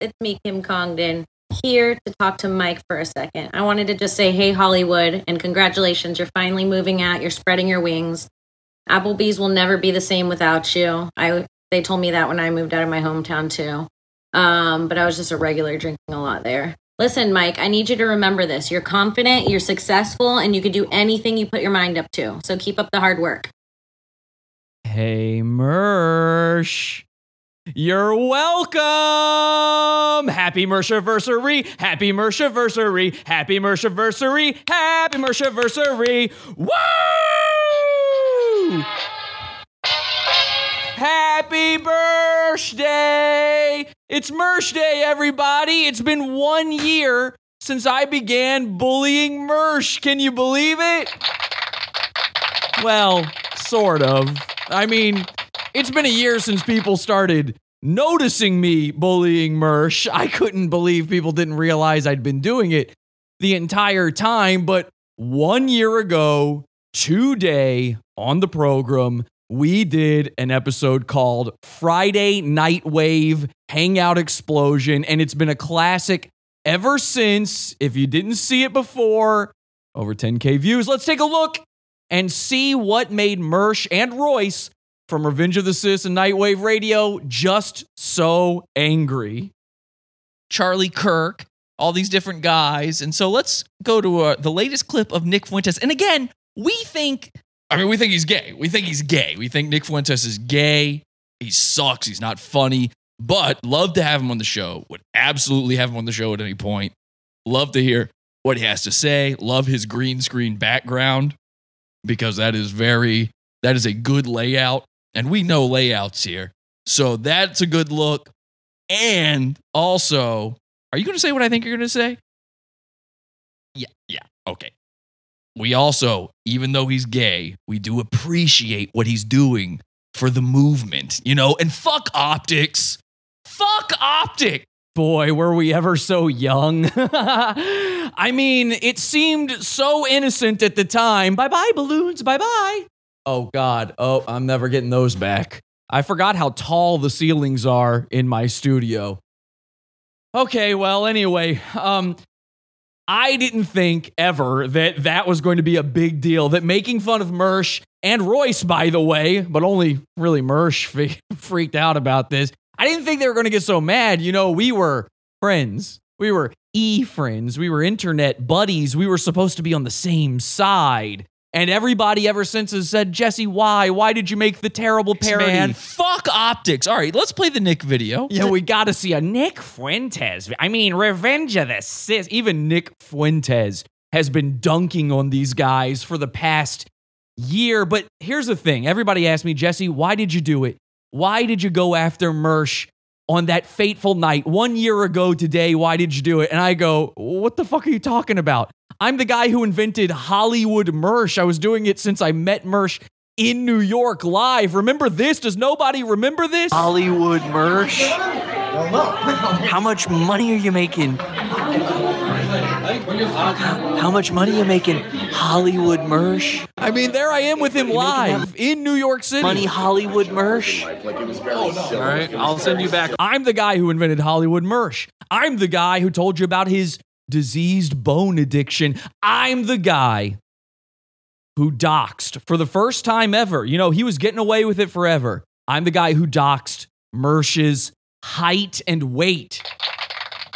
It's me, Kim Congdon, here to talk to Mike for a second. I wanted to just say, hey, Hollywood, and congratulations. You're finally moving out. You're spreading your wings. Applebee's will never be the same without you. I they told me that when I moved out of my hometown too. Um, but I was just a regular drinking a lot there. Listen, Mike, I need you to remember this. You're confident, you're successful, and you can do anything you put your mind up to. So keep up the hard work. Hey, Mersh. You're welcome. Happy Mershiversary. Happy Mershiversary. Happy Mershiversary. Happy Mershiversary. Woo! Happy birthday! It's Mersh Day, everybody. It's been one year since I began bullying Mersh. Can you believe it? Well, sort of. I mean, it's been a year since people started noticing me bullying Mersh. I couldn't believe people didn't realize I'd been doing it the entire time. But one year ago, today on the program, we did an episode called Friday Night Wave Hangout Explosion, and it's been a classic ever since. If you didn't see it before, over 10K views. Let's take a look and see what made Mersh and Royce from Revenge of the Cis and Nightwave Radio just so angry. Charlie Kirk, all these different guys. And so let's go to uh, the latest clip of Nick Fuentes. And again, we think, I mean, we think he's gay. We think he's gay. We think Nick Fuentes is gay. He sucks. He's not funny, but love to have him on the show. Would absolutely have him on the show at any point. Love to hear what he has to say. Love his green screen background because that is very, that is a good layout. And we know layouts here. So that's a good look. And also, are you going to say what I think you're going to say? Yeah, yeah, okay. We also, even though he's gay, we do appreciate what he's doing for the movement, you know? And fuck optics. Fuck optics. Boy, were we ever so young. I mean, it seemed so innocent at the time. Bye bye, balloons. Bye bye. Oh, God. Oh, I'm never getting those back. I forgot how tall the ceilings are in my studio. Okay, well, anyway, um, I didn't think ever that that was going to be a big deal. That making fun of Mersh and Royce, by the way, but only really Mersh freaked out about this. I didn't think they were going to get so mad. You know, we were friends. We were e friends. We were internet buddies. We were supposed to be on the same side. And everybody ever since has said, Jesse, why? Why did you make the terrible parody? Man, fuck optics. All right, let's play the Nick video. Yeah, we got to see a Nick Fuentes. I mean, Revenge of the Cis. Even Nick Fuentes has been dunking on these guys for the past year. But here's the thing everybody asked me, Jesse, why did you do it? Why did you go after Mersh on that fateful night one year ago today? Why did you do it? And I go, what the fuck are you talking about? I'm the guy who invented Hollywood Mersh. I was doing it since I met Mersh in New York live. Remember this? Does nobody remember this? Hollywood Mersh. How much money are you making? How much money are you making? Hollywood Mersh. I mean, there I am with him live in New York City. Money Hollywood Mersh. All right, I'll send you back. I'm the guy who invented Hollywood Mersh. I'm the guy who told you about his diseased bone addiction. I'm the guy who doxed for the first time ever. You know, he was getting away with it forever. I'm the guy who doxed Mersh's height and weight.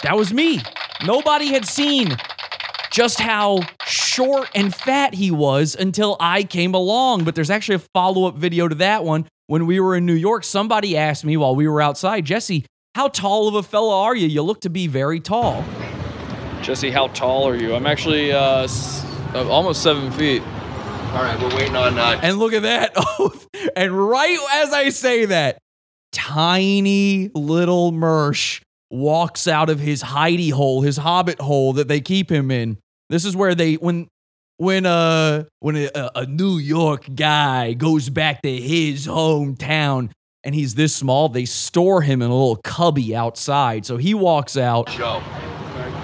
That was me. Nobody had seen just how short and fat he was until I came along. But there's actually a follow up video to that one. When we were in New York, somebody asked me while we were outside, Jesse, how tall of a fella are you? You look to be very tall. Jesse, how tall are you? I'm actually uh, uh, almost seven feet. All right, we're waiting on uh, And look at that. and right as I say that, tiny little Mersh walks out of his hidey hole, his hobbit hole that they keep him in. This is where they when when uh when a, a New York guy goes back to his hometown and he's this small, they store him in a little cubby outside. So he walks out. Joe.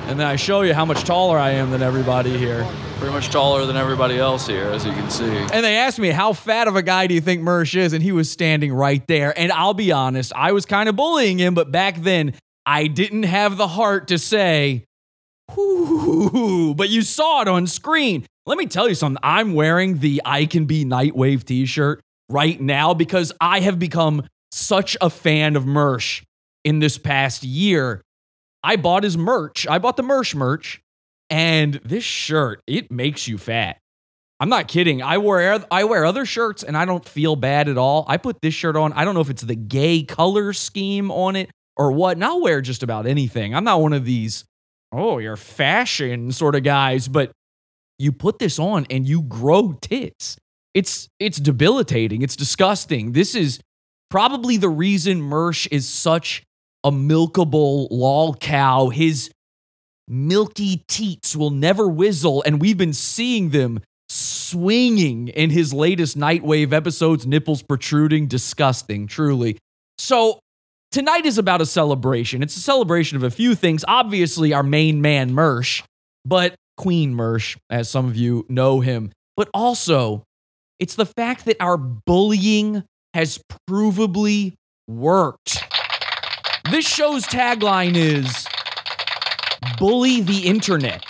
And then I show you how much taller I am than everybody here. Pretty much taller than everybody else here, as you can see. And they asked me, How fat of a guy do you think Mersh is? And he was standing right there. And I'll be honest, I was kind of bullying him, but back then, I didn't have the heart to say, Ooh, but you saw it on screen. Let me tell you something. I'm wearing the I Can Be Nightwave t shirt right now because I have become such a fan of Mersh in this past year. I bought his merch. I bought the Mersh merch, and this shirt, it makes you fat. I'm not kidding. I wear I wear other shirts and I don't feel bad at all. I put this shirt on. I don't know if it's the gay color scheme on it or what. And I'll wear just about anything. I'm not one of these, oh, you're fashion sort of guys, but you put this on and you grow tits. It's it's debilitating. It's disgusting. This is probably the reason Mersh is such a milkable lol cow. His milky teats will never whizzle, and we've been seeing them swinging in his latest Nightwave episodes, nipples protruding, disgusting, truly. So, tonight is about a celebration. It's a celebration of a few things. Obviously, our main man, Mersh, but Queen Mersh, as some of you know him, but also it's the fact that our bullying has provably worked. This show's tagline is Bully the Internet.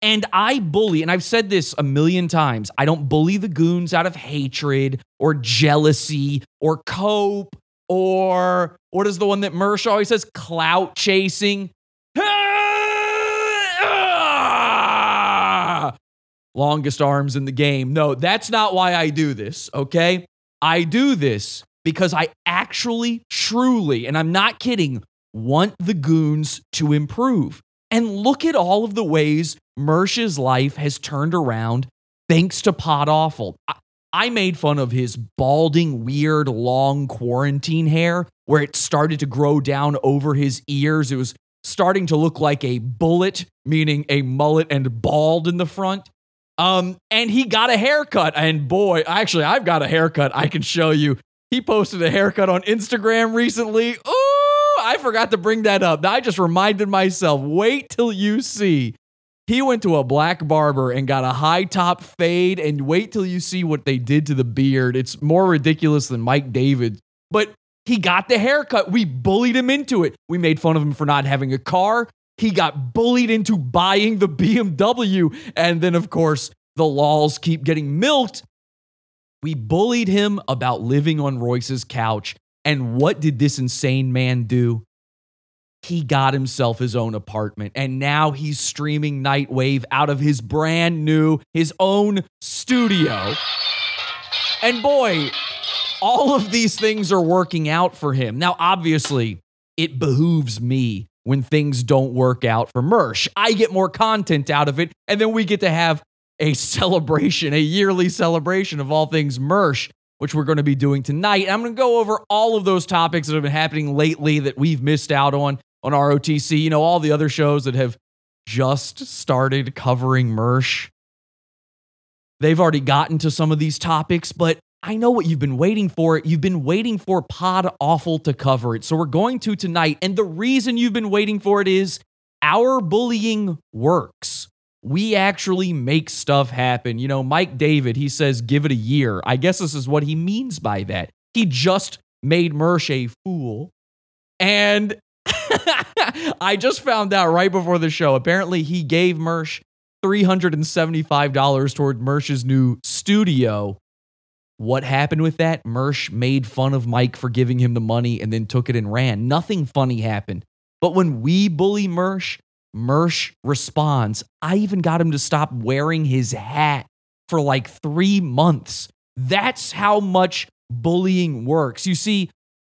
And I bully, and I've said this a million times I don't bully the goons out of hatred or jealousy or cope or what is the one that Mersh always says? Clout chasing. Longest arms in the game. No, that's not why I do this, okay? I do this because I actually, truly, and I'm not kidding, want the goons to improve. And look at all of the ways Mersh's life has turned around thanks to Pod Awful. I, I made fun of his balding, weird, long quarantine hair where it started to grow down over his ears. It was starting to look like a bullet, meaning a mullet and bald in the front. Um, and he got a haircut. And boy, actually, I've got a haircut I can show you. He posted a haircut on Instagram recently. Ooh, I forgot to bring that up. I just reminded myself. Wait till you see. He went to a black barber and got a high top fade, and wait till you see what they did to the beard. It's more ridiculous than Mike David. But he got the haircut. We bullied him into it. We made fun of him for not having a car. He got bullied into buying the BMW. And then, of course, the laws keep getting milked. We bullied him about living on Royce's couch. And what did this insane man do? He got himself his own apartment and now he's streaming Nightwave out of his brand new, his own studio. And boy, all of these things are working out for him. Now, obviously, it behooves me when things don't work out for Mersh. I get more content out of it, and then we get to have a celebration, a yearly celebration of all things Mersh, which we're going to be doing tonight. I'm going to go over all of those topics that have been happening lately that we've missed out on on ROTC. You know, all the other shows that have just started covering Mersh. They've already gotten to some of these topics, but I know what you've been waiting for. You've been waiting for Pod Awful to cover it. So we're going to tonight. And the reason you've been waiting for it is our bullying works. We actually make stuff happen. You know, Mike David, he says, give it a year. I guess this is what he means by that. He just made Mersh a fool. And I just found out right before the show. Apparently, he gave Mersh $375 toward Mersh's new studio. What happened with that? Mersh made fun of Mike for giving him the money and then took it and ran. Nothing funny happened. But when we bully Mersh, Mersh responds. I even got him to stop wearing his hat for like three months. That's how much bullying works. You see,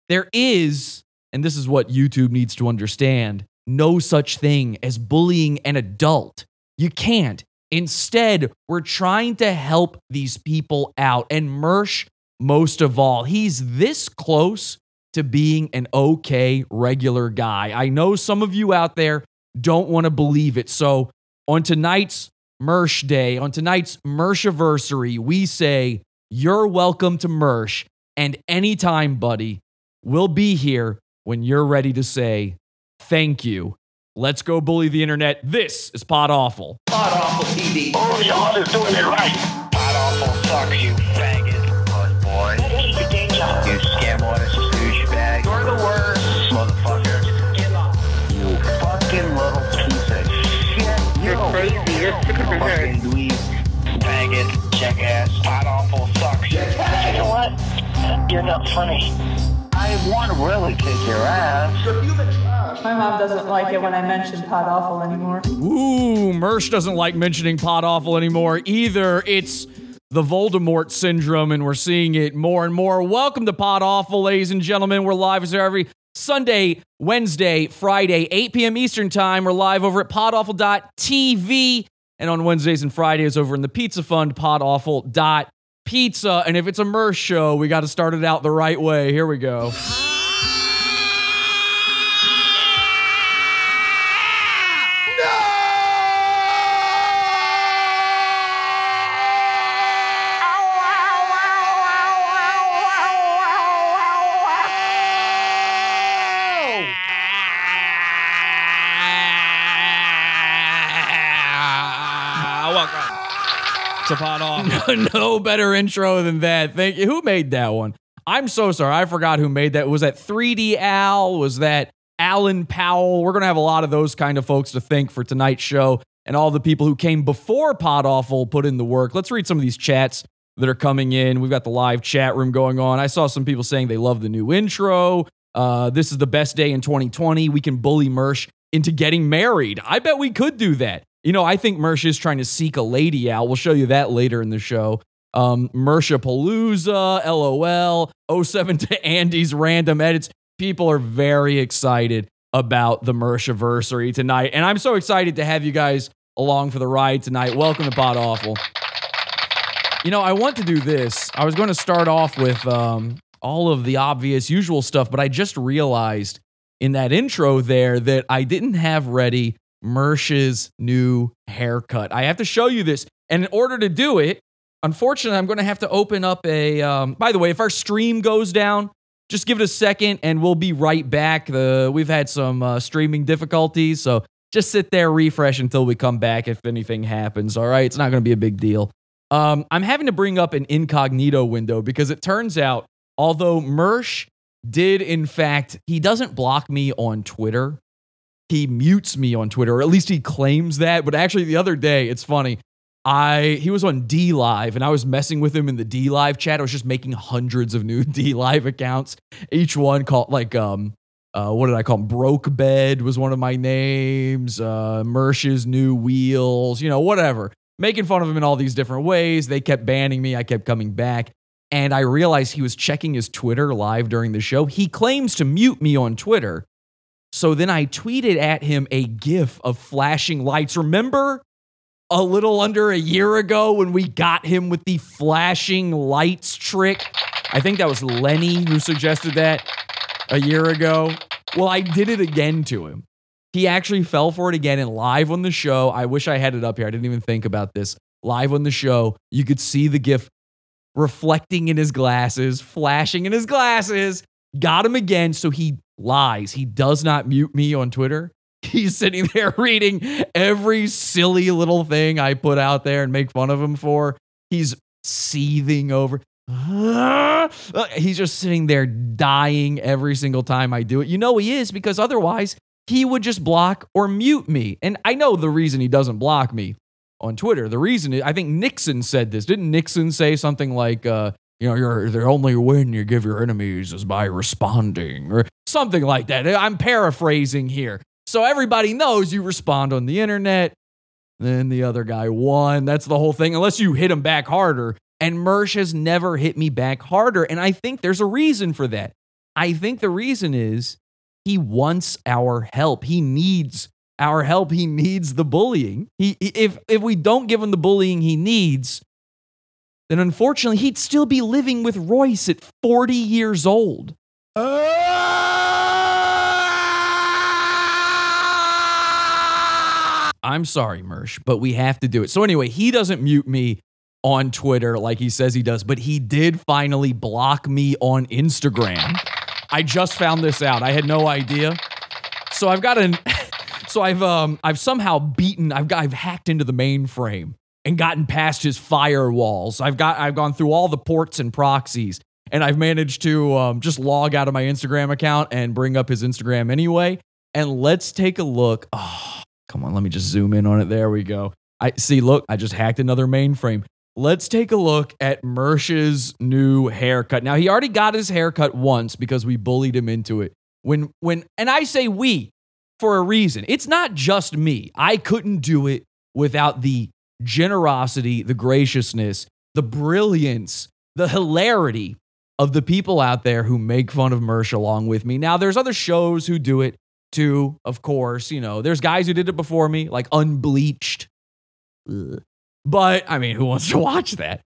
there is and this is what YouTube needs to understand no such thing as bullying an adult. You can't. Instead, we're trying to help these people out. And Mersh, most of all, he's this close to being an okay regular guy. I know some of you out there don't want to believe it. So, on tonight's Mersh Day, on tonight's Mershiversary, we say, You're welcome to Mersh. And anytime, buddy, we'll be here when you're ready to say thank you. Let's go bully the internet. This is Pod Awful. Pod Awful TV. Oh, y'all is doing it right. Pod Awful suck, you faggot. Fucking dweeb, faggot, jackass, pod awful, sucks. You know what? You're not funny. I want to really kick your ass. My mom doesn't like it when I mention pod awful anymore. Ooh, Mersh doesn't like mentioning pod awful anymore either. It's the Voldemort syndrome, and we're seeing it more and more. Welcome to Pod Awful, ladies and gentlemen. We're live as every Sunday, Wednesday, Friday, 8 p.m. Eastern Time. We're live over at podawful.tv. And on Wednesdays and Fridays over in the Pizza Fund, podawful.pizza. And if it's a Mersh show, we got to start it out the right way. Here we go. To Pot Off. no better intro than that. Thank you. Who made that one? I'm so sorry. I forgot who made that. Was that 3D Al? Was that Alan Powell? We're going to have a lot of those kind of folks to thank for tonight's show and all the people who came before Pod Awful put in the work. Let's read some of these chats that are coming in. We've got the live chat room going on. I saw some people saying they love the new intro. Uh, this is the best day in 2020. We can bully Mersh into getting married. I bet we could do that. You know, I think Mersh is trying to seek a lady out. We'll show you that later in the show. Um, Mersha Palooza, LOL, 07 to Andy's random edits. People are very excited about the Mershiversary tonight. And I'm so excited to have you guys along for the ride tonight. Welcome to Pod Awful. You know, I want to do this. I was going to start off with um, all of the obvious, usual stuff, but I just realized in that intro there that I didn't have ready Mersh's new haircut. I have to show you this. And in order to do it, unfortunately, I'm going to have to open up a. Um, by the way, if our stream goes down, just give it a second and we'll be right back. The we've had some uh, streaming difficulties, so just sit there, refresh until we come back. If anything happens, all right, it's not going to be a big deal. Um, I'm having to bring up an incognito window because it turns out, although Mersh did in fact, he doesn't block me on Twitter. He mutes me on Twitter, or at least he claims that. But actually, the other day, it's funny. I he was on DLive and I was messing with him in the DLive chat. I was just making hundreds of new DLive accounts. Each one called like um uh what did I call him? Broke Bed was one of my names. Uh Mersh's new wheels, you know, whatever. Making fun of him in all these different ways. They kept banning me. I kept coming back. And I realized he was checking his Twitter live during the show. He claims to mute me on Twitter. So then I tweeted at him a GIF of flashing lights. Remember a little under a year ago when we got him with the flashing lights trick? I think that was Lenny who suggested that a year ago. Well, I did it again to him. He actually fell for it again and live on the show. I wish I had it up here. I didn't even think about this. Live on the show, you could see the GIF reflecting in his glasses, flashing in his glasses. Got him again. So he lies. He does not mute me on Twitter. He's sitting there reading every silly little thing I put out there and make fun of him for. He's seething over. He's just sitting there dying every single time I do it. You know he is because otherwise he would just block or mute me. And I know the reason he doesn't block me on Twitter. The reason is, I think Nixon said this. Didn't Nixon say something like, uh, you know, you're, the only win you give your enemies is by responding or something like that. I'm paraphrasing here. So everybody knows you respond on the internet. Then the other guy won. That's the whole thing, unless you hit him back harder. And Mersh has never hit me back harder. And I think there's a reason for that. I think the reason is he wants our help. He needs our help. He needs the bullying. He, if, if we don't give him the bullying he needs, then unfortunately he'd still be living with Royce at 40 years old. Oh! I'm sorry, Mersh, but we have to do it. So, anyway, he doesn't mute me on Twitter like he says he does, but he did finally block me on Instagram. I just found this out. I had no idea. So I've got an so I've um I've somehow beaten I've got I've hacked into the mainframe and gotten past his firewalls. I've got I've gone through all the ports and proxies and I've managed to um, just log out of my Instagram account and bring up his Instagram anyway. And let's take a look. Oh, come on, let me just zoom in on it. There we go. I see, look, I just hacked another mainframe. Let's take a look at Mersh's new haircut. Now, he already got his haircut once because we bullied him into it. When when and I say we for a reason. It's not just me. I couldn't do it without the generosity, the graciousness, the brilliance, the hilarity of the people out there who make fun of Mersh along with me. Now, there's other shows who do it too, of course. You know, there's guys who did it before me, like Unbleached. Ugh. But I mean, who wants to watch that?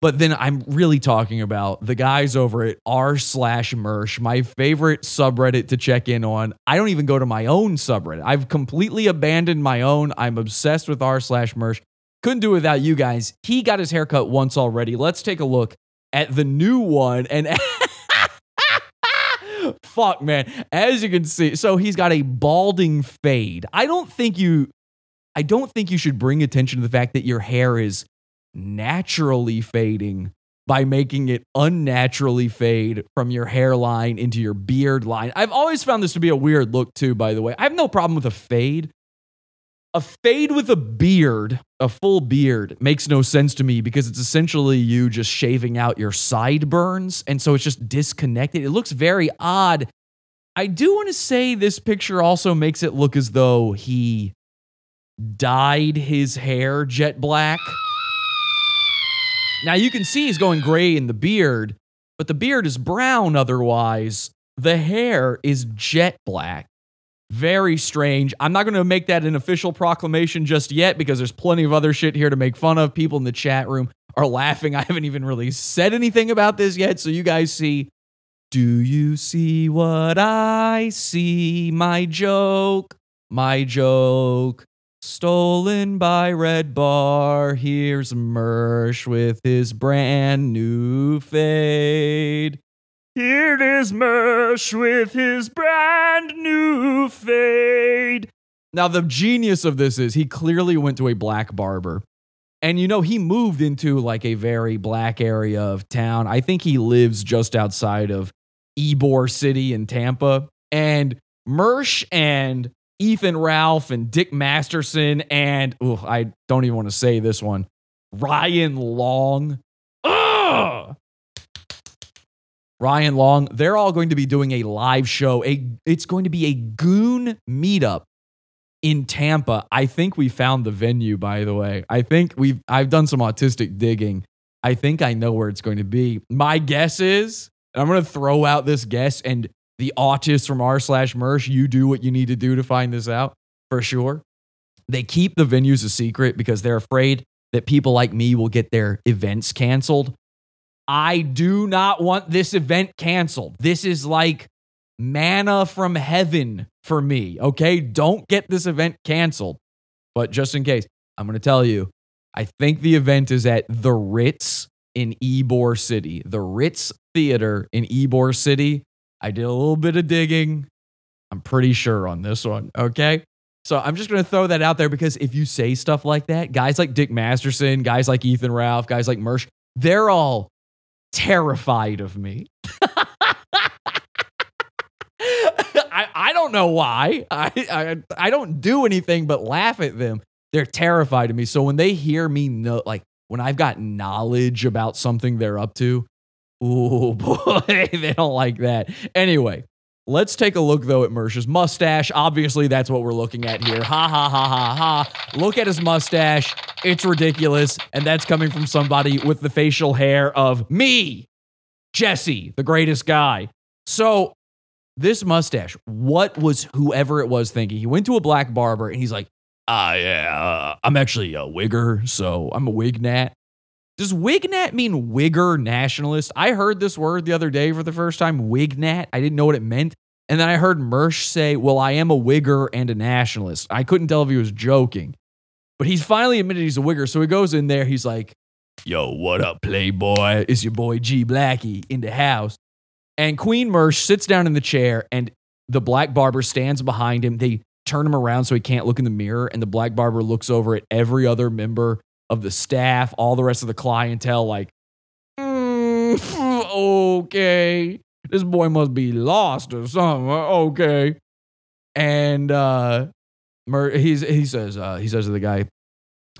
But then I'm really talking about the guys over at r slash Mersh, my favorite subreddit to check in on. I don't even go to my own subreddit. I've completely abandoned my own. I'm obsessed with r slash Mersh. Couldn't do it without you guys. He got his haircut once already. Let's take a look at the new one. And fuck, man. As you can see, so he's got a balding fade. I don't think you I don't think you should bring attention to the fact that your hair is naturally fading by making it unnaturally fade from your hairline into your beard line. I've always found this to be a weird look, too, by the way. I have no problem with a fade. A fade with a beard, a full beard, makes no sense to me because it's essentially you just shaving out your sideburns. And so it's just disconnected. It looks very odd. I do want to say this picture also makes it look as though he dyed his hair jet black. Now you can see he's going gray in the beard, but the beard is brown otherwise. The hair is jet black. Very strange. I'm not going to make that an official proclamation just yet because there's plenty of other shit here to make fun of. People in the chat room are laughing. I haven't even really said anything about this yet. So you guys see. Do you see what I see? My joke. My joke. Stolen by Red Bar. Here's Mersh with his brand new fade. Here is Mersh with his brand new fade. Now, the genius of this is he clearly went to a black barber. And you know, he moved into like a very black area of town. I think he lives just outside of Ybor City in Tampa. And Mersh and Ethan Ralph and Dick Masterson and ooh, I don't even want to say this one. Ryan Long. Ugh! Ryan Long, they're all going to be doing a live show. A it's going to be a goon meetup in Tampa. I think we found the venue by the way. I think we've I've done some autistic digging. I think I know where it's going to be. My guess is I'm going to throw out this guess and the autists from r slash mersh you do what you need to do to find this out for sure they keep the venues a secret because they're afraid that people like me will get their events canceled i do not want this event canceled this is like manna from heaven for me okay don't get this event canceled but just in case i'm going to tell you i think the event is at the ritz in ybor city the ritz theater in ybor city I did a little bit of digging. I'm pretty sure on this one. Okay. So I'm just going to throw that out there because if you say stuff like that, guys like Dick Masterson, guys like Ethan Ralph, guys like Mersh, they're all terrified of me. I, I don't know why. I, I I don't do anything but laugh at them. They're terrified of me. So when they hear me know like when I've got knowledge about something they're up to, oh boy, they don't like that. Anyway, let's take a look though at Mersh's mustache. Obviously, that's what we're looking at here. Ha ha ha ha ha. Look at his mustache. It's ridiculous. And that's coming from somebody with the facial hair of me, Jesse, the greatest guy. So, this mustache, what was whoever it was thinking? He went to a black barber and he's like, ah, yeah, uh, I'm actually a wigger, so I'm a wig nat. Does Wignat mean Wigger nationalist? I heard this word the other day for the first time, Wignat. I didn't know what it meant. And then I heard Mersh say, Well, I am a Wigger and a nationalist. I couldn't tell if he was joking. But he's finally admitted he's a Wigger. So he goes in there. He's like, Yo, what up, Playboy? It's your boy G Blackie in the house. And Queen Mersh sits down in the chair, and the black barber stands behind him. They turn him around so he can't look in the mirror. And the black barber looks over at every other member of the staff, all the rest of the clientele, like, mm, okay, this boy must be lost or something. Okay. And uh, he's, he says, uh, he says to the guy,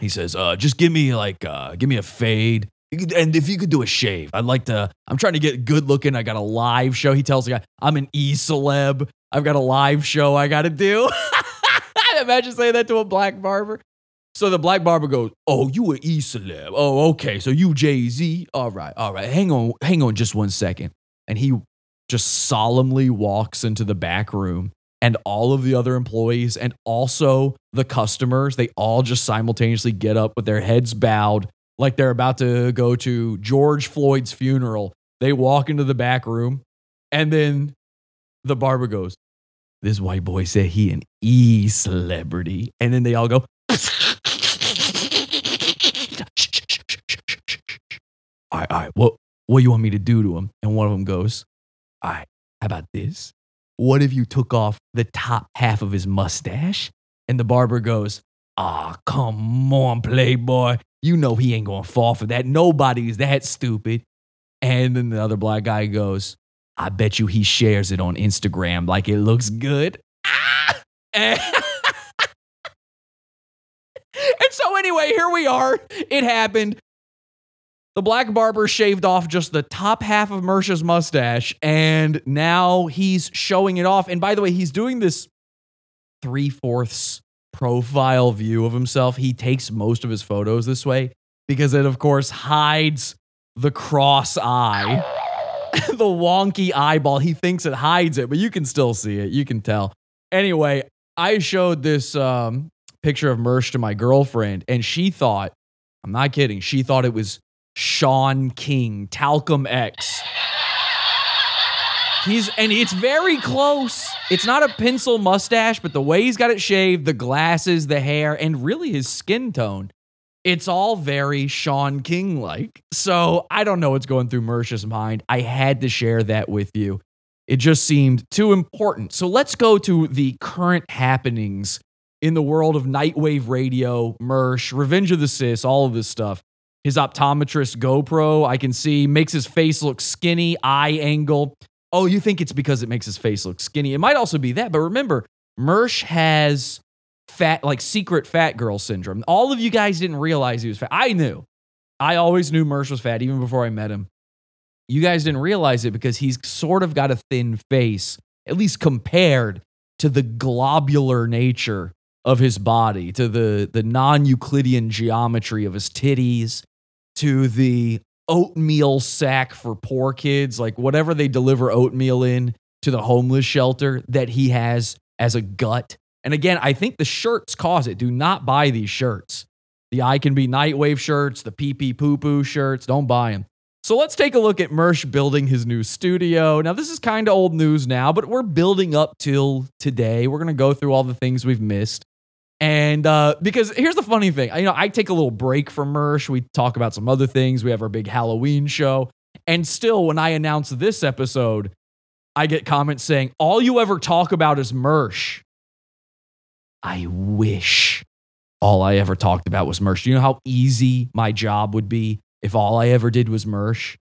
he says, uh, just give me like, uh, give me a fade. And if you could do a shave, I'd like to. I'm trying to get good looking. I got a live show. He tells the guy, I'm an e celeb. I've got a live show I got to do. Imagine saying that to a black barber. So the black barber goes, "Oh, you an e celeb? Oh, okay. So you Jay Z? All right, all right. Hang on, hang on, just one second. And he just solemnly walks into the back room, and all of the other employees and also the customers, they all just simultaneously get up with their heads bowed, like they're about to go to George Floyd's funeral. They walk into the back room, and then the barber goes, "This white boy said he an e celebrity," and then they all go. All right, all right. What what you want me to do to him? And one of them goes, All right, how about this? What if you took off the top half of his mustache? And the barber goes, Ah, come on, playboy. You know he ain't gonna fall for that. Nobody's that stupid. And then the other black guy goes, I bet you he shares it on Instagram like it looks good. Ah! And- and so, anyway, here we are. It happened. The black barber shaved off just the top half of Mersha's mustache, and now he's showing it off. And by the way, he's doing this three fourths profile view of himself. He takes most of his photos this way because it, of course, hides the cross eye, the wonky eyeball. He thinks it hides it, but you can still see it. You can tell. Anyway, I showed this um, picture of Mersh to my girlfriend, and she thought, I'm not kidding, she thought it was Shaun King, Talcum X. He's and it's very close. It's not a pencil mustache, but the way he's got it shaved, the glasses, the hair, and really his skin tone, it's all very Shaun King like. So I don't know what's going through Mersha's mind. I had to share that with you. It just seemed too important. So let's go to the current happenings in the world of Nightwave Radio, Mersh, Revenge of the Cis, all of this stuff. His optometrist GoPro, I can see, makes his face look skinny, eye angle. Oh, you think it's because it makes his face look skinny? It might also be that, but remember, Mersh has fat, like secret fat girl syndrome. All of you guys didn't realize he was fat. I knew. I always knew Mersh was fat, even before I met him. You guys didn't realize it because he's sort of got a thin face, at least compared to the globular nature of his body, to the, the non Euclidean geometry of his titties, to the oatmeal sack for poor kids, like whatever they deliver oatmeal in to the homeless shelter that he has as a gut. And again, I think the shirts cause it. Do not buy these shirts. The I Can Be Nightwave shirts, the pee pee poo poo shirts, don't buy them. So let's take a look at Mersh building his new studio. Now, this is kind of old news now, but we're building up till today. We're going to go through all the things we've missed. And uh, because here's the funny thing, you know, I take a little break from Mersh. We talk about some other things. We have our big Halloween show. And still, when I announce this episode, I get comments saying, All you ever talk about is Mersh. I wish all I ever talked about was Mersh. You know how easy my job would be if all I ever did was Mersh?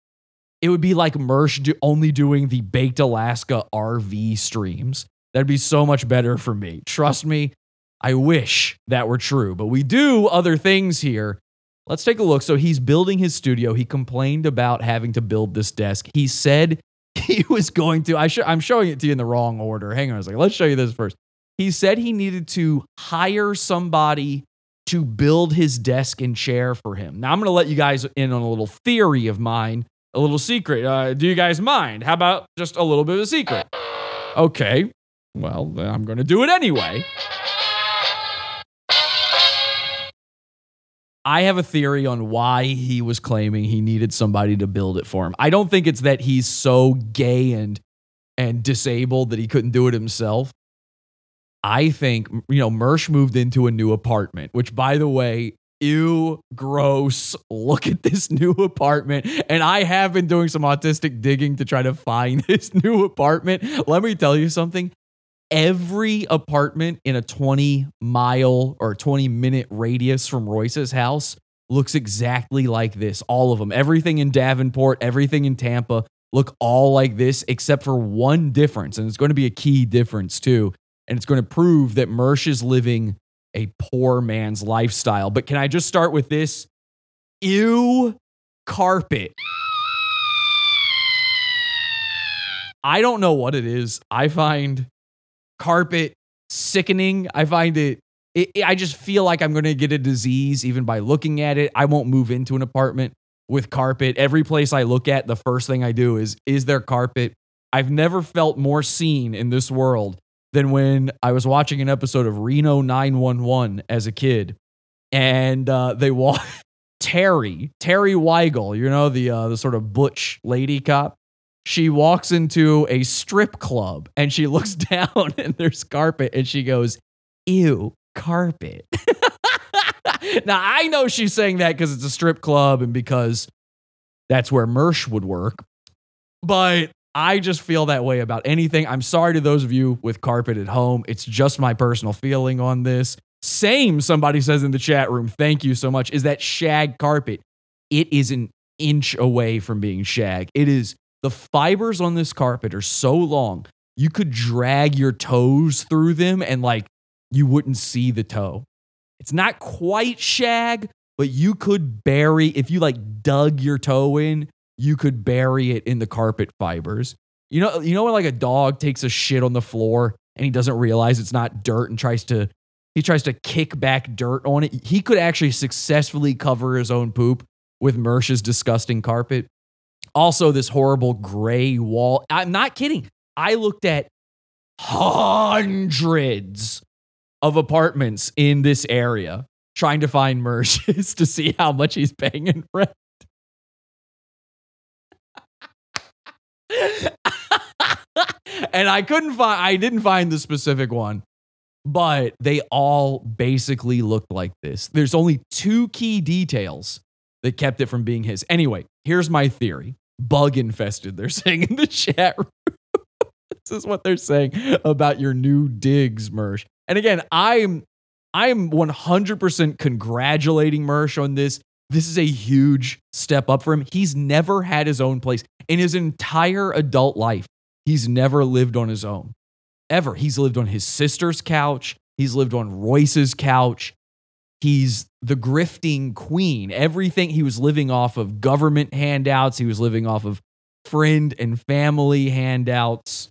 It would be like Mersh do, only doing the Baked Alaska RV streams. That'd be so much better for me. Trust me, I wish that were true, but we do other things here. Let's take a look. So he's building his studio. He complained about having to build this desk. He said he was going to. I sh- I'm showing it to you in the wrong order. Hang on a second. Let's show you this first. He said he needed to hire somebody to build his desk and chair for him. Now I'm going to let you guys in on a little theory of mine, a little secret. Uh, do you guys mind? How about just a little bit of a secret? Okay. Well, I'm going to do it anyway. I have a theory on why he was claiming he needed somebody to build it for him. I don't think it's that he's so gay and and disabled that he couldn't do it himself. I think you know Mersh moved into a new apartment, which by the way, ew, gross. Look at this new apartment. And I have been doing some autistic digging to try to find this new apartment. Let me tell you something every apartment in a 20 mile or 20 minute radius from Royce's house looks exactly like this. All of them. Everything in Davenport, everything in Tampa look all like this, except for one difference. And it's going to be a key difference too. And it's going to prove that Mersh is living a poor man's lifestyle. But can I just start with this? Ew, carpet. I don't know what it is. I find carpet sickening. I find it, it, it- I just feel like I'm going to get a disease even by looking at it. I won't move into an apartment with carpet. Every place I look at, the first thing I do is, is there carpet? I've never felt more seen in this world than when I was watching an episode of Reno 911 as a kid. And uh, they walk Terry, Terry Wiegel, you know, the uh, the sort of butch lady cop. She walks into a strip club and she looks down and there's carpet and she goes, Ew, carpet. now I know she's saying that because it's a strip club and because that's where Mersh would work. But I just feel that way about anything. I'm sorry to those of you with carpet at home. It's just my personal feeling on this. Same, somebody says in the chat room. Thank you so much. Is that shag carpet? It is an inch away from being shag. It is the fibers on this carpet are so long, you could drag your toes through them and like you wouldn't see the toe. It's not quite shag, but you could bury, if you like dug your toe in, you could bury it in the carpet fibers. You know, you know when like a dog takes a shit on the floor and he doesn't realize it's not dirt and tries to he tries to kick back dirt on it. He could actually successfully cover his own poop with Mersh's disgusting carpet. Also, this horrible gray wall. I'm not kidding. I looked at hundreds of apartments in this area trying to find Mersh's to see how much he's paying in rent. and I couldn't find I didn't find the specific one, but they all basically looked like this. There's only two key details that kept it from being his. Anyway, here's my theory. Bug infested, they're saying in the chat room. this is what they're saying about your new digs, Mersh. And again, I'm I'm 100% congratulating Mersh on this. This is a huge step up for him. He's never had his own place in his entire adult life. He's never lived on his own. Ever. He's lived on his sister's couch. He's lived on Royce's couch. He's the grifting queen. Everything he was living off of government handouts, he was living off of friend and family handouts.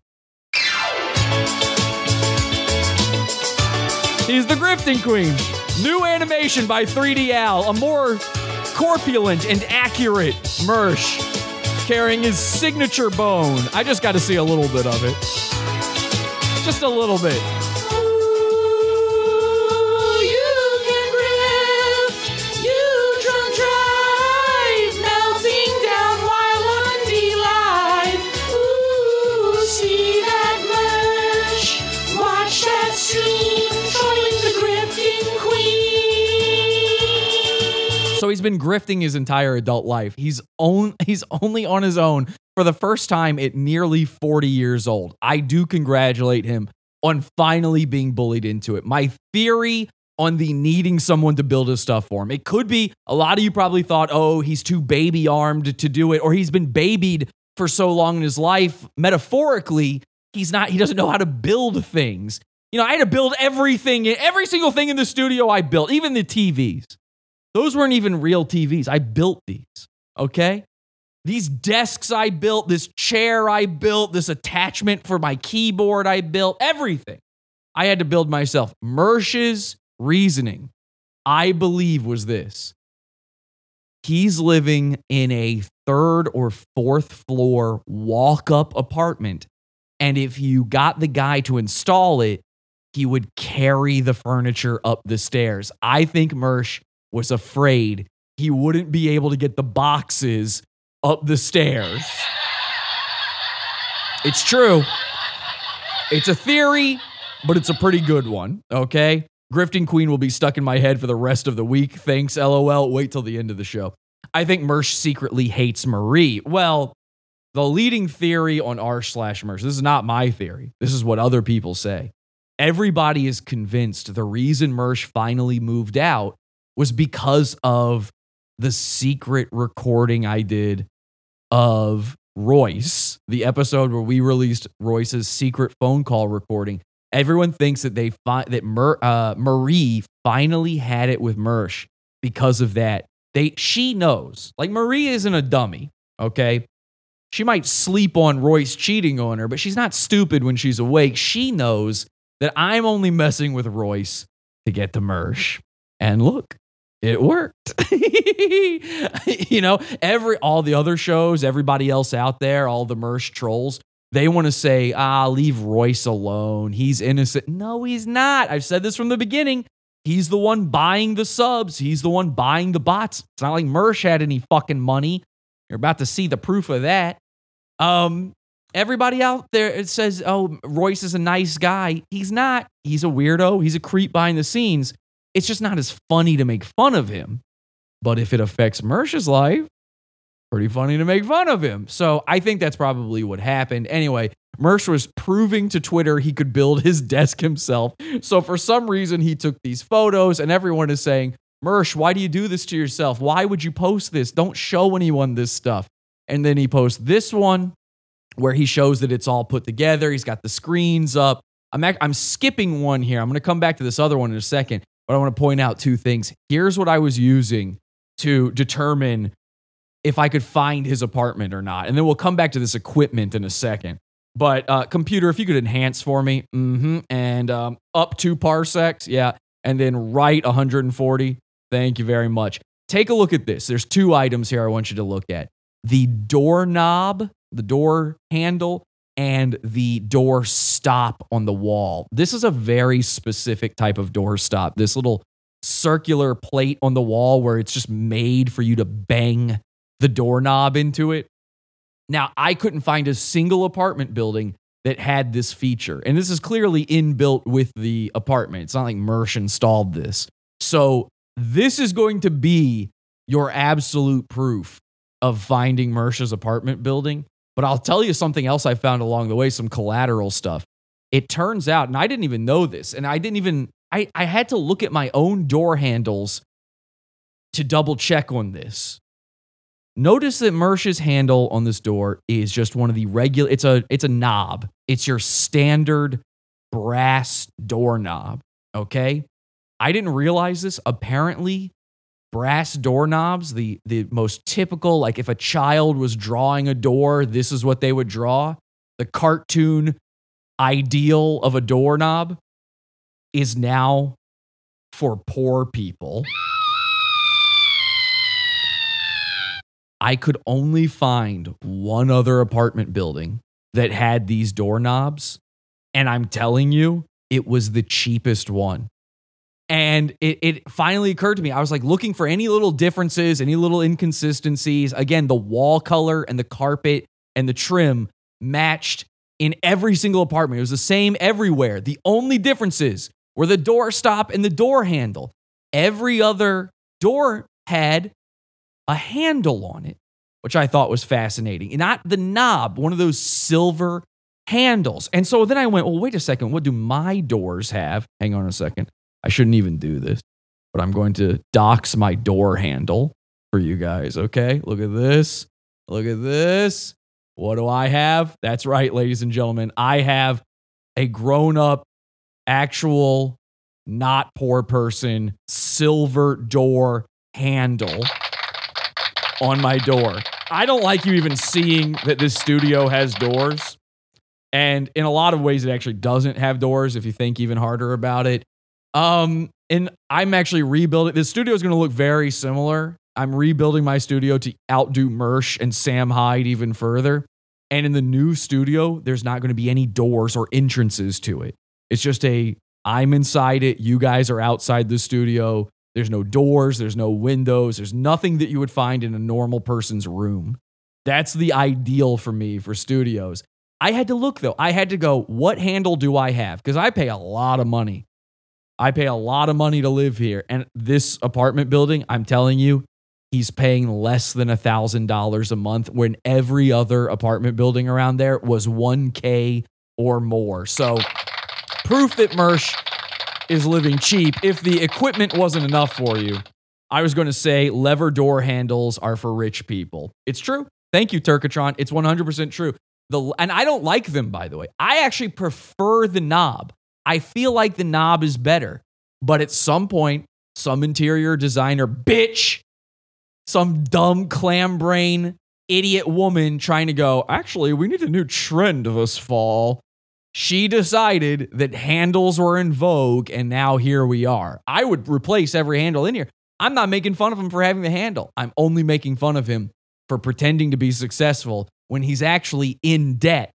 He's the grifting queen. New animation by 3D Al, a more corpulent and accurate Mersh carrying his signature bone. I just got to see a little bit of it. Just a little bit. So he's been grifting his entire adult life. He's on he's only on his own for the first time at nearly 40 years old. I do congratulate him on finally being bullied into it. My theory on the needing someone to build his stuff for him. It could be a lot of you probably thought, "Oh, he's too baby armed to do it," or he's been babied for so long in his life. Metaphorically, he's not he doesn't know how to build things. You know, I had to build everything, every single thing in the studio I built, even the TVs. Those weren't even real TVs. I built these, okay? These desks I built, this chair I built, this attachment for my keyboard I built, everything I had to build myself. Mersh's reasoning, I believe, was this he's living in a third or fourth floor walk up apartment. And if you got the guy to install it, he would carry the furniture up the stairs. I think Mersh was afraid he wouldn't be able to get the boxes up the stairs. It's true. It's a theory, but it's a pretty good one, okay? Grifting Queen will be stuck in my head for the rest of the week. Thanks, LOL. Wait till the end of the show. I think Mersh secretly hates Marie. Well, the leading theory on r slash Mersh, this is not my theory. This is what other people say. Everybody is convinced the reason Mersh finally moved out was because of the secret recording I did of Royce, the episode where we released Royce's secret phone call recording. Everyone thinks that they fi- that Mer- uh, Marie finally had it with Mersh because of that. They she knows. Like Marie isn't a dummy, okay? She might sleep on Royce cheating on her, but she's not stupid when she's awake. She knows that I'm only messing with Royce to get to Mersh. And look, it worked. you know, every all the other shows, everybody else out there, all the Mersh trolls, they want to say, ah, leave Royce alone. He's innocent. No, he's not. I've said this from the beginning. He's the one buying the subs. He's the one buying the bots. It's not like Mersh had any fucking money. You're about to see the proof of that. Um, everybody out there it says, "Oh, Royce is a nice guy." He's not. He's a weirdo. He's a creep behind the scenes. It's just not as funny to make fun of him. But if it affects Mersh's life, pretty funny to make fun of him. So I think that's probably what happened. Anyway, Mersh was proving to Twitter he could build his desk himself. So for some reason, he took these photos, and everyone is saying, Mersh, why do you do this to yourself? Why would you post this? Don't show anyone this stuff. And then he posts this one where he shows that it's all put together. He's got the screens up. I'm, I'm skipping one here. I'm going to come back to this other one in a second, but I want to point out two things. Here's what I was using to determine if I could find his apartment or not. And then we'll come back to this equipment in a second. But uh, computer, if you could enhance for me, hmm and um, up two parsecs, yeah, and then right 140. Thank you very much. Take a look at this. There's two items here I want you to look at: the doorknob, the door handle, and the door stop on the wall. This is a very specific type of door stop. This little circular plate on the wall where it's just made for you to bang the doorknob into it. Now, I couldn't find a single apartment building that had this feature. And this is clearly inbuilt with the apartment. It's not like Mersh installed this. So, this is going to be your absolute proof of finding Mersh's apartment building. But I'll tell you something else I found along the way some collateral stuff. It turns out, and I didn't even know this, and I didn't even, I, I had to look at my own door handles to double check on this. Notice that Mersh's handle on this door is just one of the regular it's a it's a knob. It's your standard brass doorknob, okay? I didn't realize this. Apparently, brass doorknobs, the the most typical like if a child was drawing a door, this is what they would draw. The cartoon ideal of a doorknob is now for poor people. I could only find one other apartment building that had these doorknobs. And I'm telling you, it was the cheapest one. And it, it finally occurred to me. I was like looking for any little differences, any little inconsistencies. Again, the wall color and the carpet and the trim matched in every single apartment. It was the same everywhere. The only differences were the door stop and the door handle. Every other door had a handle on it, which I thought was fascinating. And not the knob, one of those silver handles. And so then I went, well, wait a second. What do my doors have? Hang on a second. I shouldn't even do this, but I'm going to dox my door handle for you guys. Okay. Look at this. Look at this. What do I have? That's right, ladies and gentlemen. I have a grown up, actual, not poor person silver door handle on my door. I don't like you even seeing that this studio has doors. And in a lot of ways, it actually doesn't have doors if you think even harder about it. Um, and I'm actually rebuilding. This studio is going to look very similar. I'm rebuilding my studio to outdo Mersh and Sam Hyde even further. And in the new studio, there's not going to be any doors or entrances to it. It's just a I'm inside it. You guys are outside the studio. There's no doors, there's no windows, there's nothing that you would find in a normal person's room. That's the ideal for me for studios. I had to look though. I had to go, what handle do I have? Because I pay a lot of money. I pay a lot of money to live here. And this apartment building, I'm telling you, he's paying less than a thousand dollars a month when every other apartment building around there was 1K or more. So proof that Mersh is living cheap. If the equipment wasn't enough for you, I was going to say lever door handles are for rich people. It's true. Thank you, Turkatron. It's 100% true. The, and I don't like them, by the way. I actually prefer the knob. I feel like the knob is better. But at some point, some interior designer bitch, some dumb clam brain idiot woman trying to go, actually, we need a new trend this fall. She decided that handles were in vogue, and now here we are. I would replace every handle in here. I'm not making fun of him for having the handle. I'm only making fun of him for pretending to be successful when he's actually in debt.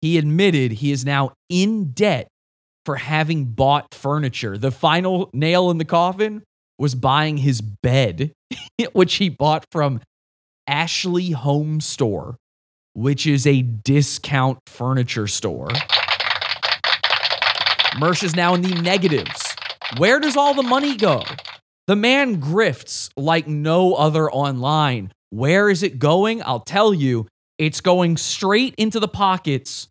He admitted he is now in debt for having bought furniture. The final nail in the coffin was buying his bed, which he bought from Ashley Home Store, which is a discount furniture store. Mersh is now in the negatives. Where does all the money go? The man grifts like no other online. Where is it going? I'll tell you. It's going straight into the pockets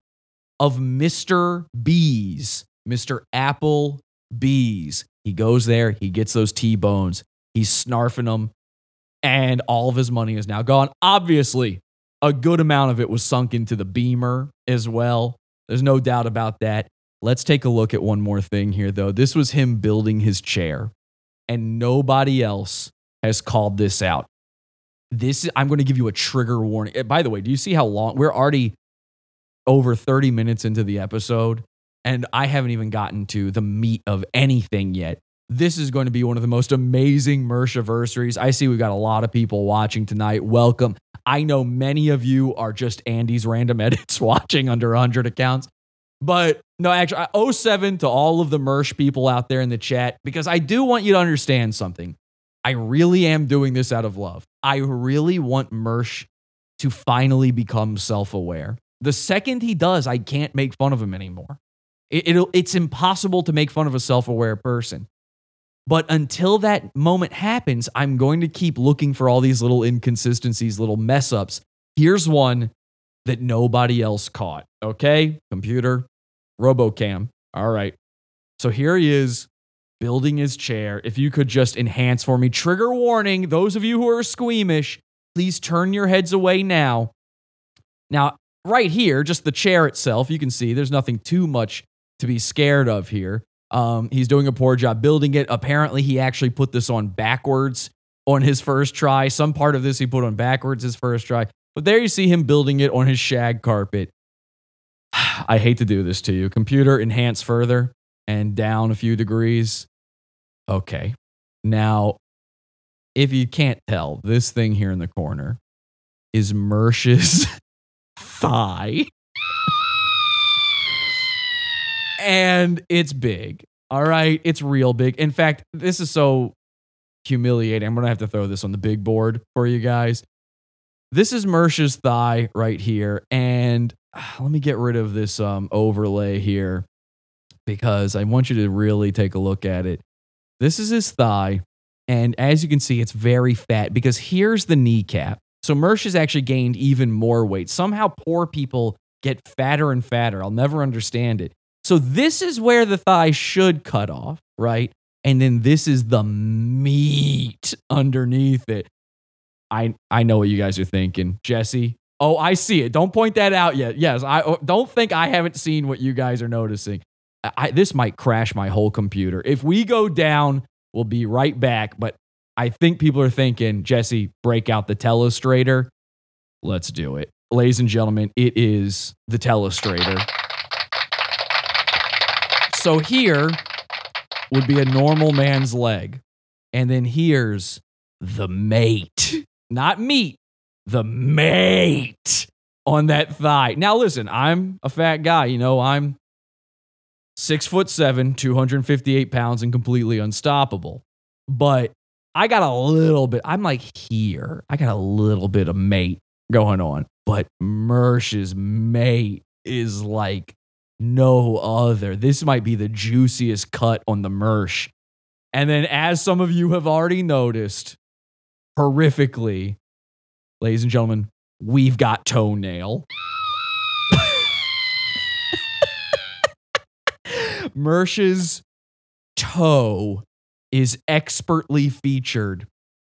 of Mr. Bees, Mr. Apple Bees. He goes there, he gets those T bones, he's snarfing them, and all of his money is now gone. Obviously, a good amount of it was sunk into the Beamer as well. There's no doubt about that. Let's take a look at one more thing here, though. This was him building his chair, and nobody else has called this out. This I'm going to give you a trigger warning. Eh, By the way, do you see how long we're already over 30 minutes into the episode, and I haven't even gotten to the meat of anything yet. This is going to be one of the most amazing Mershiversaries. I see we've got a lot of people watching tonight. Welcome. I know many of you are just Andy's random edits watching under 100 accounts. But no, actually, I 07 to all of the Mersh people out there in the chat because I do want you to understand something. I really am doing this out of love. I really want Mersh to finally become self aware. The second he does, I can't make fun of him anymore. It, it'll, it's impossible to make fun of a self aware person. But until that moment happens, I'm going to keep looking for all these little inconsistencies, little mess ups. Here's one that nobody else caught. Okay, computer, Robocam. All right. So here he is building his chair. If you could just enhance for me, trigger warning. Those of you who are squeamish, please turn your heads away now. Now, right here, just the chair itself, you can see there's nothing too much to be scared of here. Um, he's doing a poor job building it. Apparently, he actually put this on backwards on his first try. Some part of this he put on backwards his first try. But there you see him building it on his shag carpet. I hate to do this to you. Computer, enhance further and down a few degrees. Okay. Now, if you can't tell, this thing here in the corner is Mersh's thigh. And it's big. All right. It's real big. In fact, this is so humiliating. I'm to have to throw this on the big board for you guys. This is Mersh's thigh right here. And ah, let me get rid of this um, overlay here because I want you to really take a look at it. This is his thigh. And as you can see, it's very fat because here's the kneecap. So Mersh has actually gained even more weight. Somehow poor people get fatter and fatter. I'll never understand it. So this is where the thigh should cut off, right? And then this is the meat underneath it. I I know what you guys are thinking, Jesse. Oh, I see it. Don't point that out yet. Yes, I oh, don't think I haven't seen what you guys are noticing. I, this might crash my whole computer. If we go down, we'll be right back. But I think people are thinking, Jesse, break out the telestrator. Let's do it. Ladies and gentlemen, it is the telestrator. So here would be a normal man's leg. And then here's the mate, not meat, the mate on that thigh. Now, listen, I'm a fat guy. You know, I'm six foot seven, 258 pounds, and completely unstoppable. But I got a little bit, I'm like here. I got a little bit of mate going on. But Mersh's mate is like no other. This might be the juiciest cut on the Mersh. And then, as some of you have already noticed, horrifically, ladies and gentlemen, we've got toenail. Mersh's toe is expertly featured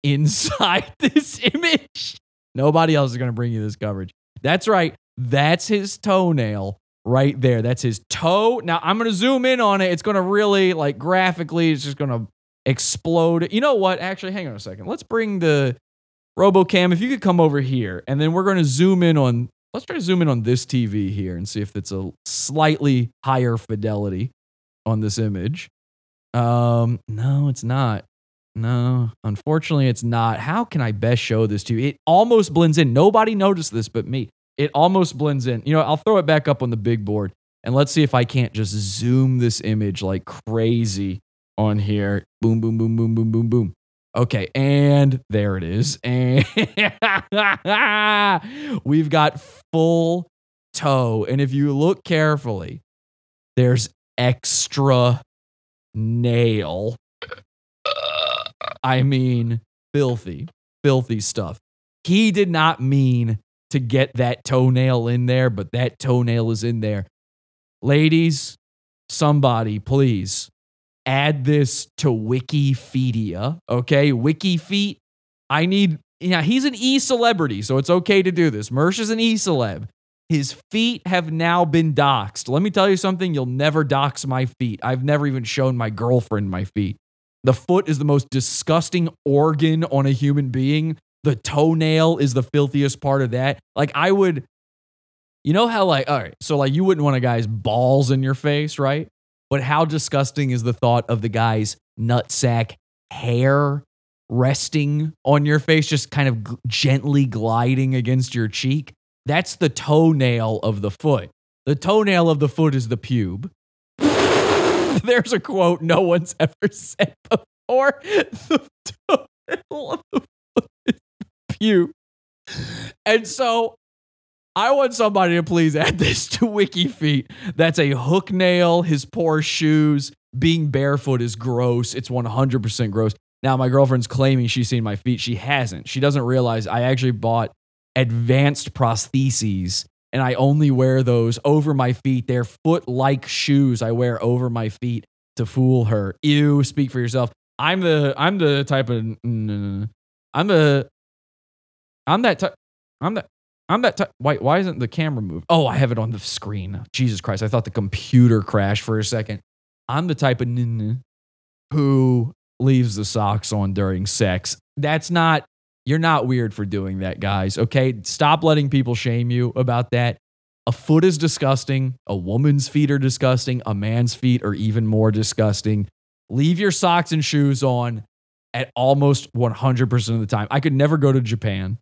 inside this image. Nobody else is going to bring you this coverage. That's right. That's his toenail right there. That's his toe. Now I'm gonna zoom in on it. It's gonna really like graphically, it's just gonna explode. You know what? Actually, hang on a second. Let's bring the RoboCam. If you could come over here, and then we're gonna zoom in on. Let's try to zoom in on this TV here and see if it's a slightly higher fidelity on this image. Um, no, it's not. No, unfortunately, it's not. How can I best show this to you? It almost blends in. Nobody noticed this but me. It almost blends in. You know, I'll throw it back up on the big board and let's see if I can't just zoom this image like crazy on here. Boom, boom, boom, boom, boom, boom, boom. Okay, and there it is. And we've got full toe. And if you look carefully, there's extra nail. I mean, filthy, filthy stuff. He did not mean to get that toenail in there, but that toenail is in there. Ladies, somebody, please add this to Wikipedia. Okay, Wikifeet. I need, yeah, he's an e celebrity, so it's okay to do this. Mersh is an e celeb. His feet have now been doxxed. Let me tell you something, you'll never dox my feet. I've never even shown my girlfriend my feet. The foot is the most disgusting organ on a human being. The toenail is the filthiest part of that. Like, I would, you know how, like, all right, so like you wouldn't want a guy's balls in your face, right? But how disgusting is the thought of the guy's nutsack hair resting on your face, just kind of g- gently gliding against your cheek? That's the toenail of the foot. The toenail of the foot is the pube. There's a quote no one's ever said before. The toenail of the pube. And so I want somebody to please add this to WikiFeet. That's a hook nail, his poor shoes. Being barefoot is gross. It's 100% gross. Now, my girlfriend's claiming she's seen my feet. She hasn't. She doesn't realize I actually bought advanced prostheses and I only wear those over my feet. They're foot like shoes I wear over my feet to fool her. Ew, speak for yourself. I'm the I'm the type of I'm the I'm that type I'm that I'm that type. Why why isn't the camera moved? Oh, I have it on the screen. Jesus Christ! I thought the computer crashed for a second. I'm the type of who leaves the socks on during sex. That's not you're not weird for doing that, guys. Okay. Stop letting people shame you about that. A foot is disgusting. A woman's feet are disgusting. A man's feet are even more disgusting. Leave your socks and shoes on at almost 100% of the time. I could never go to Japan.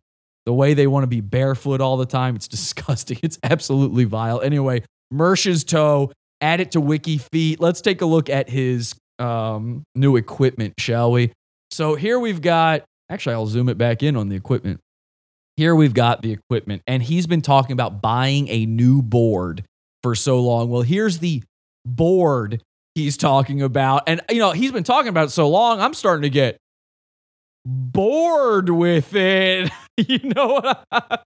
The way they want to be barefoot all the time, it's disgusting. It's absolutely vile. Anyway, Mersh's toe, add it to Wiki Feet. Let's take a look at his um, new equipment, shall we? So here we've got Actually, I'll zoom it back in on the equipment. Here we've got the equipment, and he's been talking about buying a new board for so long. Well, here's the board he's talking about. And, you know, he's been talking about it so long, I'm starting to get bored with it. you know what? I-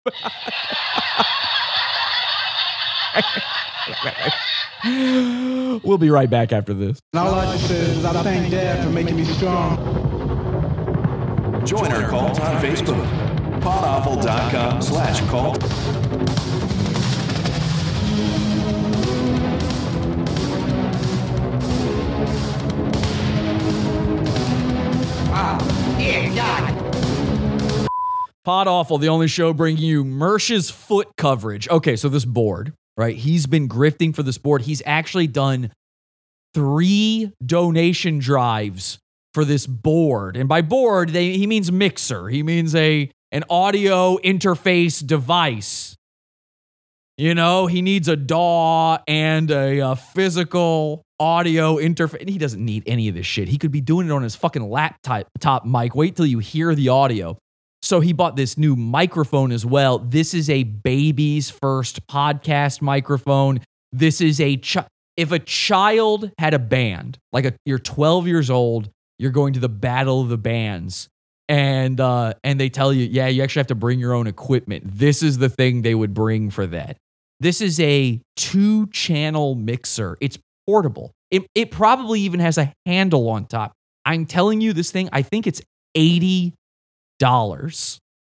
we'll be right back after this. And all I just say is I thank Dad for making me strong. Join our cult on Facebook. Podawful.com slash cult. Ah. Pod Awful, the only show bringing you Mersh's foot coverage. Okay, so this board, right? He's been grifting for this board. He's actually done three donation drives for this board. And by board, they, he means mixer. He means a an audio interface device. You know, he needs a DAW and a, a physical audio interface. He doesn't need any of this shit. He could be doing it on his fucking laptop top mic. Wait till you hear the audio. So he bought this new microphone as well. This is a baby's first podcast microphone. This is a if a child had a band, like a, you're 12 years old, you're going to the battle of the bands, and uh, and they tell you, yeah, you actually have to bring your own equipment. This is the thing they would bring for that. This is a two channel mixer. It's portable. It, it probably even has a handle on top. I'm telling you, this thing, I think it's $80.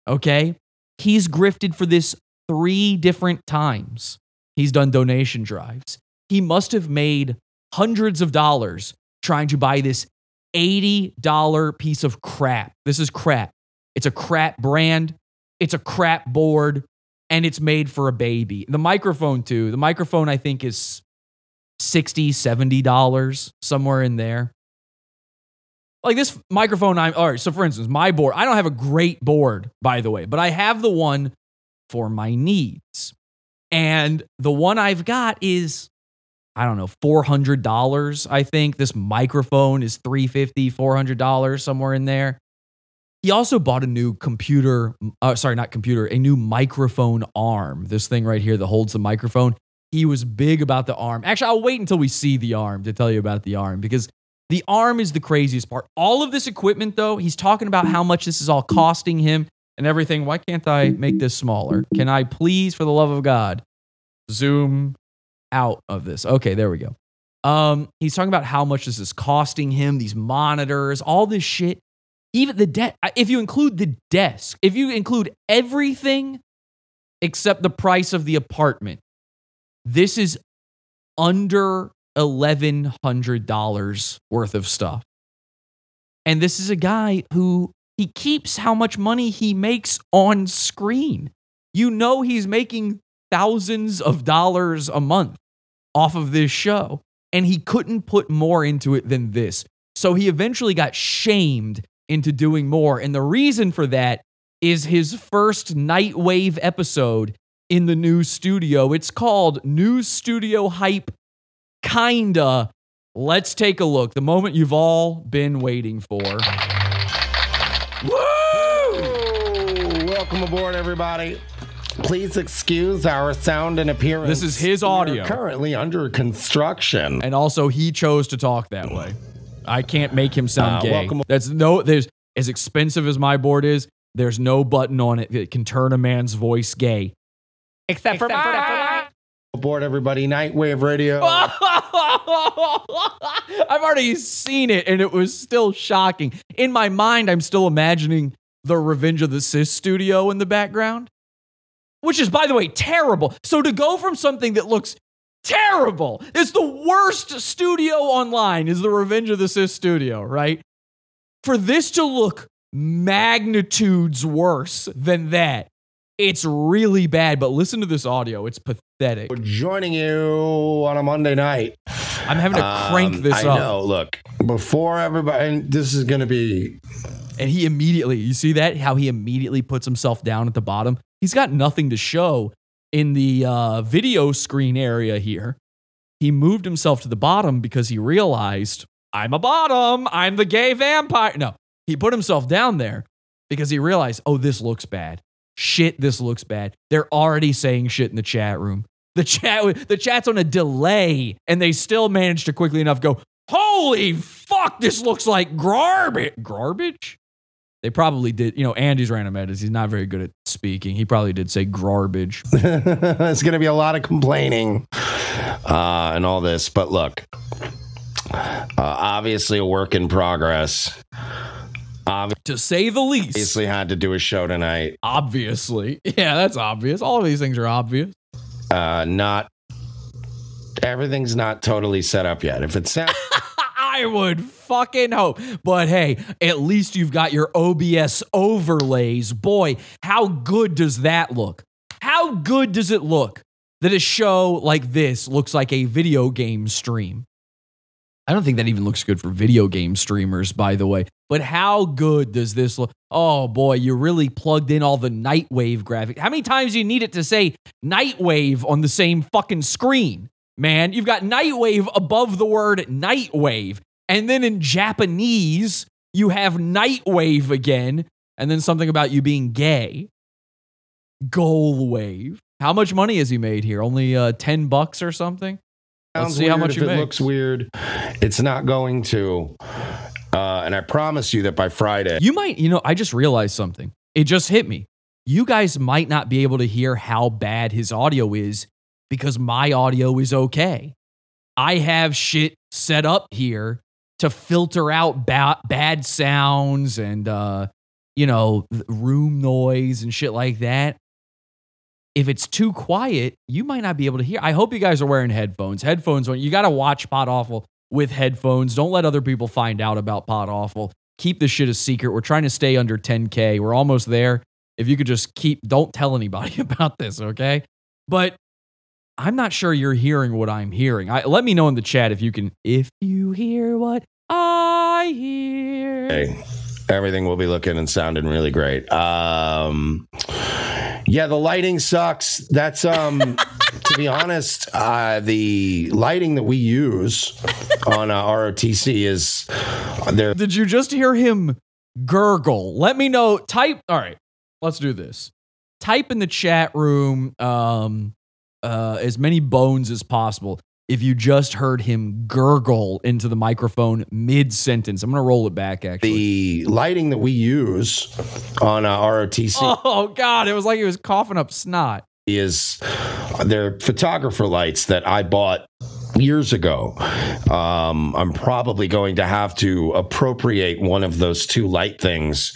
Okay. He's grifted for this three different times. He's done donation drives. He must have made hundreds of dollars trying to buy this $80 piece of crap. This is crap. It's a crap brand, it's a crap board, and it's made for a baby. The microphone, too. The microphone, I think, is 60 $70, somewhere in there. Like this microphone, I'm all right. So, for instance, my board, I don't have a great board, by the way, but I have the one for my needs. And the one I've got is, I don't know, $400, I think. This microphone is $350, $400, somewhere in there. He also bought a new computer, uh, sorry, not computer, a new microphone arm. This thing right here that holds the microphone. He was big about the arm. Actually, I'll wait until we see the arm to tell you about the arm because the arm is the craziest part. All of this equipment, though, he's talking about how much this is all costing him and everything. Why can't I make this smaller? Can I please, for the love of God, zoom out of this? Okay, there we go. Um, he's talking about how much this is costing him, these monitors, all this shit. Even the debt, if you include the desk, if you include everything except the price of the apartment, this is under $1,100 worth of stuff. And this is a guy who he keeps how much money he makes on screen. You know, he's making thousands of dollars a month off of this show, and he couldn't put more into it than this. So he eventually got shamed into doing more. And the reason for that is his first Nightwave episode in the new studio. It's called New Studio Hype Kinda. Let's take a look. The moment you've all been waiting for. Woo! Welcome aboard, everybody. Please excuse our sound and appearance. This is his We are audio. currently under construction. And also, he chose to talk that way. I can't make him sound Uh, gay. welcome- That's no. There's as expensive as my board is. There's no button on it that can turn a man's voice gay. Except for for mine. aboard, everybody. Nightwave Radio. I've already seen it, and it was still shocking. In my mind, I'm still imagining the Revenge of the Cis studio in the background, which is, by the way, terrible. So to go from something that looks terrible, it's the worst studio online, is the Revenge of the Cis studio, right? For this to look magnitudes worse than that, it's really bad. But listen to this audio; it's pathetic. We're Joining you on a Monday night. I'm having to crank Um, this I up. know. Look, before everybody, and this is going to be And he immediately, you see that? How he immediately puts himself down at the bottom? He's got nothing to show in the uh, video screen area here. He moved himself to the bottom because he realized, I'm a bottom. I'm the gay vampire. No, he put himself down there because he realized, oh, this looks bad. Shit, this looks bad. They're already saying shit in the chat room. The chat, the chat's on a delay, and they still managed to quickly enough go, holy fuck, this looks like garbage. Garbage? They probably did. You know, Andy's random edits. He's not very good at speaking. He probably did say garbage. it's going to be a lot of complaining uh, and all this. But look, uh, obviously a work in progress. To say the least. Obviously had to do a show tonight. Obviously. Yeah, that's obvious. All of these things are obvious. Uh, not everything's not totally set up yet. If it's sound, I would fucking hope. But hey, at least you've got your OBS overlays. Boy, how good does that look? How good does it look that a show like this looks like a video game stream? I don't think that even looks good for video game streamers, by the way. But how good does this look? Oh boy, you really plugged in all the Nightwave graphics. How many times do you need it to say Nightwave on the same fucking screen? Man, you've got Nightwave above the word Nightwave. And then in Japanese, you have Nightwave again. And then something about you being gay. Goal Wave. How much money has he made here? Only uh, 10 bucks or something? Let's see how much if it makes. looks weird, it's not going to. Uh, and I promise you that by Friday, You might, you know, I just realized something. It just hit me. You guys might not be able to hear how bad his audio is because my audio is okay. I have shit set up here to filter out ba- bad sounds and, uh, you know, room noise and shit like that. If it's too quiet, you might not be able to hear. I hope you guys are wearing headphones. Headphones, you got to watch Pod Awful with headphones. Don't let other people find out about Pod Awful. Keep this shit a secret. We're trying to stay under 10K. We're almost there. If you could just keep, don't tell anybody about this, okay? But I'm not sure you're hearing what I'm hearing. I, let me know in the chat if you can, if you hear what I hear. Hey, everything will be looking and sounding really great. Um, yeah, the lighting sucks. That's um, to be honest, uh, the lighting that we use on uh, ROTC is there. Did you just hear him gurgle? Let me know. Type. All right, let's do this. Type in the chat room um, uh, as many bones as possible. If you just heard him gurgle into the microphone mid sentence, I'm gonna roll it back. Actually, The lighting that we use on uh, ROTC oh god, it was like he was coughing up snot. is they're photographer lights that I bought years ago. Um, I'm probably going to have to appropriate one of those two light things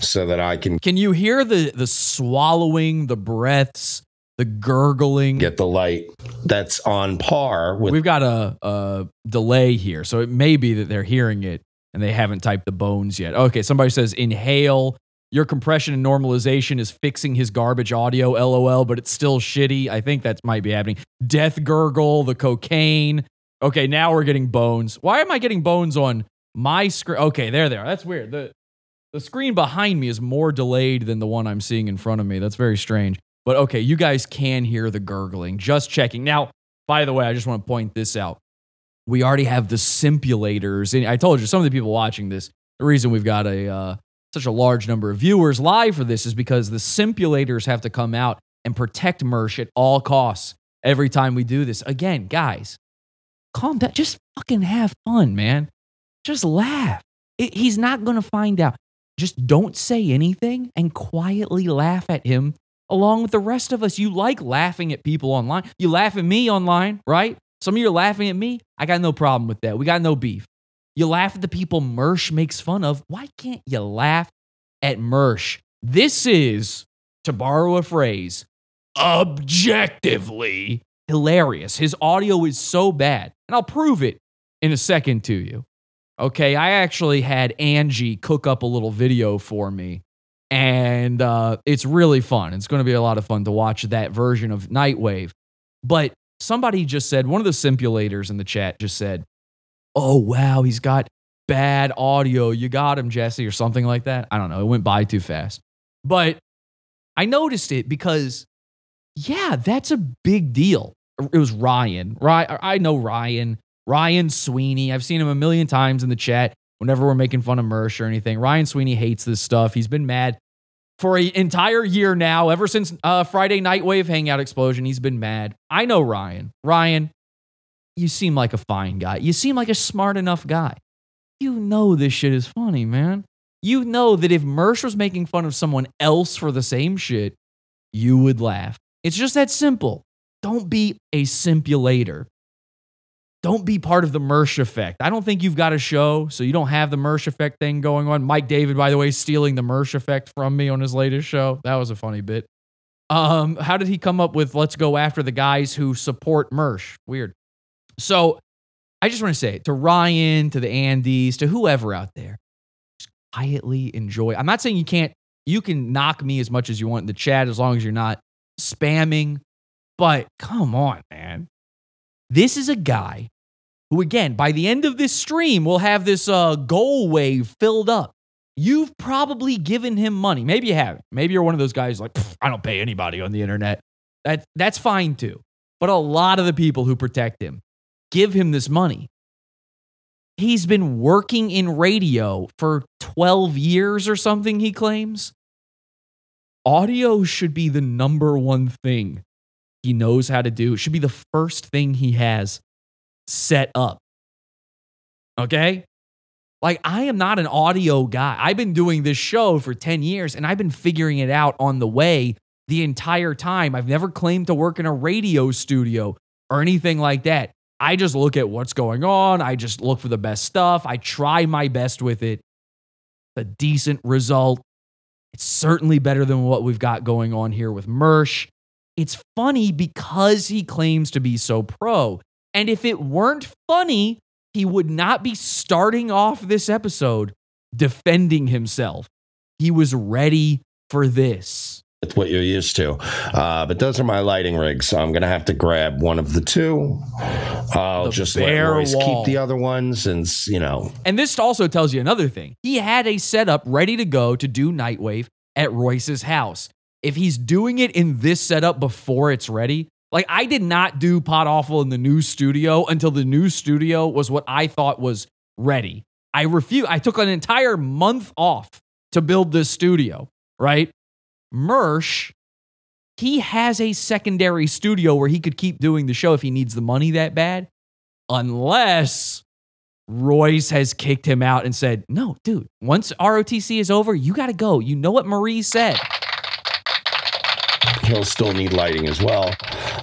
so that I can Can you hear the the swallowing, the breaths, the gurgling? get the light that's on par with We've got a, a delay here, so it may be that they're hearing it and they haven't typed the bones yet. Okay, somebody says inhale. Your compression and normalization is fixing his garbage audio, lol, but it's still shitty. I think that might be happening. Death gurgle, the cocaine. Okay, now we're getting bones. Why am I getting bones on my screen? Okay, there they are. That's weird. The the screen behind me is more delayed than the one I'm seeing in front of me. That's very strange. But okay, you guys can hear the gurgling. Just checking. Now, by the way, I just want to point this out. We already have the simulators. And I told you, some of the people watching this, the reason we've got a uh, such a large number of viewers live for this is because the simulators have to come out and protect Mersh at all costs every time we do this. Again, guys, calm down. Just fucking have fun, man. Just laugh. It- he's not going to find out. Just don't say anything and quietly laugh at him along with the rest of us. You like laughing at people online. You laugh at me online, right? Some of you are laughing at me. I got no problem with that. We got no beef. You laugh at the people Mersh makes fun of. Why can't you laugh at Mersh? This is, to borrow a phrase, objectively hilarious. His audio is so bad, and I'll prove it in a second to you. Okay, I actually had Angie cook up a little video for me, and uh, it's really fun. It's going to be a lot of fun to watch that version of Nightwave. But somebody just said, one of the simulators in the chat just said, Oh, wow, he's got bad audio. You got him, Jesse, or something like that. I don't know. It went by too fast. But I noticed it because, yeah, that's a big deal. It was Ryan. Ryan I know Ryan. Ryan Sweeney. I've seen him a million times in the chat whenever we're making fun of Mersh or anything. Ryan Sweeney hates this stuff. He's been mad for an entire year now, ever since uh, Friday Night Wave Hangout Explosion. He's been mad. I know Ryan. Ryan, you seem like a fine guy. You seem like a smart enough guy. You know this shit is funny, man. You know that if Mersh was making fun of someone else for the same shit, you would laugh. It's just that simple. Don't be a simulator. Don't be part of the Mersh effect. I don't think you've got a show, so you don't have the Mersh effect thing going on. Mike David, by the way, stealing the Mersh effect from me on his latest show. That was a funny bit. Um, how did he come up with let's go after the guys who support Mersh? Weird. So I just want to say to Ryan, to the Andes, to whoever out there, just quietly enjoy. I'm not saying you can't, you can knock me as much as you want in the chat as long as you're not spamming, but come on, man. This is a guy who, again, by the end of this stream, will have this uh, goal wave filled up. You've probably given him money. Maybe you haven't. Maybe you're one of those guys like, I don't pay anybody on the internet. That, that's fine too. But a lot of the people who protect him give him this money. He's been working in radio for 12 years or something, he claims. Audio should be the number one thing he knows how to do. It should be the first thing he has set up. Okay? Like, I am not an audio guy. I've been doing this show for 10 years and I've been figuring it out on the way the entire time. I've never claimed to work in a radio studio or anything like that. I just look at what's going on. I just look for the best stuff. I try my best with it. A decent result. It's certainly better than what we've got going on here with Mersh. It's funny because he claims to be so pro. And if it weren't funny, he would not be starting off this episode defending himself. He was ready for this. It's what you're used to. Uh, but those are my lighting rigs, so I'm gonna have to grab one of the two. I'll The just let Royce wall. keep the other ones, and you know, And this also tells you another thing. He had a setup ready to go to do Nightwave at Royce's house. If he's doing it in this setup before it's ready, like I did not do Pod Awful in the new studio until the new studio was what I thought was ready. I refuse. I took an entire month off to build this studio, right? Mersh, he has a secondary studio where he could keep doing the show if he needs the money that bad, unless Royce has kicked him out and said, No, dude, once ROTC is over, you got to go. You know what Marie said. He'll still need lighting as well.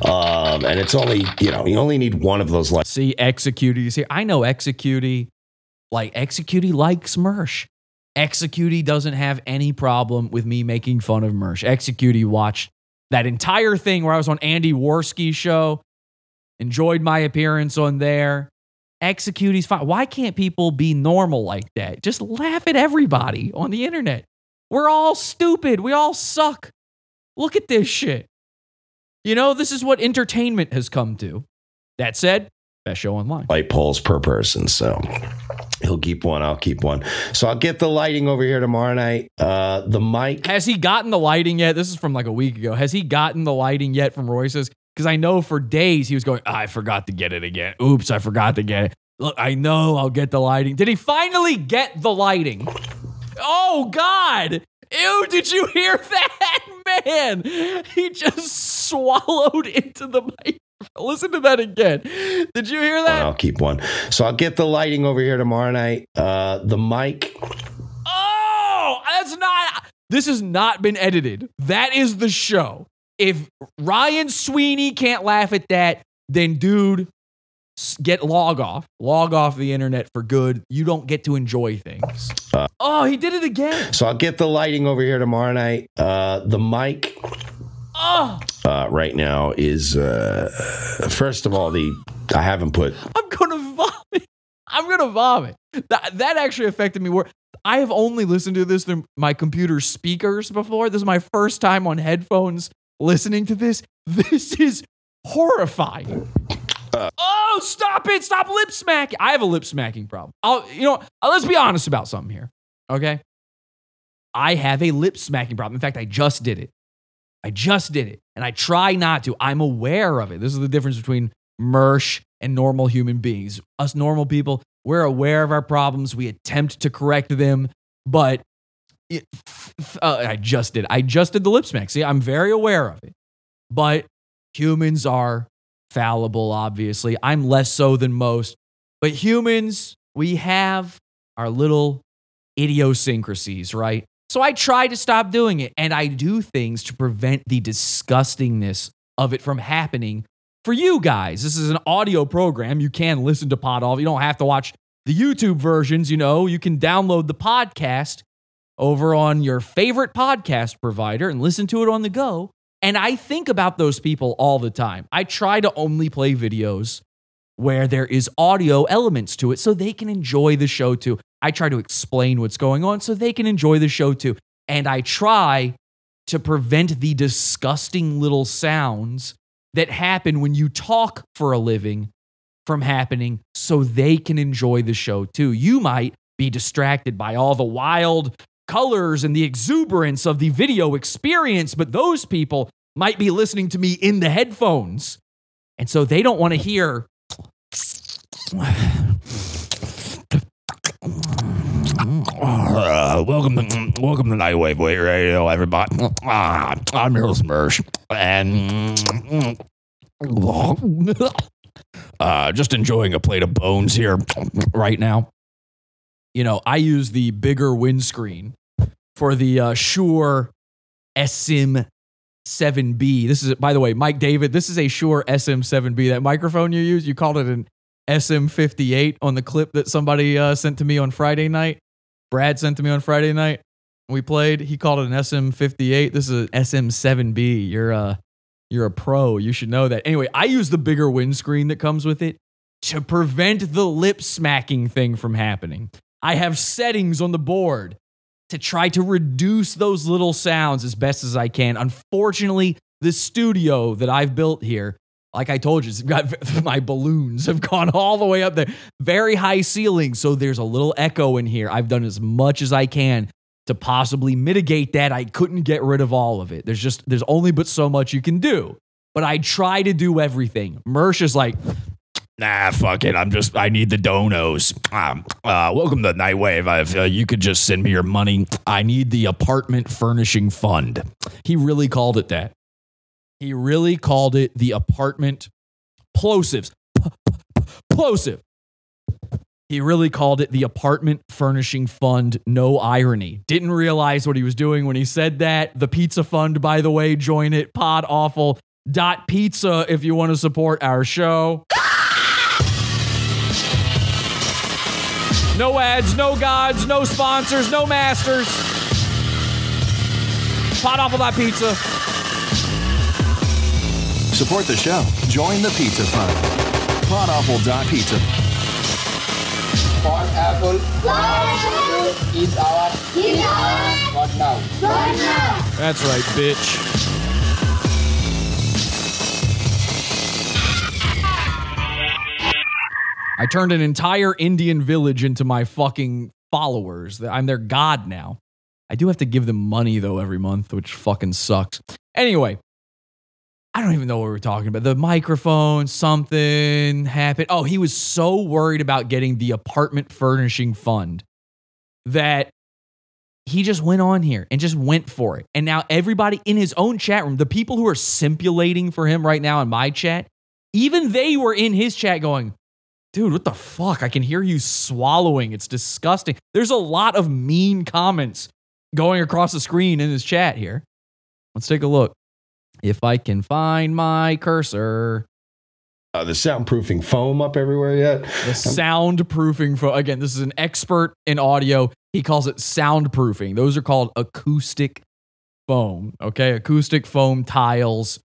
Um, and it's only you know you only need one of those lights. See, Executy is here. I know Executy, like Executy likes Mersh. Executy doesn't have any problem with me making fun of Mersh. Executy watched that entire thing where I was on Andy Warski's show, enjoyed my appearance on there. Executy's fine. Why can't people be normal like that? Just laugh at everybody on the internet. We're all stupid. We all suck. Look at this shit. You know, this is what entertainment has come to. That said, best show online. light poles per person. So he'll keep one. I'll keep one. So I'll get the lighting over here tomorrow night. Uh, the mic. Has he gotten the lighting yet? This is from like a week ago. Has he gotten the lighting yet from Royce's? Because I know for days he was going, "Ah, I forgot to get it again. Oops, I forgot to get it. Look, I know I'll get the lighting. Did he finally get the lighting? Oh, God. Ew, did you hear that? Man, he just swallowed into the microphone. Listen to that again. Did you hear that? I'll keep one. So I'll get the lighting over here tomorrow night. Uh, the mic. Oh, that's not. This has not been edited. That is the show. If Ryan Sweeney can't laugh at that, then dude, get log off. Log off the internet for good. You don't get to enjoy things. Uh, Oh, he did it again. so I'll get the lighting over here tomorrow night. Uh, the mic. Oh, Uh, right now is uh, first of all the I haven't put I'm gonna vomit. I'm gonna vomit. That that actually affected me. Where I have only listened to this through my computer speakers before. This is my first time on headphones listening to this. This is horrifying. Oh, stop it! Stop lip smacking. I have a lip smacking problem. I'll, you know, uh, let's be honest about something here. Okay, I have a lip smacking problem. In fact, I just did it. I just did it, and I try not to. I'm aware of it. This is the difference between Mersh and normal human beings. Us normal people, we're aware of our problems. We attempt to correct them, but it, uh, I just did. I just did the lip smack. See, I'm very aware of it. But humans are fallible, obviously. I'm less so than most. But humans, we have our little idiosyncrasies, right? So I try to stop doing it and I do things to prevent the disgustingness of it from happening for you guys. This is an audio program. You can listen to Pod Awful. You don't have to watch the YouTube versions, you know. You can download the podcast over on your favorite podcast provider and listen to it on the go. And I think about those people all the time. I try to only play videos where there is audio elements to it so they can enjoy the show too. I try to explain what's going on so they can enjoy the show too. And I try to prevent the disgusting little sounds that happen when you talk for a living from happening so they can enjoy the show too. You might be distracted by all the wild colors and the exuberance of the video experience, but those people might be listening to me in the headphones. And so they don't want to hear Uh, welcome to welcome to Nightwave Radio, everybody. I'm host, Mersh, and uh, just enjoying a plate of bones here right now. You know, I use the bigger windscreen for the uh, Shure SM 7B. This is, by the way, Mike David. This is a Shure SM7B. That microphone you use, you called it an SM58 on the clip that somebody uh, sent to me on Friday night. Brad sent to me on Friday night. We played. He called it an SM58. This is an SM7B. You're uh, You're a pro. You should know that. Anyway, I use the bigger windscreen that comes with it to prevent the lip smacking thing from happening. I have settings on the board to try to reduce those little sounds as best as I can. Unfortunately, the studio that I've built here, like I told you, got my balloons have gone all the way up there. Very high ceilings, so there's a little echo in here. I've done as much as I can to possibly mitigate that. I couldn't get rid of all of it. There's just there's only but so much you can do. But I try to do everything. Mersh is like, Nah, fuck it. I'm just, I need the donos. Um, uh, welcome to Nightwave. If uh, you could just send me your money, I need the apartment furnishing fund. He really called it that. He really called it the apartment plosives. Plosive. He really called it the apartment furnishing fund. No irony. Didn't realize what he was doing when he said that. The pizza fund, by the way, join it. Pod awful. Dot pizza if you want to support our show. No ads, no gods, no sponsors, no masters. Podawful.pizza. Support the show. Join the Pizza Fund. Podawful.pizza. Pod Awful is our what now? That's right, bitch. I turned an entire Indian village into my fucking followers. I'm their god now. I do have to give them money though every month, which fucking sucks. Anyway, I don't even know what we were talking about. The microphone, something happened. Oh, he was so worried about getting the apartment furnishing fund that he just went on here and just went for it. And now everybody in his own chat room, the people who are simulating for him right now in my chat, even they were in his chat going, dude, what the fuck? I can hear you swallowing. It's disgusting. There's a lot of mean comments going across the screen in this chat here. Let's take a look. If I can find my cursor. Uh, the soundproofing foam up everywhere yet? The soundproofing for again, this is an expert in audio. He calls it soundproofing. Those are called acoustic foam. Okay, acoustic foam tiles.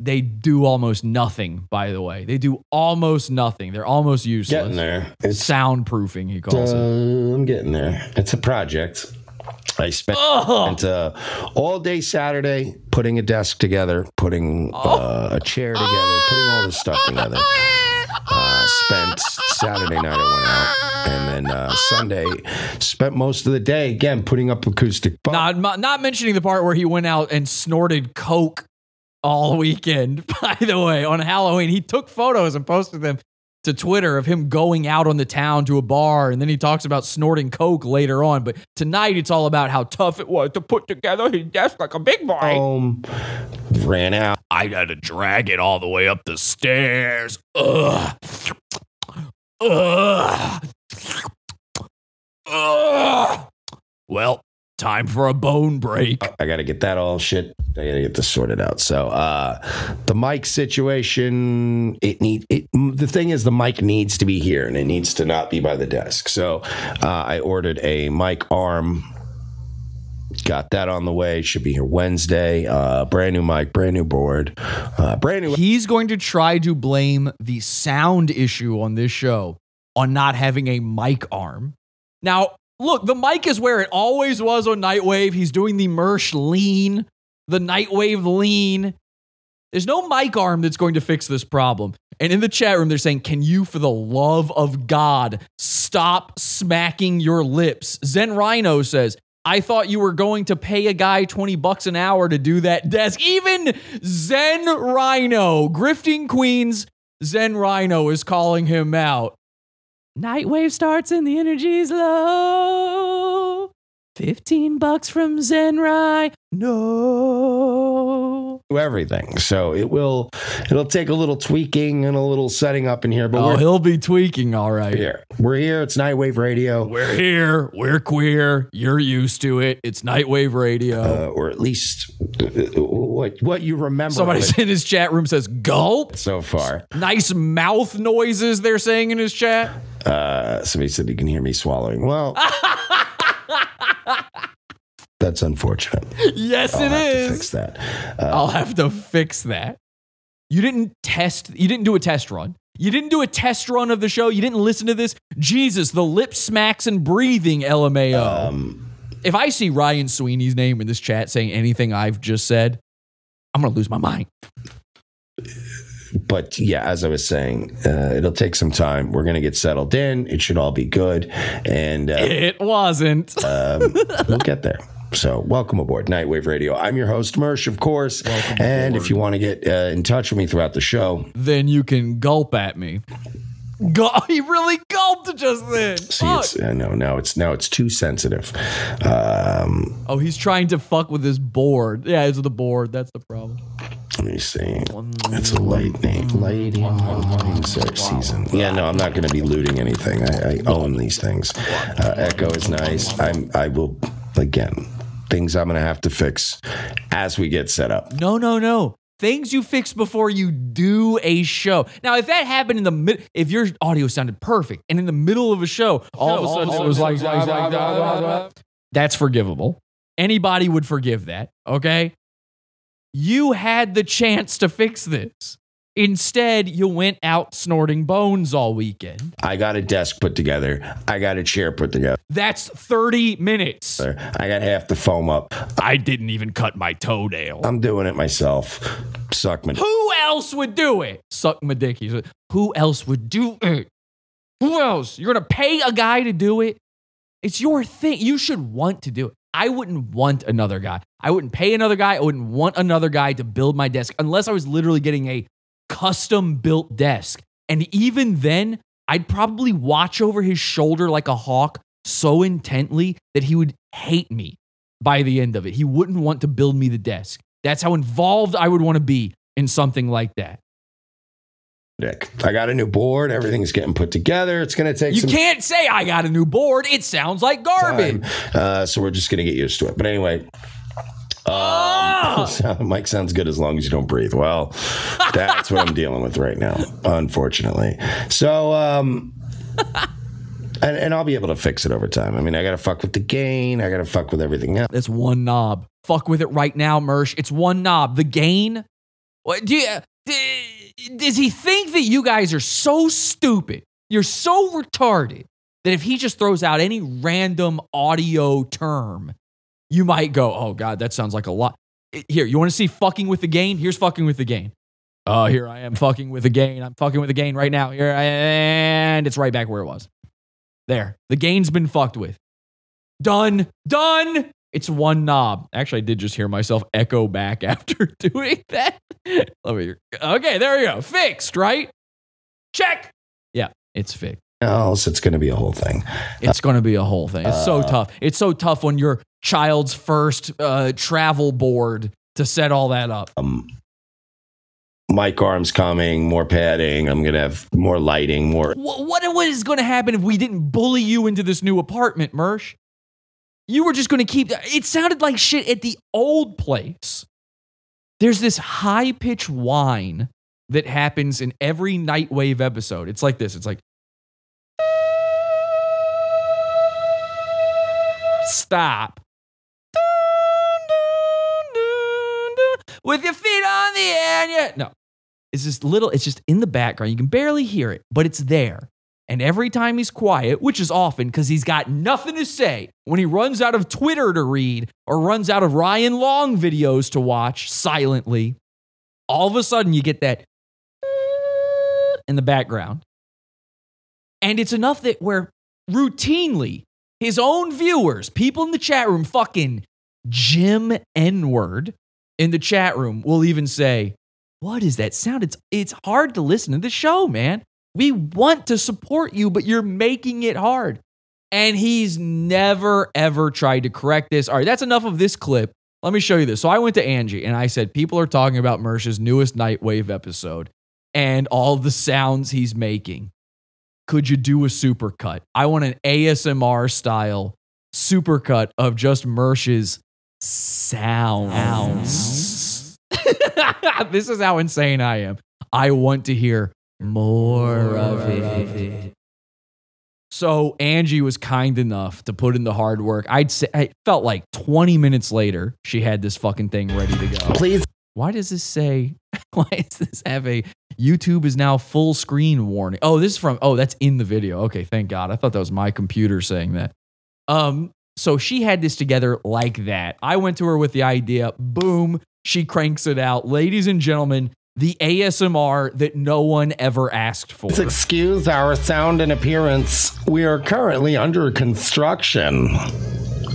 They do almost nothing, by the way. They do almost nothing. They're almost useless. Getting there. It's soundproofing, he calls uh, it. I'm getting there. It's a project. I spent Ugh. uh, all day Saturday putting a desk together, putting uh, a chair together, putting all this stuff together. Uh, spent Saturday night I went out, and then uh, Sunday spent most of the day again putting up acoustic. Not, not mentioning the part where he went out and snorted coke all weekend. By the way, on Halloween, he took photos and posted them to Twitter of him going out on the town to a bar, and then he talks about snorting coke later on. But tonight, it's all about how tough it was to put together his desk like a big boy. Home ran out. I had to drag it all the way up the stairs. Ugh. Ugh. Ugh. Well, time for a bone break. I got to get that all shit. I got to get this sorted out. So, uh, the mic situation, it need it. The thing is, the mic needs to be here, and it needs to not be by the desk. So, uh, I ordered a mic arm. Got that on the way. Should be here Wednesday. Uh, brand new mic, brand new board, uh, brand new. He's going to try to blame the sound issue on this show on not having a mic arm. Now, look, the mic is where it always was on Nightwave. He's doing the Mersh lean, the Nightwave lean. There's no mic arm that's going to fix this problem. And in the chat room, they're saying, Can you, for the love of God, stop smacking your lips? Zen Rhino says, I thought you were going to pay a guy 20 bucks an hour to do that desk. Even Zen Rhino, Grifting Queens, Zen Rhino is calling him out. Nightwave starts and the energy's low. 15 bucks from Zen Rhino. No. everything. So it will it'll take a little tweaking and a little setting up in here, but Oh, he'll be tweaking, all right. here. We're here. It's Nightwave Radio. We're here. We're queer. You're used to it. It's Nightwave Radio. uh, or at least what what you remember Somebody in his chat room says gulp. so far. Nice mouth noises they're saying in his chat. Uh, somebody said he can hear me swallowing. Well, That's unfortunate. Yes, it is. I'll it have to fix that. Uh, I'll have to fix that. You didn't test, you didn't do a test run. You didn't do a test run of the show. You didn't listen to this. Jesus, the lip smacks and breathing LMAO. Um, if I see Ryan Sweeney's name in this chat saying anything I've just said, I'm going to lose my mind. But yeah, as I was saying, uh, it'll take some time. We're going to get settled in. It should all be good. And uh, It wasn't. um, we'll get there. So, welcome aboard Nightwave Radio. I'm your host, Mersh, of course. and if you want to get uh, in touch with me throughout the show, then you can gulp at me. Gul- he really gulped just then. see, Fuck. it's I know now it's now it's too sensitive. Um, Oh, he's trying to fuck with his board. Yeah, it's the board. That's the problem. let me see. It's a lightning, lighting, lighting search season. Yeah, no, I'm not going to be looting anything. I, I own these things. Uh, Echo is nice. I'm. I will again. Things I'm going to have to fix as we get set up. No, no, no. Things you fix before you do a show. Now, if that happened in the mid, if your audio sounded perfect and in the middle of a show, all of a sudden it was like, that's forgivable. Anybody would forgive that. Okay. You had the chance to fix this. Instead, you went out snorting bones all weekend. I got a desk put together. I got a chair put together. That's 30 minutes. I got half the foam up. I didn't even cut my toenail. I'm doing it myself. Suck my. Who else would do it? Suck my dick. Who else would do it? Who else? You're gonna pay a guy to do it? It's your thing. You should want to do it. I wouldn't want another guy. I wouldn't pay another guy. I wouldn't want another guy to build my desk unless I was literally getting a custom built desk. And even then, I'd probably watch over his shoulder like a hawk so intently that he would hate me by the end of it. He wouldn't want to build me the desk. That's how involved I would want to be in something like that. Dick. I got a new board. Everything's getting put together. It's going to take You can't say I got a new board. It sounds like garbage. Uh, so we're just going to get used to it. But anyway. Ah! Um, Mike sounds good as long as you don't breathe. Well, that's what I'm dealing with right now, unfortunately. So, um, and, and I'll be able to fix it over time. I mean, I got to fuck with the gain. I got to fuck with everything else. That's one knob. Fuck with it right now, Mersh. It's one knob. The gain. What do you? Does he think that you guys are so stupid? You're so retarded that if he just throws out any random audio term, you might go, "Oh God, that sounds like a lot." Here, you want to see fucking with the gain? Here's fucking with the gain. Oh, here I am fucking with the gain. I'm fucking with the gain right now. Here, I, and it's right back where it was. There, the gain's been fucked with. Done. Done. It's one knob. Actually, I did just hear myself echo back after doing that. Let me. Okay, there you go. Fixed, right? Check. Yeah, it's fixed. Else. It's going to be a whole thing. It's going to be a whole thing. It's so Uh, tough. It's so tough when your child's first uh, travel board to set all that up. Um, mic arms coming, more padding. I'm going to have more lighting, more. What, what, what is going to happen if we didn't bully you into this new apartment, Mersh? You were just going to keep. It sounded like shit at the old place. There's this high pitched whine that happens in every Nightwave episode. It's like this. It's like. Stop. With your feet on the air. and No. It's just little, it's just in the background. You can barely hear it, but it's there. And every time he's quiet, which is often because he's got nothing to say, when he runs out of Twitter to read or runs out of Ryan Long videos to watch silently, all of a sudden you get that in the background. And it's enough that where routinely his own viewers, people in the chat room, fucking Jim N word in the chat room will even say, What is that sound? It's, it's hard to listen to the show, man. We want to support you, but you're making it hard. And he's never, ever tried to correct this. All right, that's enough of this clip. Let me show you this. So I went to Angie and I said, People are talking about Mersh's newest Nightwave episode and all the sounds he's making. Could you do a supercut? I want an ASMR style supercut of just Mersh's sounds. this is how insane I am. I want to hear more of it. So Angie was kind enough to put in the hard work. I'd say I felt like 20 minutes later, she had this fucking thing ready to go. Please. Why does this say? Why does this have a YouTube is now full screen warning? Oh, this is from. Oh, that's in the video. Okay, thank God. I thought that was my computer saying that. Um, so she had this together like that. I went to her with the idea. Boom, she cranks it out. Ladies and gentlemen, the ASMR that no one ever asked for. Excuse our sound and appearance. We are currently under construction.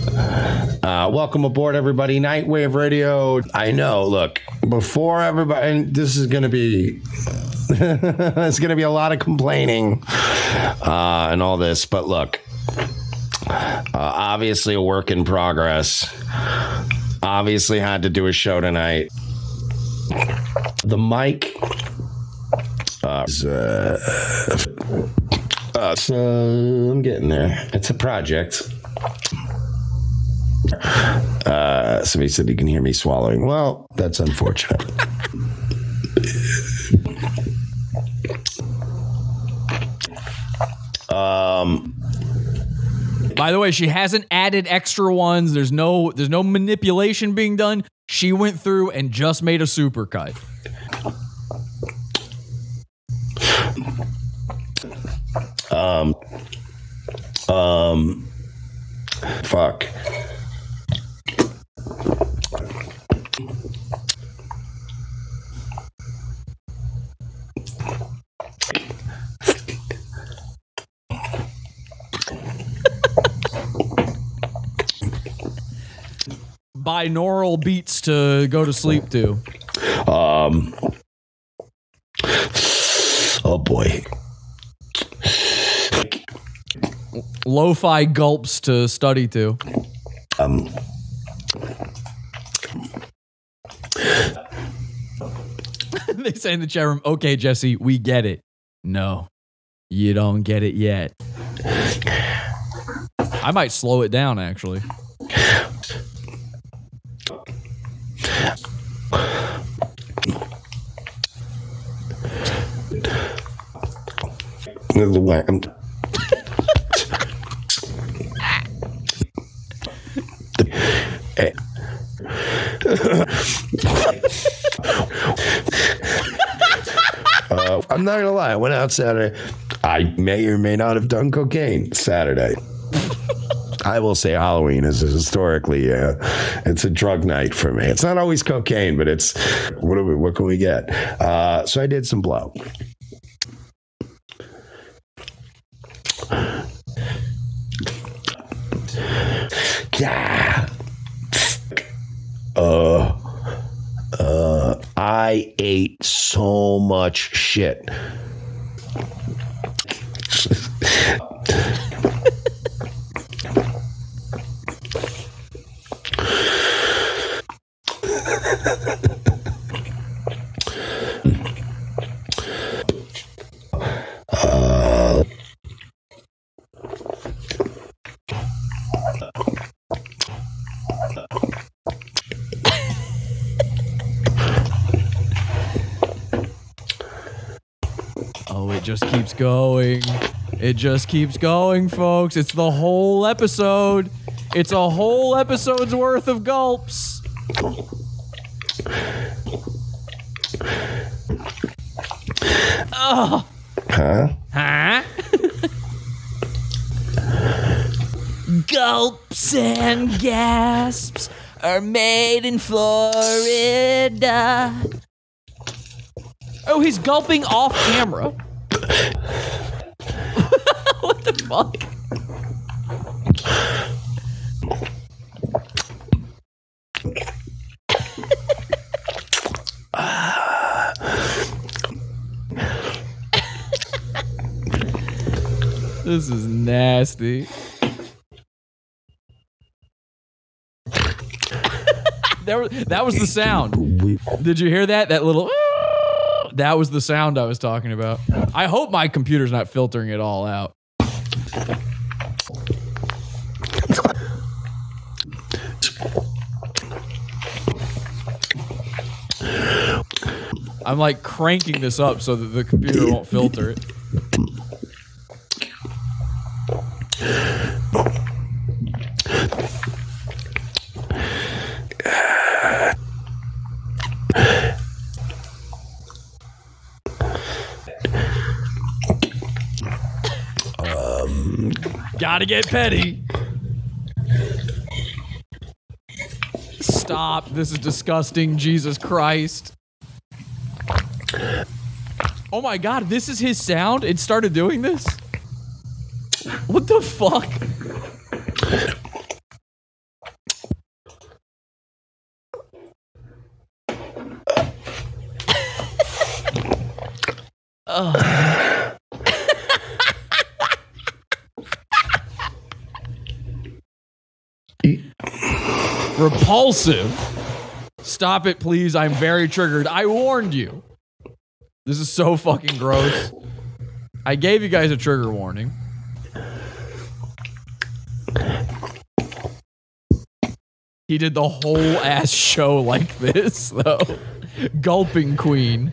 Uh, welcome aboard, everybody. Nightwave Radio. I know. Look, before everybody, and this is going to be, it's going to be a lot of complaining uh, and all this. But look, uh, obviously a work in progress. Obviously had to do a show tonight. The mic. Uh, is, uh, uh, so I'm getting there. It's a project. Uh, somebody said you can hear me swallowing. Well, that's unfortunate. um, By the way, she hasn't added extra ones. There's no there's no manipulation being done. She went through and just made a supercut. um, um, fuck. Binaural beats to go to sleep to. Um, oh boy. Lo-fi gulps to study to. Um, they say in the chat room, okay, Jesse, we get it. No, you don't get it yet. I might slow it down actually. the way I'm. Uh, I'm not gonna lie. I went out Saturday. I may or may not have done cocaine Saturday. I will say Halloween is historically uh, it's a drug night for me. It's not always cocaine, but it's what do we, what can we get? Uh, so I did some blow. Yeah. Uh, uh, I ate so much shit. just keeps going. It just keeps going, folks. It's the whole episode. It's a whole episode's worth of gulps. Oh, huh? huh? Gulps and gasps are made in Florida. Oh, he's gulping off camera. what the fuck? this is nasty. That was, that was the sound. Did you hear that? That little. That was the sound I was talking about. I hope my computer's not filtering it all out. I'm like cranking this up so that the computer won't filter it. Gotta get petty. Stop. This is disgusting. Jesus Christ. Oh my god, this is his sound? It started doing this? What the fuck? Ugh. Repulsive. Stop it, please. I'm very triggered. I warned you. This is so fucking gross. I gave you guys a trigger warning. He did the whole ass show like this, though. Gulping Queen.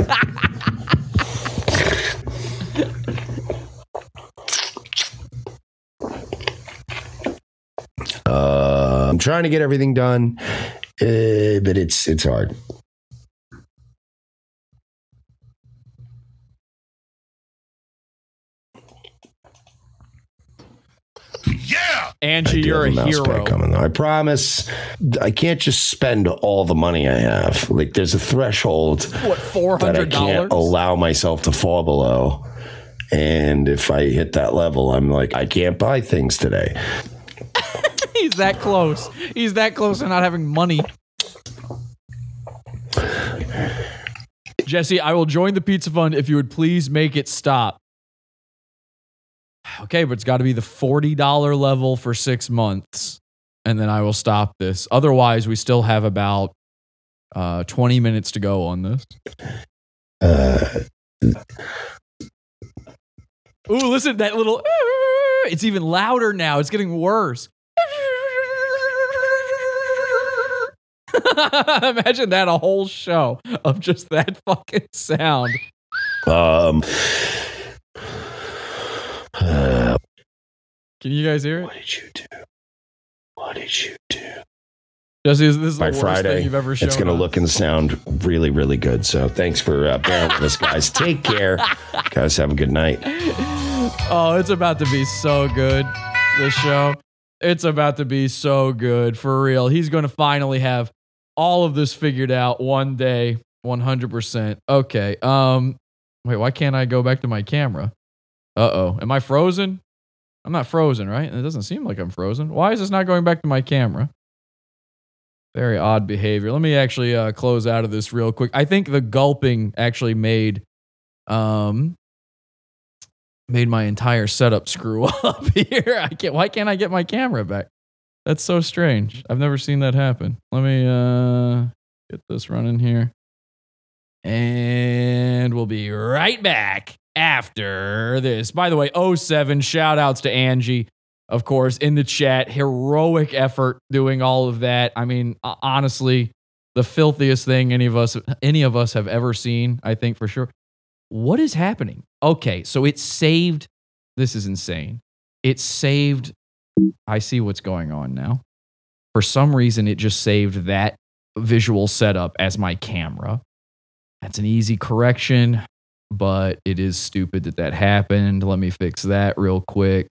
I'm trying to get everything done, uh, but it's it's hard. Yeah, Angie, you're a have mouse hero. Coming. I promise. I can't just spend all the money I have. Like there's a threshold What, four that I can't allow myself to fall below. And if I hit that level, I'm like, I can't buy things today. He's that close. He's that close to not having money. Jesse, I will join the pizza fund if you would please make it stop. Okay, but it's got to be the $40 level for six months, and then I will stop this. Otherwise, we still have about uh, 20 minutes to go on this. Uh, Ooh, listen that little. It's even louder now. It's getting worse. Imagine that a whole show of just that fucking sound. um, uh, Can you guys hear it? what did you do? What did you do? Jesse, this is the By worst Friday, thing you've ever shown. it's going to look and sound really, really good. So thanks for uh, bearing with us, guys. Take care. guys, have a good night. Oh, it's about to be so good. This show. It's about to be so good for real. He's going to finally have all of this figured out one day, 100%. Okay. Um wait, why can't I go back to my camera? Uh-oh. Am I frozen? I'm not frozen, right? It doesn't seem like I'm frozen. Why is this not going back to my camera? Very odd behavior. Let me actually uh, close out of this real quick. I think the gulping actually made um made my entire setup screw up here. I can't why can't I get my camera back? That's so strange. I've never seen that happen. Let me uh get this running here. And we'll be right back after this. By the way, 07 shout outs to Angie, of course, in the chat. Heroic effort doing all of that. I mean, honestly, the filthiest thing any of us any of us have ever seen, I think for sure. What is happening? Okay, so it saved this is insane. It saved I see what's going on now. For some reason it just saved that visual setup as my camera. That's an easy correction, but it is stupid that that happened. Let me fix that real quick.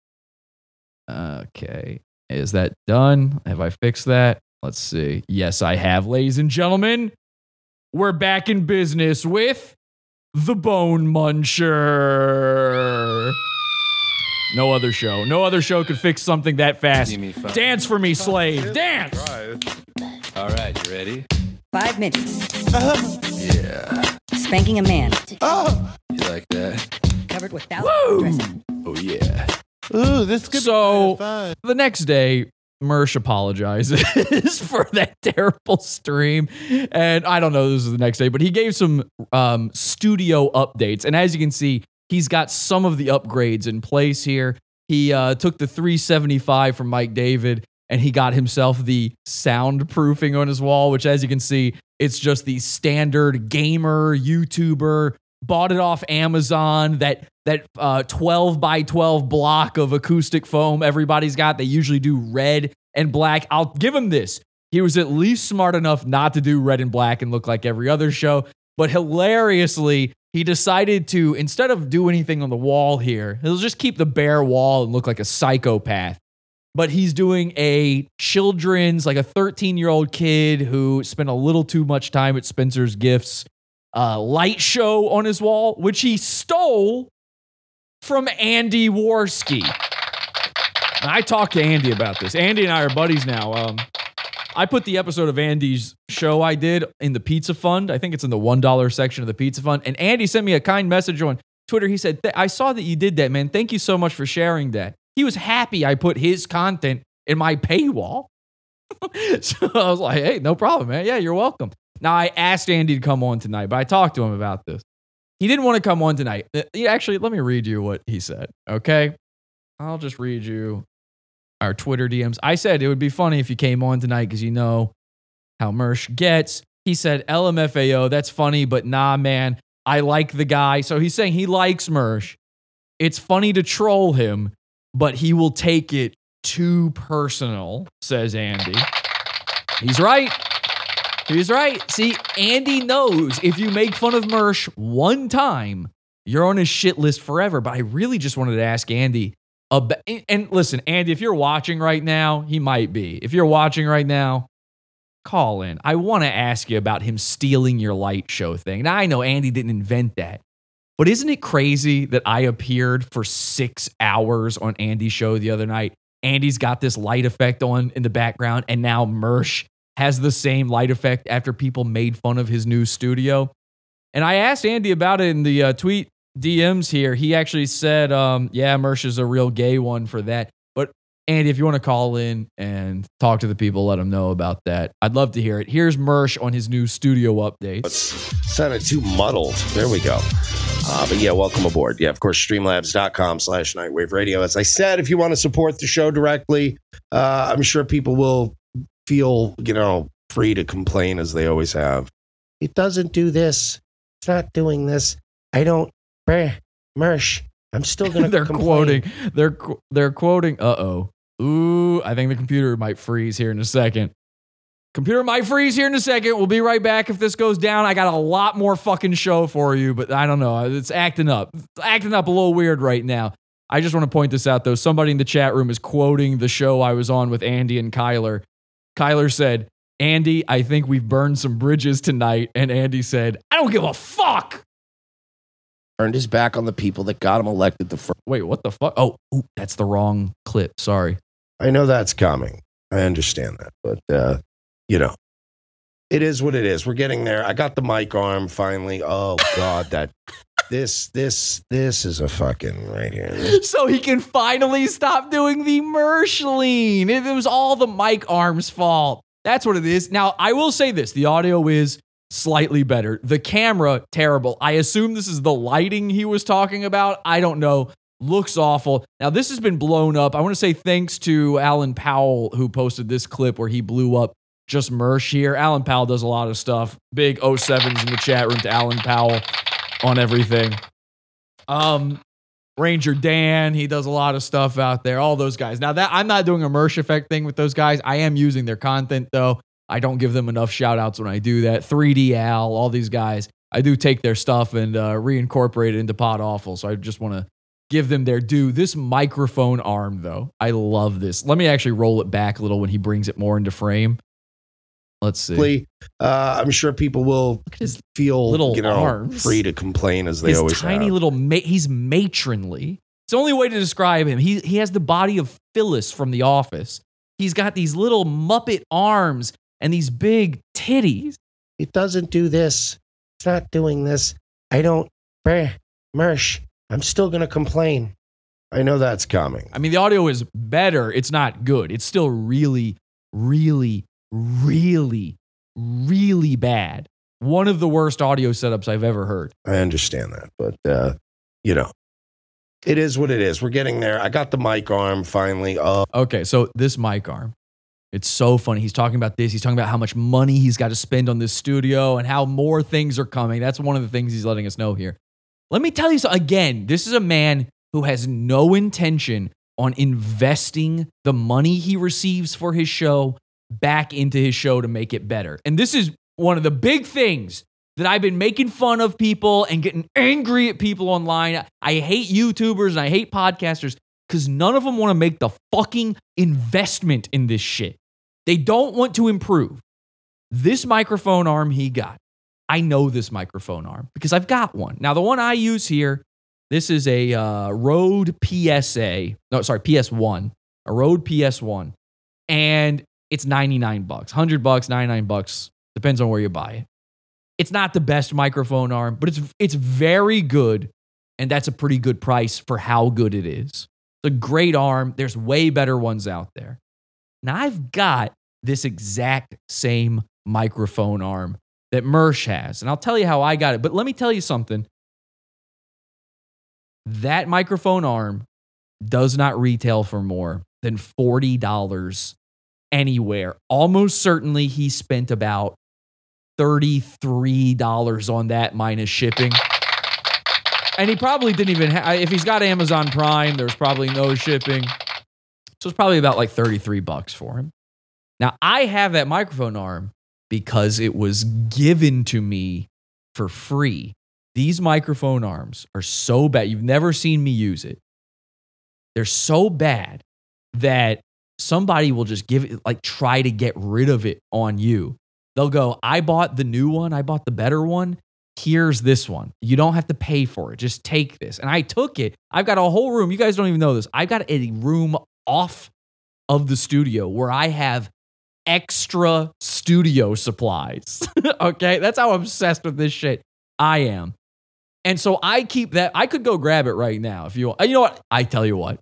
Okay. Is that done? Have I fixed that? Let's see. Yes, I have, ladies and gentlemen. We're back in business with the Bone Muncher. No other show. No other show could fix something that fast. Dance for me, slave. Dance. All right, you ready? Five minutes. Yeah. Spanking a man. You like that? Covered with thousands. Oh yeah. Ooh, this could so be fun. the next day, Mersh apologizes for that terrible stream. And I don't know this is the next day, but he gave some um, studio updates. And as you can see, he's got some of the upgrades in place here. He uh, took the 375 from Mike David and he got himself the soundproofing on his wall, which, as you can see, it's just the standard gamer YouTuber. Bought it off Amazon. That that uh, 12 by 12 block of acoustic foam everybody's got. They usually do red and black. I'll give him this. He was at least smart enough not to do red and black and look like every other show. But hilariously, he decided to, instead of do anything on the wall here, he'll just keep the bare wall and look like a psychopath. But he's doing a children's, like a 13 year old kid who spent a little too much time at Spencer's Gifts uh, light show on his wall, which he stole from Andy Warski. I talked to Andy about this. Andy and I are buddies now. Um, I put the episode of Andy's show I did in the pizza fund. I think it's in the $1 section of the pizza fund. And Andy sent me a kind message on Twitter. He said, I saw that you did that, man. Thank you so much for sharing that. He was happy I put his content in my paywall. so I was like, hey, no problem, man. Yeah, you're welcome. Now, I asked Andy to come on tonight, but I talked to him about this. He didn't want to come on tonight. Uh, Actually, let me read you what he said, okay? I'll just read you our Twitter DMs. I said it would be funny if you came on tonight because you know how Mersh gets. He said, LMFAO, that's funny, but nah, man, I like the guy. So he's saying he likes Mersh. It's funny to troll him, but he will take it too personal, says Andy. He's right. He's right. See, Andy knows if you make fun of Mersh one time, you're on his shit list forever. But I really just wanted to ask Andy. And listen, Andy, if you're watching right now, he might be. If you're watching right now, call in. I want to ask you about him stealing your light show thing. Now, I know Andy didn't invent that, but isn't it crazy that I appeared for six hours on Andy's show the other night? Andy's got this light effect on in the background, and now Mersh has the same light effect after people made fun of his new studio. And I asked Andy about it in the uh, tweet DMs here. He actually said, um, yeah, Mersh is a real gay one for that. But Andy, if you want to call in and talk to the people, let them know about that. I'd love to hear it. Here's Mersh on his new studio updates. sounded too muddled. There we go. Uh, but yeah, welcome aboard. Yeah, of course, streamlabs.com slash nightwave radio. As I said, if you want to support the show directly, uh, I'm sure people will feel, you know, free to complain as they always have. It doesn't do this. It's not doing this. I don't. Brr, Mersh, I'm still going to they're complain. quoting. They're they're quoting. Uh oh. Ooh, I think the computer might freeze here in a second. Computer might freeze here in a second. We'll be right back if this goes down. I got a lot more fucking show for you, but I don't know. It's acting up. It's acting up a little weird right now. I just want to point this out though. Somebody in the chat room is quoting the show I was on with Andy and Kyler. Kyler said, Andy, I think we've burned some bridges tonight. And Andy said, I don't give a fuck. Turned his back on the people that got him elected the first. Wait, what the fuck? Oh, ooh, that's the wrong clip. Sorry. I know that's coming. I understand that. But, uh, you know, it is what it is. We're getting there. I got the mic arm finally. Oh, God, that. This, this, this is a fucking right here. This- so he can finally stop doing the Mersh. It was all the mic arm's fault. That's what it is. Now, I will say this the audio is slightly better. The camera, terrible. I assume this is the lighting he was talking about. I don't know. Looks awful. Now, this has been blown up. I want to say thanks to Alan Powell, who posted this clip where he blew up just Mersh here. Alan Powell does a lot of stuff. Big 07s in the chat room to Alan Powell on everything. Um, Ranger Dan, he does a lot of stuff out there. All those guys. Now that I'm not doing a Mersh effect thing with those guys. I am using their content though. I don't give them enough shout outs when I do that. 3D Al, all these guys. I do take their stuff and uh, reincorporate it into Pod Awful. So I just want to give them their due. This microphone arm, though, I love this. Let me actually roll it back a little when he brings it more into frame. Let's see. Uh, I'm sure people will feel little you know, arms. free to complain as they His always tiny have. little, ma- he's matronly. It's the only way to describe him. He he has the body of Phyllis from The Office. He's got these little Muppet arms and these big titties. It doesn't do this. It's not doing this. I don't. Brr, Mersh, I'm still going to complain. I know that's coming. I mean, the audio is better. It's not good. It's still really, really, really, really bad. One of the worst audio setups I've ever heard. I understand that, but uh, you know, it is what it is. We're getting there. I got the mic arm finally. Oh, Okay, so this mic arm. It's so funny. He's talking about this. He's talking about how much money he's got to spend on this studio and how more things are coming. That's one of the things he's letting us know here. Let me tell you so again, this is a man who has no intention on investing the money he receives for his show back into his show to make it better. And this is one of the big things that I've been making fun of people and getting angry at people online. I hate YouTubers and I hate podcasters because none of them want to make the fucking investment in this shit. They don't want to improve. This microphone arm he got. I know this microphone arm because I've got one. Now, the one I use here, this is a uh, Rode PSA. No, sorry, PS1. A Rode PS1. And it's 99 bucks. 100 bucks, 99 bucks. Depends on where you buy it. It's not the best microphone arm, but it's it's very good and that's a pretty good price for how good it is. It's a great arm. There's way better ones out there. Now I've got this exact same microphone arm that Mersh has, and I'll tell you how I got it. But let me tell you something. That microphone arm does not retail for more than $40 anywhere. Almost certainly he spent about $33 on that minus shipping. And he probably didn't even have, if he's got Amazon Prime, there's probably no shipping. So it's probably about like 33 bucks for him. Now, I have that microphone arm because it was given to me for free. These microphone arms are so bad. You've never seen me use it. They're so bad that somebody will just give it, like, try to get rid of it on you. They'll go, I bought the new one, I bought the better one. Here's this one. You don't have to pay for it. Just take this. And I took it. I've got a whole room. You guys don't even know this. I've got a room off of the studio where I have extra studio supplies. okay. That's how obsessed with this shit I am. And so I keep that. I could go grab it right now if you want. You know what? I tell you what,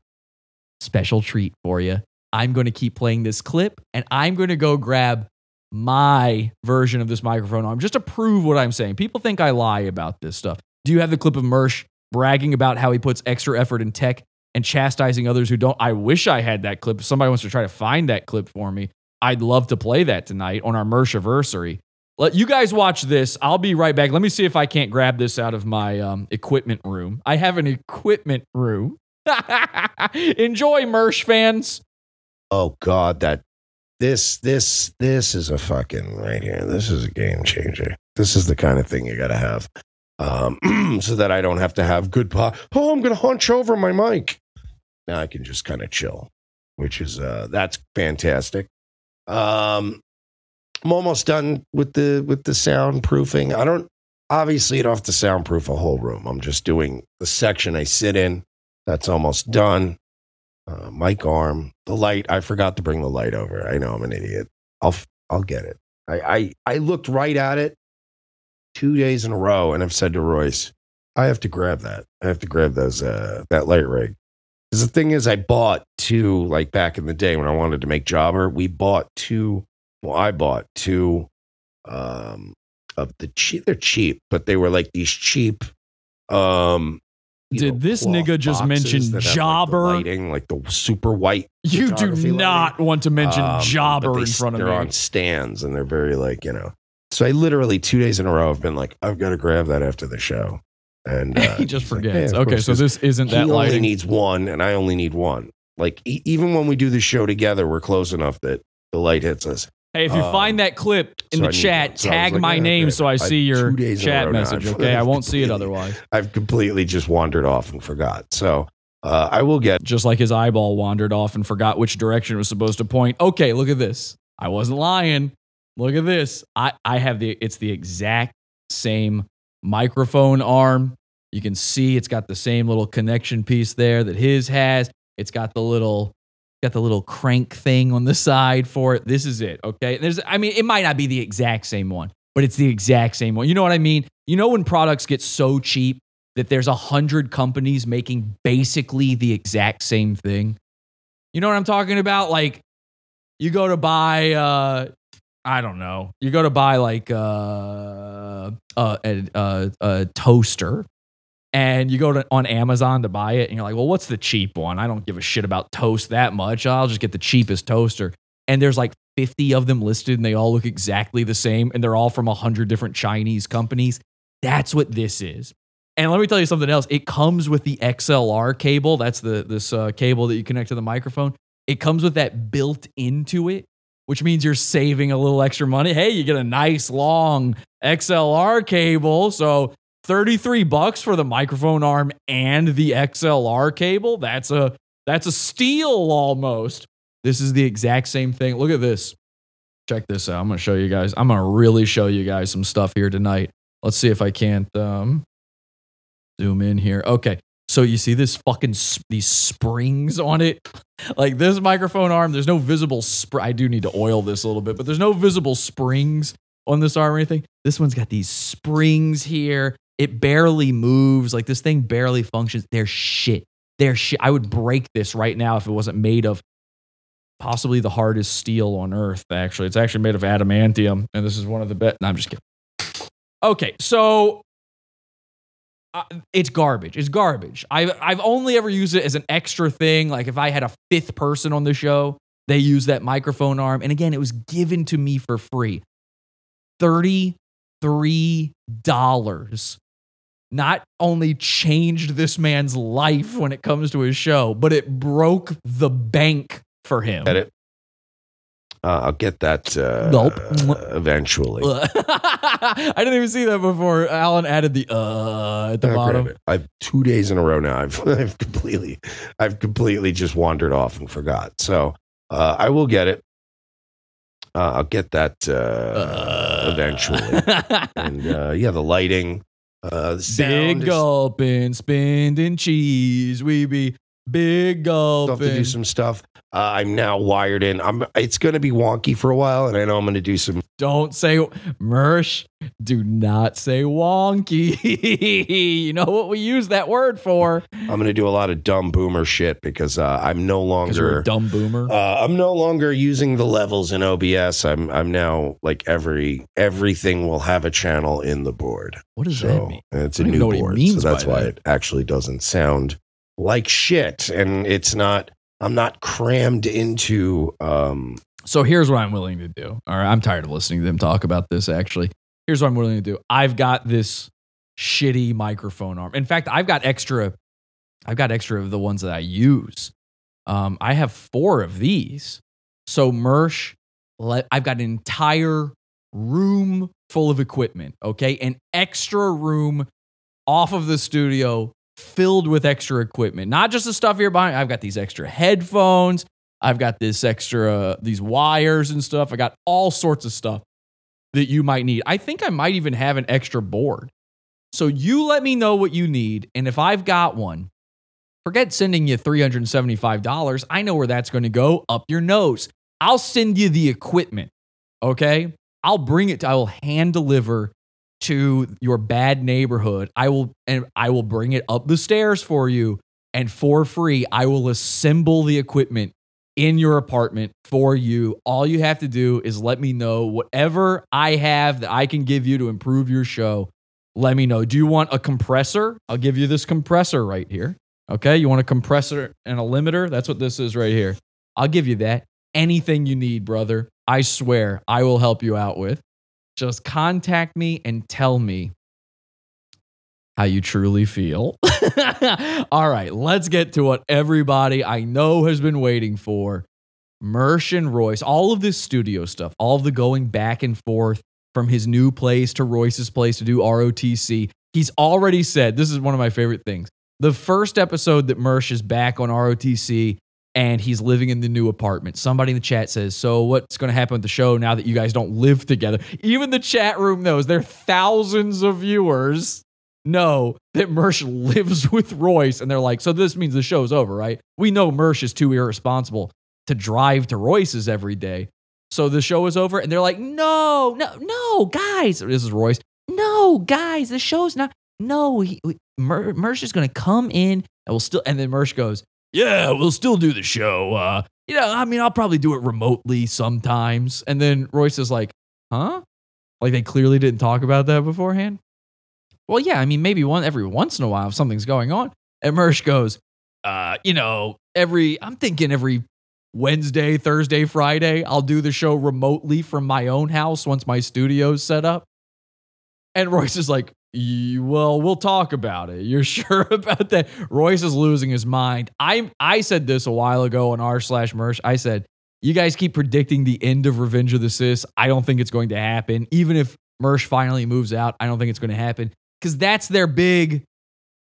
special treat for you. I'm going to keep playing this clip and I'm going to go grab my version of this microphone arm just to prove what I'm saying. People think I lie about this stuff. Do you have the clip of Mersh bragging about how he puts extra effort in tech and chastising others who don't? I wish I had that clip. If somebody wants to try to find that clip for me, I'd love to play that tonight on our Mersh anniversary. Let you guys watch this. I'll be right back. Let me see if I can't grab this out of my um, equipment room. I have an equipment room. Enjoy, Mersh fans. Oh God, that this this this is a fucking right here. This is a game changer. This is the kind of thing you got to have, um, so that I don't have to have good po Oh, I'm gonna hunch over my mic. Now I can just kind of chill, which is uh, that's fantastic. Um, I'm almost done with the with the soundproofing. I don't obviously you don't have to soundproof a whole room. I'm just doing the section I sit in. That's almost done. Uh, mic arm, the light. I forgot to bring the light over. I know I'm an idiot. I'll I'll get it. I I, I looked right at it two days in a row, and I've said to Royce, I have to grab that. I have to grab those uh, that light rig. Because the thing is, I bought two like back in the day when I wanted to make Jobber. We bought two. Well, I bought two um, of the cheap. They're cheap, but they were like these cheap. Um, Did know, this nigga just mention have, like, the Jobber? lighting, like the super white. You do not lighting. want to mention Um, Jobber they- in front of they're me. on stands and they're very like you know. So I literally two days in a row have been like, I've got to grab that after the show, and uh, he just he's like, forgets. Okay, so this isn't that. Light. He that only needs one, and I only need one. Like e- even when we do the show together, we're close enough that the light hits us. Hey, if you Um, find that clip in so the chat. So tag like, my yeah, name okay. so I see your two days in a chat row now. message. Okay, I won't see it otherwise. I've completely just wandered off and forgot. So uh, I will get. Just like his eyeball wandered off and forgot which direction it was supposed to point. Okay, look at this. I wasn't lying. Look at this. I, I have the it's the exact same microphone arm. You can see it's got the same little connection piece there that his has. It's got the little got the little crank thing on the side for it. This is it. Okay. There's I mean, it might not be the exact same one, but it's the exact same one. You know what I mean? You know when products get so cheap that there's a hundred companies making basically the exact same thing. You know what I'm talking about? Like you go to buy uh I don't know. You go to buy like uh, uh, a, a, a toaster and you go to on Amazon to buy it and you're like, "Well, what's the cheap one? I don't give a shit about toast that much. I'll just get the cheapest toaster." and there's like 50 of them listed and they all look exactly the same and they're all from 100 different Chinese companies. That's what this is. And let me tell you something else. It comes with the XLR cable. That's the this uh, cable that you connect to the microphone. It comes with that built into it, which means you're saving a little extra money. Hey, you get a nice long XLR cable. So 33 bucks for the microphone arm and the XLR cable. That's a that's a steal almost. This is the exact same thing. Look at this. Check this out. I'm going to show you guys. I'm going to really show you guys some stuff here tonight. Let's see if I can't um zoom in here. Okay. So you see this fucking s- these springs on it? Like this microphone arm, there's no visible spr- I do need to oil this a little bit, but there's no visible springs on this arm or anything. This one's got these springs here. It barely moves. Like this thing barely functions. They're shit. They're shit. I would break this right now if it wasn't made of possibly the hardest steel on earth, actually. It's actually made of adamantium, and this is one of the best. No, I'm just kidding. Okay, so uh, it's garbage. It's garbage. I've I've only ever used it as an extra thing. Like if I had a fifth person on the show, they use that microphone arm. And again, it was given to me for free. Thirty-three dollars. Not only changed this man's life when it comes to his show, but it broke the bank for him. Get it? Uh, I'll get that uh, Nope. eventually. I didn't even see that before. Alan added the uh at the Uh, bottom. I've two days in a row now. I've I've completely I've completely just wandered off and forgot. So uh, I will get it. Uh, I'll get that uh, eventually. and uh, yeah, the lighting, uh, the Big is- gulping, spending cheese. We be big Still have to do some stuff. Uh, I'm now wired in. I'm. It's going to be wonky for a while, and I know I'm going to do some. Don't say Mersh. Do not say wonky. you know what we use that word for? I'm going to do a lot of dumb boomer shit because uh, I'm no longer a dumb boomer. Uh, I'm no longer using the levels in OBS. I'm I'm now like every everything will have a channel in the board. What does So that mean? it's a new know what he board, so that's why that. it actually doesn't sound like shit, and it's not. I'm not crammed into. Um, So here's what I'm willing to do. All right, I'm tired of listening to them talk about this. Actually, here's what I'm willing to do. I've got this shitty microphone arm. In fact, I've got extra. I've got extra of the ones that I use. Um, I have four of these. So Mersh, I've got an entire room full of equipment. Okay, an extra room off of the studio filled with extra equipment. Not just the stuff you're buying. I've got these extra headphones. I've got this extra, uh, these wires and stuff. I got all sorts of stuff that you might need. I think I might even have an extra board. So you let me know what you need. And if I've got one, forget sending you $375. I know where that's going to go up your nose. I'll send you the equipment. Okay. I'll bring it, to, I will hand deliver to your bad neighborhood. I will, and I will bring it up the stairs for you. And for free, I will assemble the equipment in your apartment for you. All you have to do is let me know whatever I have that I can give you to improve your show. Let me know. Do you want a compressor? I'll give you this compressor right here. Okay. You want a compressor and a limiter? That's what this is right here. I'll give you that. Anything you need, brother. I swear I will help you out with. Just contact me and tell me how you truly feel. All right, let's get to what everybody I know has been waiting for. Mersh and Royce, all of this studio stuff, all of the going back and forth from his new place to Royce's place to do ROTC. He's already said, this is one of my favorite things. The first episode that Mersh is back on ROTC and he's living in the new apartment. Somebody in the chat says, So, what's going to happen with the show now that you guys don't live together? Even the chat room knows there are thousands of viewers know that Mersh lives with Royce. And they're like, So, this means the show's over, right? We know Mersh is too irresponsible to drive to Royce's every day. So, the show is over. And they're like, No, no, no, guys. This is Royce. No, guys, the show's not. No, he, Mer, Mersh is going to come in and we'll still. And then Mersh goes, yeah, we'll still do the show. Uh, you know, I mean, I'll probably do it remotely sometimes. And then Royce is like, huh? Like they clearly didn't talk about that beforehand. Well, yeah, I mean, maybe one every once in a while if something's going on. And Mersh goes, uh, you know, every I'm thinking every Wednesday, Thursday, Friday, I'll do the show remotely from my own house once my studio's set up. And Royce is like, "Y- well, we'll talk about it. You're sure about that? Royce is losing his mind. I I said this a while ago on r slash Mersh. I said, you guys keep predicting the end of Revenge of the Cis. I don't think it's going to happen. Even if Mersh finally moves out, I don't think it's going to happen. Because that's their big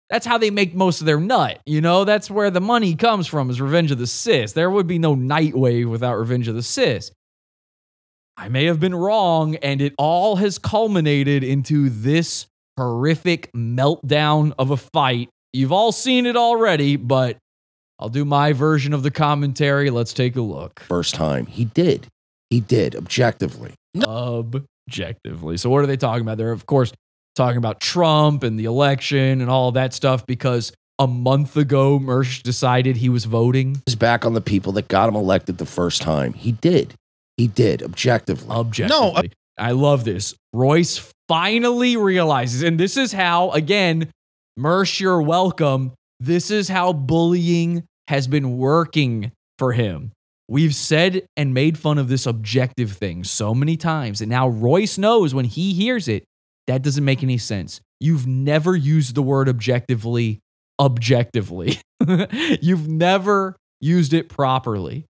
that's how they make most of their nut. You know, that's where the money comes from is Revenge of the Cis. There would be no Nightwave without Revenge of the Cis. I may have been wrong, and it all has culminated into this horrific meltdown of a fight. You've all seen it already, but I'll do my version of the commentary. Let's take a look. First time. He did. He did, objectively. Objectively. So, what are they talking about? They're, of course, talking about Trump and the election and all that stuff because a month ago, Mersh decided he was voting. He's back on the people that got him elected the first time. He did. He did, objectively. Objectively. No, I love this. Royce finally realizes, and this is how, again, Mersh, you're welcome. This is how bullying has been working for him. We've said and made fun of this objective thing so many times. And now Royce knows when he hears it, that doesn't make any sense. You've never used the word objectively, objectively. You've never used it properly.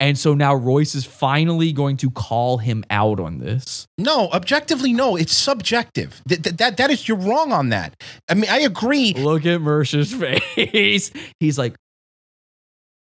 And so now Royce is finally going to call him out on this. No, objectively, no. It's subjective. That, that, that, that is, you're wrong on that. I mean, I agree. Look at Mersh's face. He's like,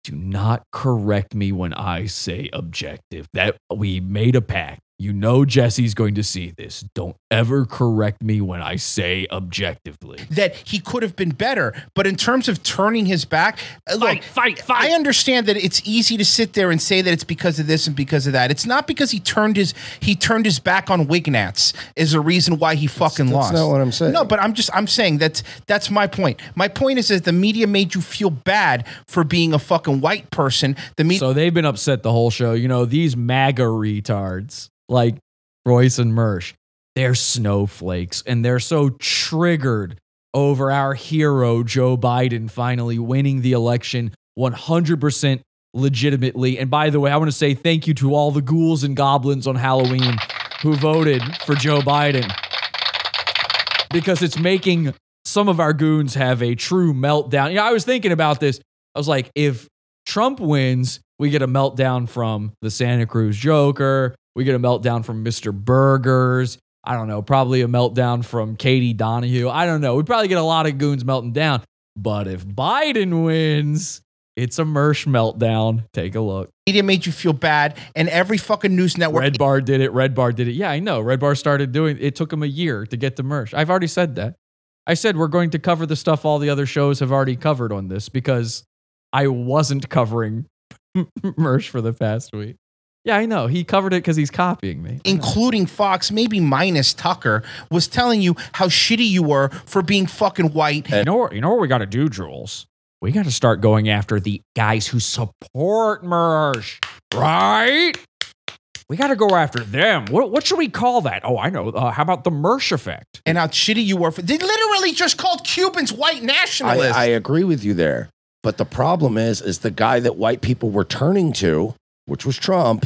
do not correct me when I say objective. That we made a pact. You know Jesse's going to see this. Don't ever correct me when I say objectively. that he could have been better. But in terms of turning his back, uh, look, fight, fight, I understand that it's easy to sit there and say that it's because of this and because of that. It's not because he turned his he turned his back on Wignats is a reason why he fucking that's lost. not what I'm saying. No, but I'm just I'm saying that's that's my point. My point is that the media made you feel bad for being a fucking white person. The media So they've been upset the whole show. You know, these MAGA retards like Royce and Mersh, they're snowflakes and they're so triggered over our hero, Joe Biden, finally winning the election 100% legitimately. And by the way, I want to say thank you to all the ghouls and goblins on Halloween who voted for Joe Biden because it's making some of our goons have a true meltdown. You know, I was thinking about this. I was like, if Trump wins, we get a meltdown from the Santa Cruz Joker. We get a meltdown from Mr. Burgers. I don't know, probably a meltdown from Katie Donahue. I don't know. We probably get a lot of goons melting down. But if Biden wins, it's a Mersh meltdown. Take a look. media made you feel bad, and every fucking news network. Red Bar did it. Red Bar did it. Yeah, I know. Red Bar started doing it. Took them a year to get to Mersh. I've already said that. I said we're going to cover the stuff all the other shows have already covered on this because I wasn't covering Mersh for the past week. Yeah, I know. He covered it because he's copying me. including Fox, maybe minus Tucker, was telling you how shitty you were for being fucking white. You know, what- you know what we got to do, Jules? We got to start going after the guys who support Mersh, right? We got to go after them. What, what should we call that? Oh, I know. Uh, how about the Mersh effect? And how shitty you were for. They literally just called Cubans white I, nationalists. I agree with you there. But the problem is, is the guy that white people were turning to, which was Trump,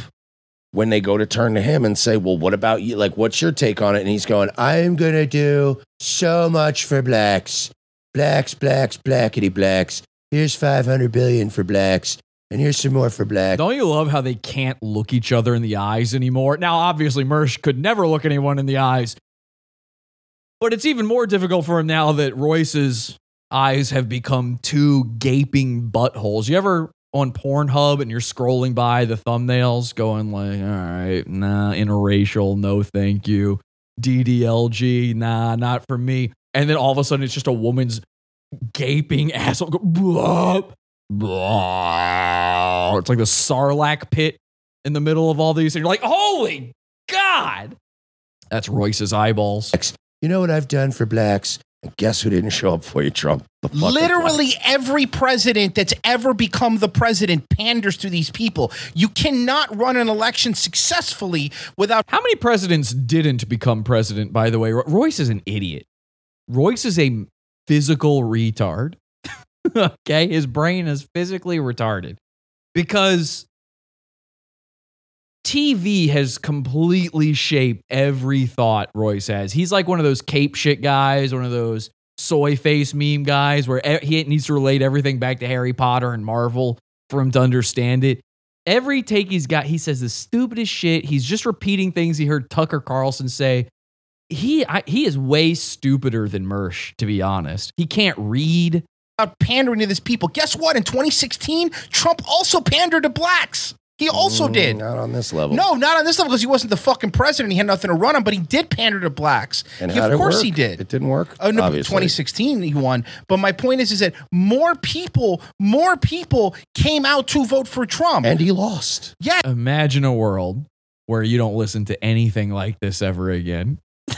when they go to turn to him and say, Well, what about you? Like, what's your take on it? And he's going, I'm going to do so much for blacks. Blacks, blacks, blackity blacks. Here's 500 billion for blacks. And here's some more for blacks. Don't you love how they can't look each other in the eyes anymore? Now, obviously, Mersh could never look anyone in the eyes, but it's even more difficult for him now that Royce's eyes have become two gaping buttholes. You ever on Pornhub and you're scrolling by the thumbnails going like, all right, nah, interracial, no thank you. DDLG, nah, not for me. And then all of a sudden it's just a woman's gaping asshole. Go, blah, blah. It's like the Sarlacc pit in the middle of all these. And you're like, holy God. That's Royce's eyeballs. You know what I've done for blacks? And guess who didn't show up for you, Trump? The fucking Literally every president that's ever become the president panders to these people. You cannot run an election successfully without. How many presidents didn't become president, by the way? Royce is an idiot. Royce is a physical retard. okay. His brain is physically retarded because TV has completely shaped every thought Royce has. He's like one of those cape shit guys, one of those soy face meme guys where he needs to relate everything back to Harry Potter and Marvel for him to understand it. Every take he's got, he says the stupidest shit. He's just repeating things he heard Tucker Carlson say. He I, he is way stupider than Mersh, to be honest. He can't read. About pandering to these people. Guess what? In 2016, Trump also pandered to blacks. He also Mm, did. Not on this level. No, not on this level because he wasn't the fucking president. He had nothing to run on, but he did pander to blacks. And He- how'd of it course work? he did. It didn't work. Oh no, but obviously. 2016 he won. But my point is, is that more people, more people came out to vote for Trump, and he lost. Yeah, Imagine a world where you don't listen to anything like this ever again.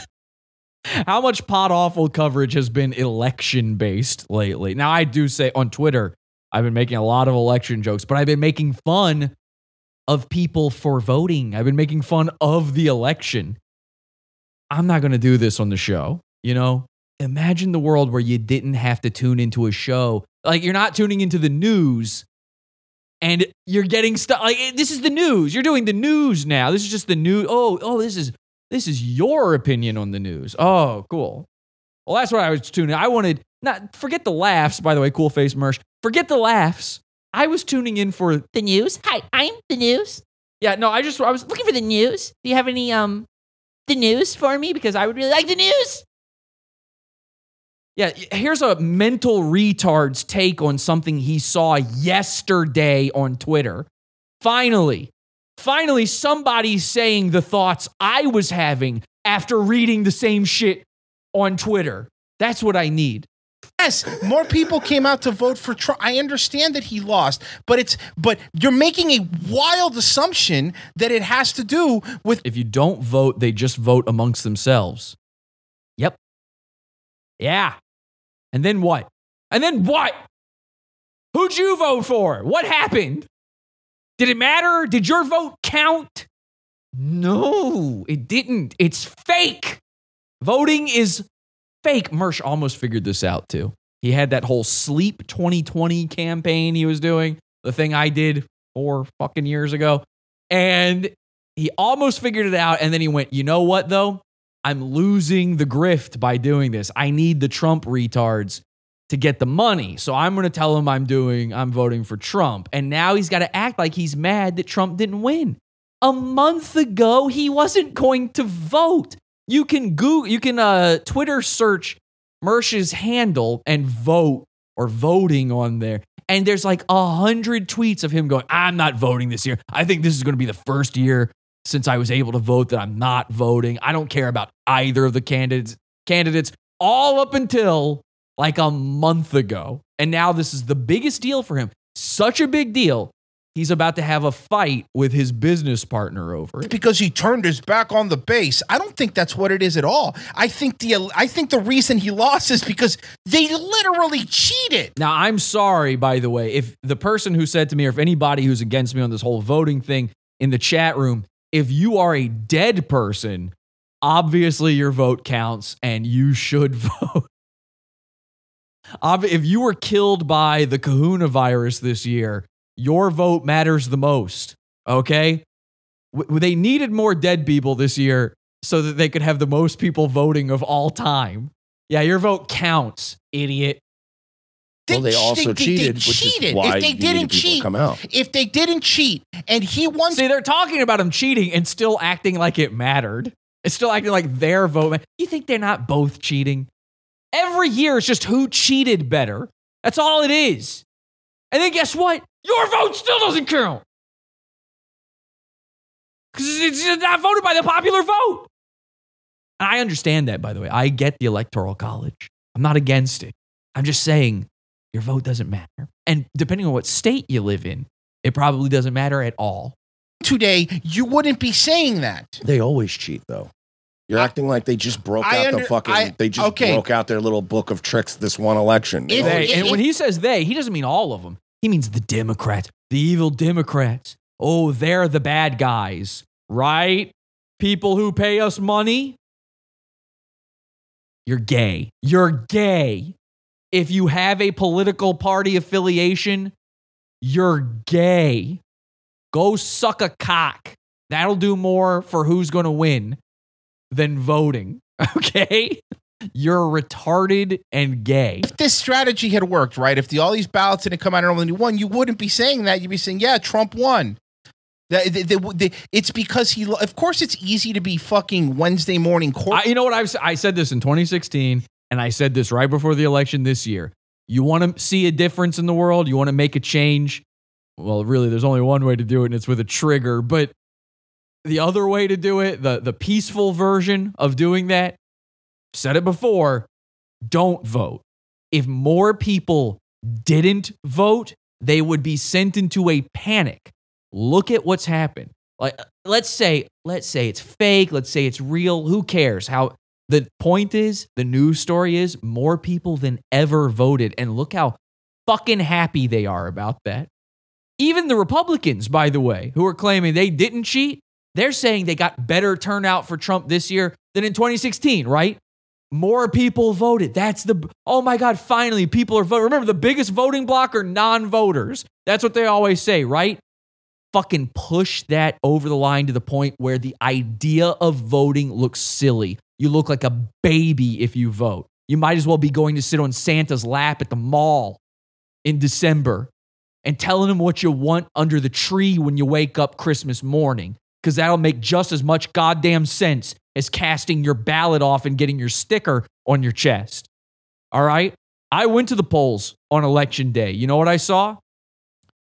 How much pod awful coverage has been election based lately? Now, I do say on Twitter, I've been making a lot of election jokes, but I've been making fun of people for voting. I've been making fun of the election. I'm not going to do this on the show. You know, imagine the world where you didn't have to tune into a show. Like you're not tuning into the news and you're getting stuff like eh, this is the news. You're doing the news now. This is just the news. Oh, oh, this is this is your opinion on the news. Oh, cool. Well, that's what I was tuning. I wanted not forget the laughs. By the way, cool face Mersh. Forget the laughs. I was tuning in for The news. Hi, I'm the news. yeah. No, I just I was Looking for the news. Do you have any um the news for me? Because I would really like the news. Yeah, here's a mental retard's take on something he saw yesterday on Twitter. Finally, finally, somebody's saying the thoughts I was having after reading the same shit on Twitter. That's what I need. Yes, more people came out to vote for Trump. I understand that he lost, but it's but you're making a wild assumption that it has to do with If you don't vote, they just vote amongst themselves. Yep. Yeah. And then what? And then what? Who'd you vote for? What happened? Did it matter? Did your vote count? No, it didn't. It's fake. Voting is fake. Mersh almost figured this out too. He had that whole Sleep 2020 campaign he was doing, the thing I did four fucking years ago. And he almost figured it out. And then he went, you know what, though? I'm losing the grift by doing this. I need the Trump retards to get the money. So I'm going to tell him I'm doing, I'm voting for Trump. And now he's got to act like he's mad that Trump didn't win. A month ago, he wasn't going to vote. You can Google, you can uh, Twitter search Mersh's handle and vote or voting on there. And there's like a hundred tweets of him going, I'm not voting this year. I think this is going to be the first year since I was able to vote that I'm not voting. I don't care about either of the candidates candidates all up until like a month ago. And now this is the biggest deal for him. Such a big deal. He's about to have a fight with his business partner over it. because he turned his back on the base. I don't think that's what it is at all. I think the I think the reason he lost is because they literally cheated. Now, I'm sorry, by the way, if the person who said to me, or if anybody who's against me on this whole voting thing in the chat room, if you are a dead person, obviously your vote counts and you should vote. If you were killed by the kahuna virus this year, your vote matters the most. Okay? W- They needed more dead people this year so that they could have the most people voting of all time. Yeah, your vote counts, idiot. Well, they also cheated, which is cheated. why if they didn't cheat, come out. if they didn't cheat, and he won, See, they're talking about him cheating and still acting like it mattered. It's still acting like their vote. You think they're not both cheating? Every year it's just who cheated better. That's all it is. And then guess what? Your vote still doesn't count. Because it's not voted by the popular vote. And I understand that, by the way. I get the Electoral College. I'm not against it. I'm just saying your vote doesn't matter. And depending on what state you live in, it probably doesn't matter at all. today, you wouldn't be saying that. They always cheat, though. You're acting like they just broke I out under- the fucking. I- they just okay. broke out their little book of tricks this one election. They If- and if- when he says they, he doesn't mean all of them. He means the Democrats, the evil Democrats. Oh, they're the bad guys, right? People who pay us money. You're gay. You're gay. If you have a political party affiliation, you're gay. Go suck a cock. That'll do more for who's going to win than voting. Okay? You're retarded and gay. If this strategy had worked, right? If the, all these ballots didn't come out and only one, you wouldn't be saying that. You'd be saying, "Yeah, Trump won." That- the- the- the- it's because he. Of course, it's easy to be fucking Wednesday morning court. I, you know what I've, I said this in 2016, and I said this right before the election this year. You want to see a difference in the world? You want to make a change? Well, really, there's only one way to do it, and it's with a trigger. But the other way to do it, the the peaceful version of doing that, said it before, don't vote. If more people didn't vote, they would be sent into a panic. Look at what's happened. Like let's say let's say it's fake, let's say it's real, who cares? How the point is, the news story is more people than ever voted and look how fucking happy they are about that. Even the Republicans, by the way, who are claiming they didn't cheat, they're saying they got better turnout for Trump this year than in 2016, right? More people voted. That's the, oh my God, finally people are voting. Remember, the biggest voting block are non voters. That's what they always say, right? Fucking push that over the line to the point where the idea of voting looks silly. You look like a baby if you vote. You might as well be going to sit on Santa's lap at the mall in December and telling him what you want under the tree when you wake up Christmas morning, because that'll make just as much goddamn sense as casting your ballot off and getting your sticker on your chest. All right? I went to the polls on election day. You know what I saw?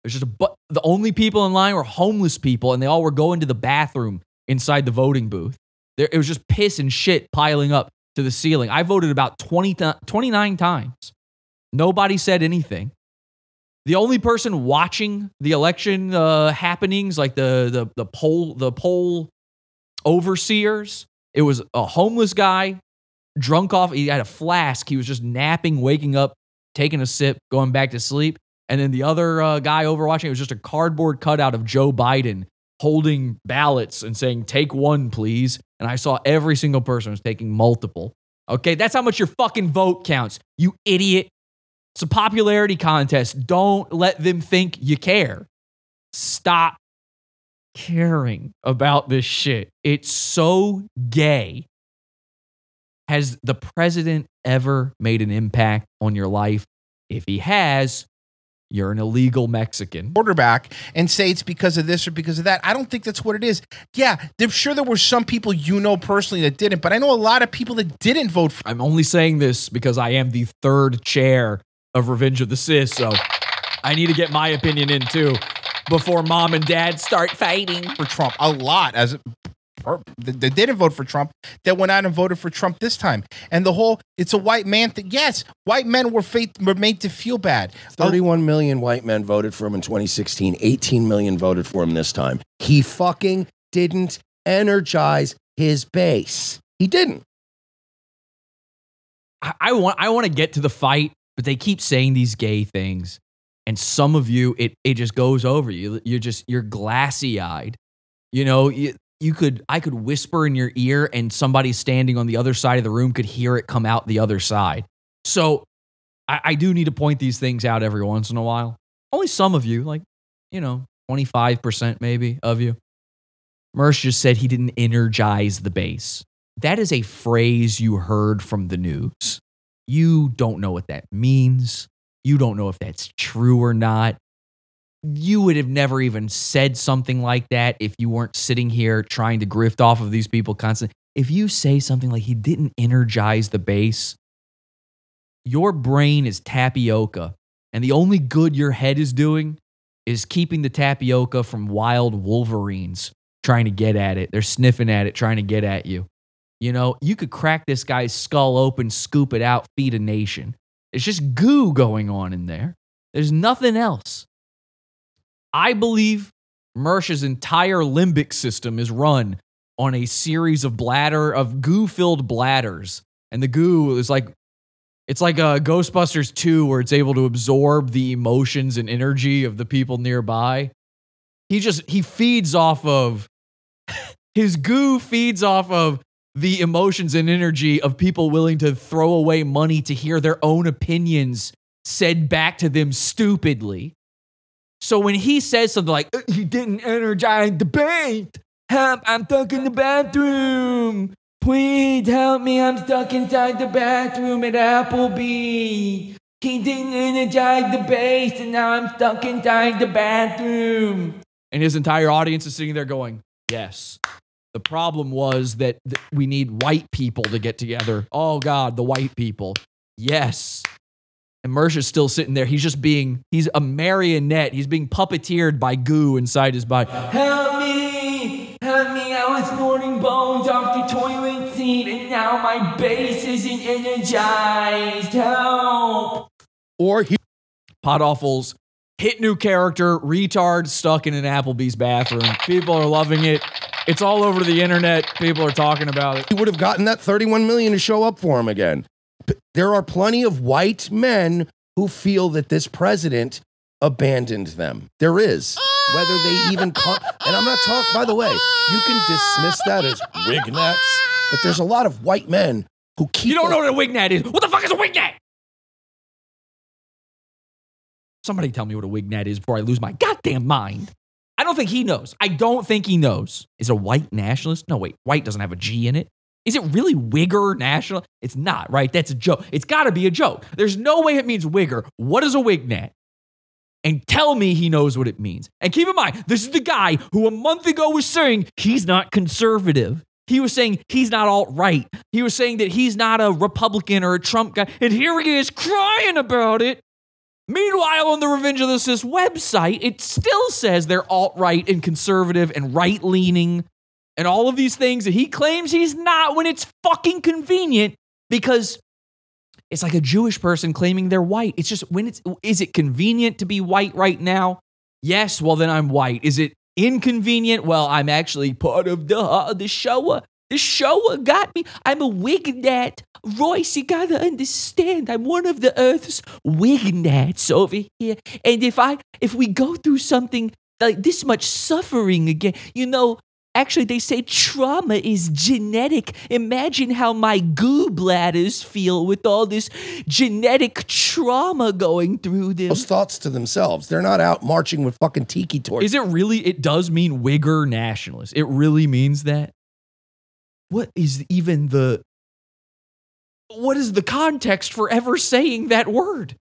There's just a bu- the only people in line were homeless people, and they all were going to the bathroom inside the voting booth. There, it was just piss and shit piling up to the ceiling. I voted about 20 ti- 29 times. Nobody said anything. The only person watching the election uh, happenings, like the the the poll the poll overseers, it was a homeless guy, drunk off. He had a flask. He was just napping, waking up, taking a sip, going back to sleep. And then the other uh, guy overwatching, it was just a cardboard cutout of Joe Biden holding ballots and saying, "Take one, please." And I saw every single person was taking multiple. Okay, that's how much your fucking vote counts, you idiot. It's a popularity contest. Don't let them think you care. Stop caring about this shit. It's so gay. Has the president ever made an impact on your life? If he has, you're an illegal Mexican. quarterback and say it's because of this or because of that. I don't think that's what it is. Yeah, I'm sure there were some people you know personally that didn't, but I know a lot of people that didn't vote for I'm only saying this because I am the third chair of Revenge of the Cis, so I need to get my opinion in too before mom and dad start fighting. for Trump. A lot as per- that that didn't vote for Trump that went out and voted for Trump this time. And the whole it's a white man thing. Yes, white men were faith, were made to feel bad. Oh, 31 million white men voted for him in 2016. 18 million voted for him this time. He fucking didn't energize his base. He didn't. I, I want I want to get to the fight, but they keep saying these gay things, and some of you it it just goes over you. You're just you're glassy eyed. You know you, you could I could whisper in your ear, and somebody standing on the other side of the room could hear it come out the other side. So I, I do need to point these things out every once in a while. Only some of you, like you know, twenty five percent maybe of you. Mersh just said he didn't energize the base. That is a phrase you heard from the news. You don't know what that means. You don't know if that's true or not. You would have never even said something like that if you weren't sitting here trying to grift off of these people constantly. If you say something like he didn't energize the base, your brain is tapioca. And the only good your head is doing is keeping the tapioca from wild wolverines trying to get at it. They're sniffing at it, trying to get at you. You know, you could crack this guy's skull open, scoop it out, feed a nation. It's just goo going on in there. There's nothing else. I believe Mersh's entire limbic system is run on a series of bladder of goo-filled bladders, and the goo is like it's like a Ghostbusters 2 where it's able to absorb the emotions and energy of the people nearby. He just he feeds off of his goo feeds off of the emotions and energy of people willing to throw away money to hear their own opinions said back to them stupidly. So when he says something like, "Uh, he didn't energize the debate, Help, I'm stuck in the bathroom. Please help me, I'm stuck inside the bathroom at Applebee. He didn't energize the base, and now I'm stuck inside the bathroom. And his entire audience is sitting there going, Yes. The problem was that th- we need white people to get together. Oh, God, the white people. Yes. And Mersha's still sitting there. He's just being, he's a marionette. He's being puppeteered by goo inside his body. Help me! Help me! I was snorting bones off the toilet seat, and now my base isn't energized. Help! Or he. Pod Awful's hit new character, retard stuck in an Applebee's bathroom. People are loving it. It's all over the internet. People are talking about it. He would have gotten that 31 million to show up for him again. There are plenty of white men who feel that this president abandoned them. There is. Whether they even con- and I'm not talking by the way, you can dismiss that as Wignats, but there's a lot of white men who keep You don't know what a wignat is. What the fuck is a wignat? Somebody tell me what a wignat is before I lose my goddamn mind. I don't think he knows. I don't think he knows. Is a white nationalist? No, wait. White doesn't have a G in it. Is it really wigger national? It's not, right? That's a joke. It's got to be a joke. There's no way it means wigger. What is a wignat? And tell me he knows what it means. And keep in mind, this is the guy who a month ago was saying he's not conservative. He was saying he's not alt right. He was saying that he's not a Republican or a Trump guy. And here he is crying about it. Meanwhile, on the Revenge of the Cis website, it still says they're alt right and conservative and right leaning and all of these things that he claims he's not when it's fucking convenient because it's like a Jewish person claiming they're white. It's just when it's is it convenient to be white right now? Yes, well then I'm white. Is it inconvenient? Well, I'm actually part of the uh, the Shoah. The Shoah got me. I'm a Wignat. Royce, you gotta understand. I'm one of the Earth's Wignats over here. And if I if we go through something like this much suffering again, you know, Actually, they say trauma is genetic. Imagine how my goo bladders feel with all this genetic trauma going through them. those thoughts to themselves. They're not out marching with fucking tiki torches. Is it really? It does mean wigger nationalist. It really means that. What is even the? What is the context for ever saying that word?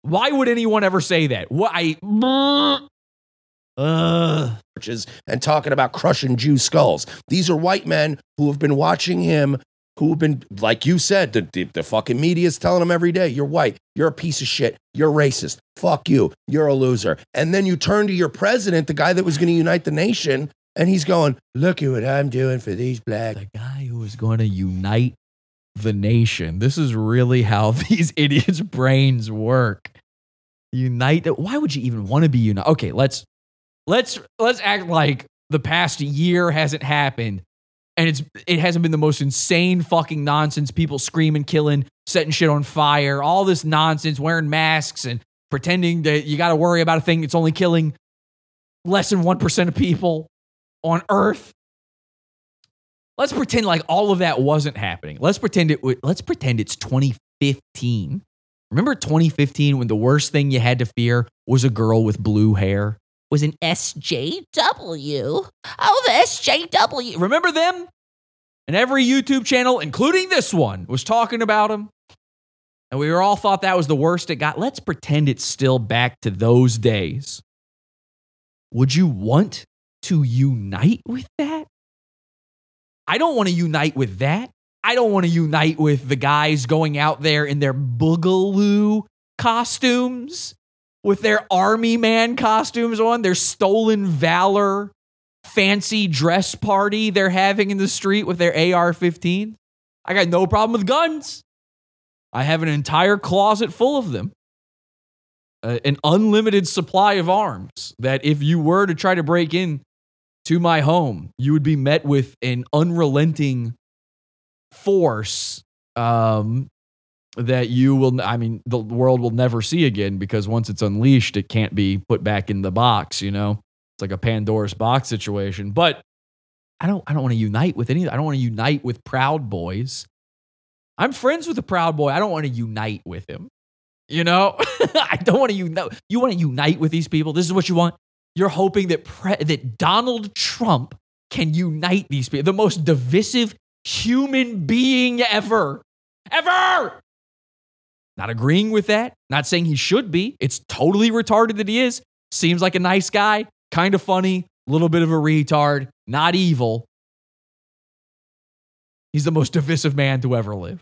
Why would anyone ever say that? Why? Uh, and talking about crushing Jew skulls. These are white men who have been watching him, who have been, like you said, the, the, the fucking media is telling them every day, you're white, you're a piece of shit, you're racist, fuck you, you're a loser. And then you turn to your president, the guy that was going to unite the nation, and he's going, look at what I'm doing for these black. the guy who is going to unite the nation. This is really how these idiots' brains work. Unite. Why would you even want to be united? Okay, let's let's let's act like the past year hasn't happened and it's it hasn't been the most insane fucking nonsense people screaming killing setting shit on fire all this nonsense wearing masks and pretending that you got to worry about a thing that's only killing less than 1% of people on earth let's pretend like all of that wasn't happening let's pretend it let's pretend it's 2015 remember 2015 when the worst thing you had to fear was a girl with blue hair was an SJW. Oh, the SJW. Remember them? And every YouTube channel, including this one, was talking about them. And we all thought that was the worst it got. Let's pretend it's still back to those days. Would you want to unite with that? I don't want to unite with that. I don't want to unite with the guys going out there in their boogaloo costumes with their army man costumes on, their stolen valor fancy dress party they're having in the street with their AR 15. I got no problem with guns. I have an entire closet full of them. Uh, an unlimited supply of arms that if you were to try to break in to my home, you would be met with an unrelenting force um, that you will i mean the world will never see again because once it's unleashed it can't be put back in the box you know? It's like a pandora's box situation. But i don't i don't want to unite with any i don't want to unite with proud boys. I'm friends with a proud boy i don't want to unite with him you know? I don't want to unite you want to unite with these people? This is what you want you're hoping that pre- that donald trump can unite these people. The most divisive human being ever. Ever! Not agreeing with that. Not saying he should be. It's totally retarded that he is. Seems like a nice guy, kind of funny, a little bit of a retard, not evil. He's the most divisive man to ever live.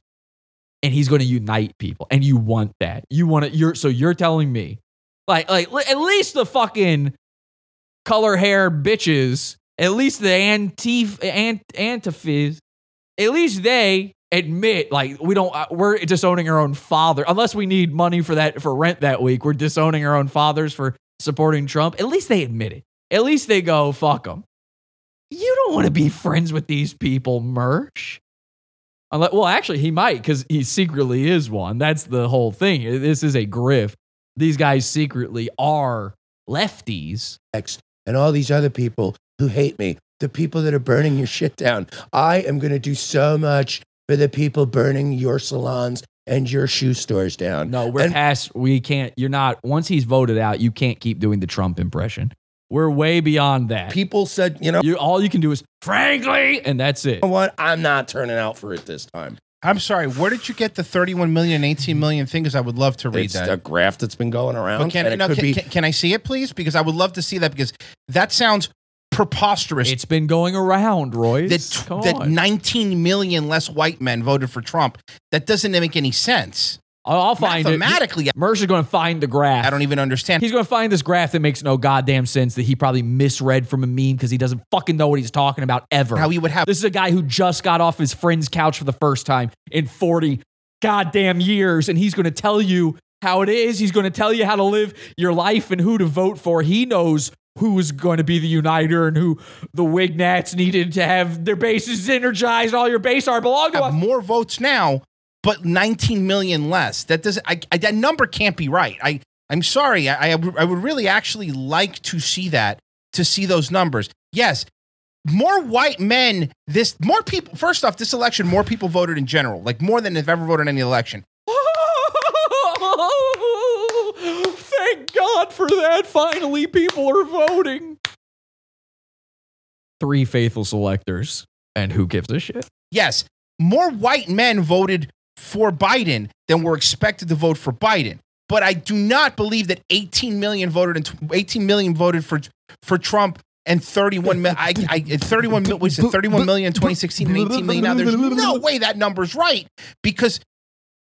And he's going to unite people. And you want that. You want it. You're so you're telling me, like, like at least the fucking color hair bitches, at least the antif ant antiphys, at least they admit like we don't uh, we're disowning our own father unless we need money for that for rent that week we're disowning our own fathers for supporting trump at least they admit it. At least they go fuck them you don't want to be friends with these people mersh. Unless, well actually he might because he secretly is one that's the whole thing this is a grift. These guys secretly are lefties. X and all these other people who hate me, the people that are burning your shit down. I am going to do so much for the people burning your salons and your shoe stores down. No, we're And- past. We can't. You're not. Once he's voted out, you can't keep doing the Trump impression. We're way beyond that. People said, you know, you, all you can do is frankly, and that's it. You know what? I'm not turning out for it this time. I'm sorry. Where did you get the 31 million and 18 million thing? Because I would love to read It's that. a graph that's been going around. But can, and it no, could can, be can, can I see it, please? Because I would love to see that because that sounds preposterous. It's been going around, Roy. that, Come that 19 million less white men voted for Trump. That doesn't make any sense. I'll, I'll find it. Mathematically, Mersh is going to find the graph. I don't even understand. He's going to find this graph that makes no goddamn sense that he probably misread from a meme because he doesn't fucking know what he's talking about ever. How he would have This is a guy who just got off his friend's couch for the first time in 40 goddamn years, and he's going to tell you how it is. He's going to tell you how to live your life and who to vote for. He knows who's going to be the uniter and who the Wignats needed to have their bases energized. All your base are belong to have us. more votes now, but 19 million less. That doesn't. I, I, that number can't be right. I. I'm sorry. I, I would- I would really actually like to see that. To see those numbers. Yes. More white men. This more people. First off, this election, more people voted in general. Like more than have ever voted in any election. Thank God for that. Finally, people are voting. Three faithful selectors, and who gives a shit? Yes, more white men voted for Biden than were expected to vote for Biden. But I do not believe that 18 million voted in 18 million voted for for Trump and 31 million. I, I 31 mil- was it 31 million in 2016 and 18 million now. There's no way that number's right because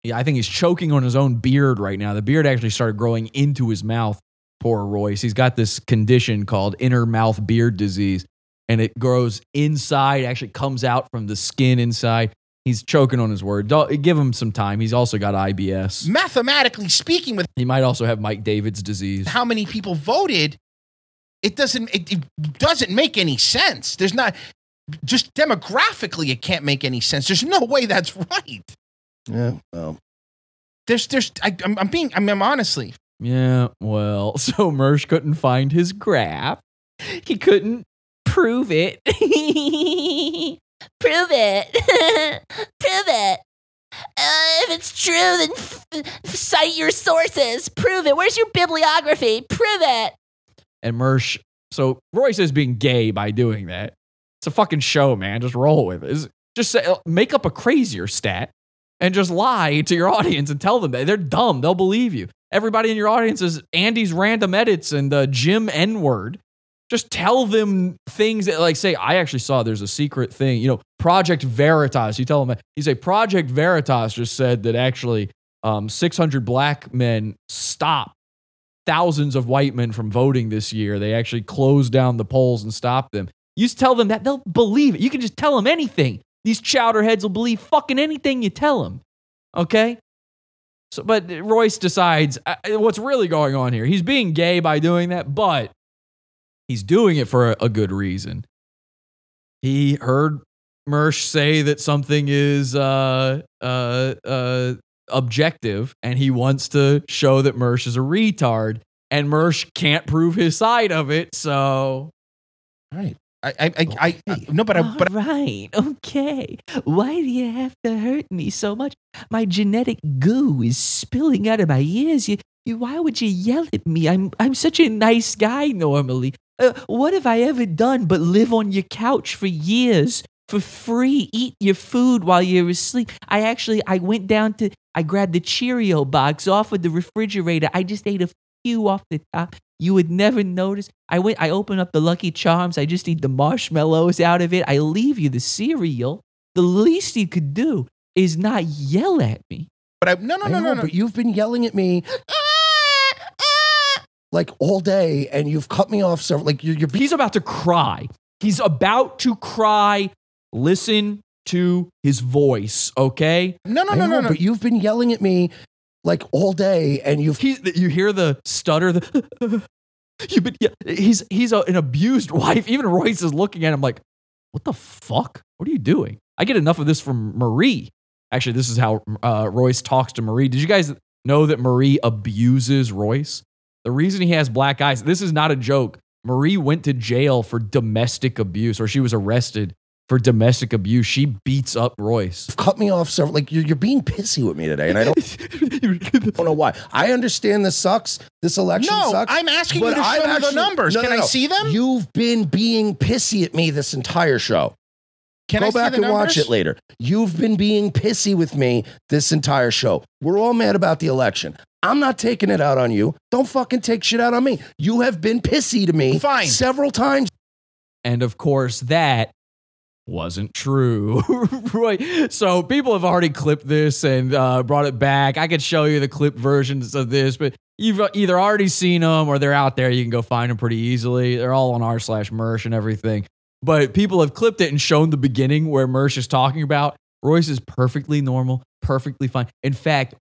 Yeah, I think he's choking on his own beard right now. The beard actually started growing into his mouth. Poor Royce. He's got this condition called inner mouth beard disease, and it grows inside, actually comes out from the skin inside. He's choking on his word. Don't, give him some time. He's also got IBS. mathematically speaking, with He might also have Mike David's disease. how many people voted, it doesn't it, it doesn't make any sense. There's not just demographically, it can't make any sense. There's no way that's right. yeah. Well, There's there's I, I'm, I'm being I'm, I'm honestly Yeah, well, so Mersh couldn't find his graph. He couldn't prove it. Prove it. Prove it. Uh, if it's true, then f- cite your sources. Prove it. Where's your bibliography? Prove it. and Mersh. So Royce is being gay by doing that. It's a fucking show, man. Just roll with it. Just say, make up a crazier stat and just lie to your audience and tell them that they're dumb. They'll believe you. Everybody in your audience is Andy's random edits and the Jim N word. Just tell them things that, like, say, I actually saw there's a secret thing. You know, Project Veritas. You tell them, you say, Project Veritas just said that actually um, 600 black men stopped thousands of white men from voting this year. They actually closed down the polls and stopped them. You just tell them that, they'll believe it. You can just tell them anything. These chowderheads will believe fucking anything you tell them. Okay? So, but Royce decides uh, what's really going on here. He's being gay by doing that, but he's doing it for a, a good reason. He heard Mersh say that something is uh, uh, uh, objective, and he wants to show that Mersh is a retard, and Mersh can't prove his side of it. So, right. I I I, I, I no, but I but right. Okay. Why do you have to hurt me so much? My genetic goo is spilling out of my ears. You, you, why would you yell at me? I'm, I'm such a nice guy normally. Uh, what have I ever done but live on your couch for years for free, eat your food while you're asleep? I actually, I went down to, I grabbed the Cheerio box off of the refrigerator. I just ate a few off the top. You would never notice. I went, I opened up the Lucky Charms. I just eat the marshmallows out of it. I leave you the cereal. The least you could do is not yell at me. But I no no I no know, no no. But you've been yelling at me like all day, and you've cut me off several. Like you're, you're He's about to cry. He's about to cry. Listen to his voice, okay? No no I no know, no no. But you've been yelling at me like all day, and you've He, you hear the stutter. The you been, yeah, he's he's a, an abused wife. Even Royce is looking at him like, "What the fuck? What are you doing?" I get enough of this from Marie. Actually, this is how uh, Royce talks to Marie. Did you guys know that Marie abuses Royce? The reason he has black eyes. This is not a joke. Marie went to jail for domestic abuse, or she was arrested for domestic abuse. She beats up Royce. cut me off several. Like you're, you're being pissy with me today, and I don't, don't know why. I understand this sucks. This election No, sucks. I'm asking you to show I've me the numbers. No, Can no, I see them? You've been being pissy at me this entire show. Can Go I back the and watch it later. You've been being pissy with me this entire show. We're all mad about the election. I'm not taking it out on you. Don't fucking take shit out on me. You have been pissy to me Fine. several times. And of course, that wasn't true. right. So people have already clipped this and uh, brought it back. I could show you the clip versions of this, but you've either already seen them or they're out there. You can go find them pretty easily. They're all on r slash merch and everything. But people have clipped it and shown the beginning where Mersh is talking about Royce is perfectly normal, perfectly fine. In fact,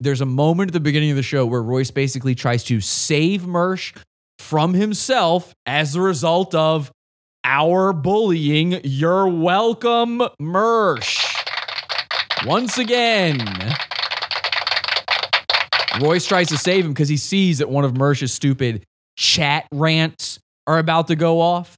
there's a moment at the beginning of the show where Royce basically tries to save Mersh from himself as a result of our bullying. You're welcome, Mersh. Once again, Royce tries to save him because he sees that one of Mersh's stupid chat rants are about to go off.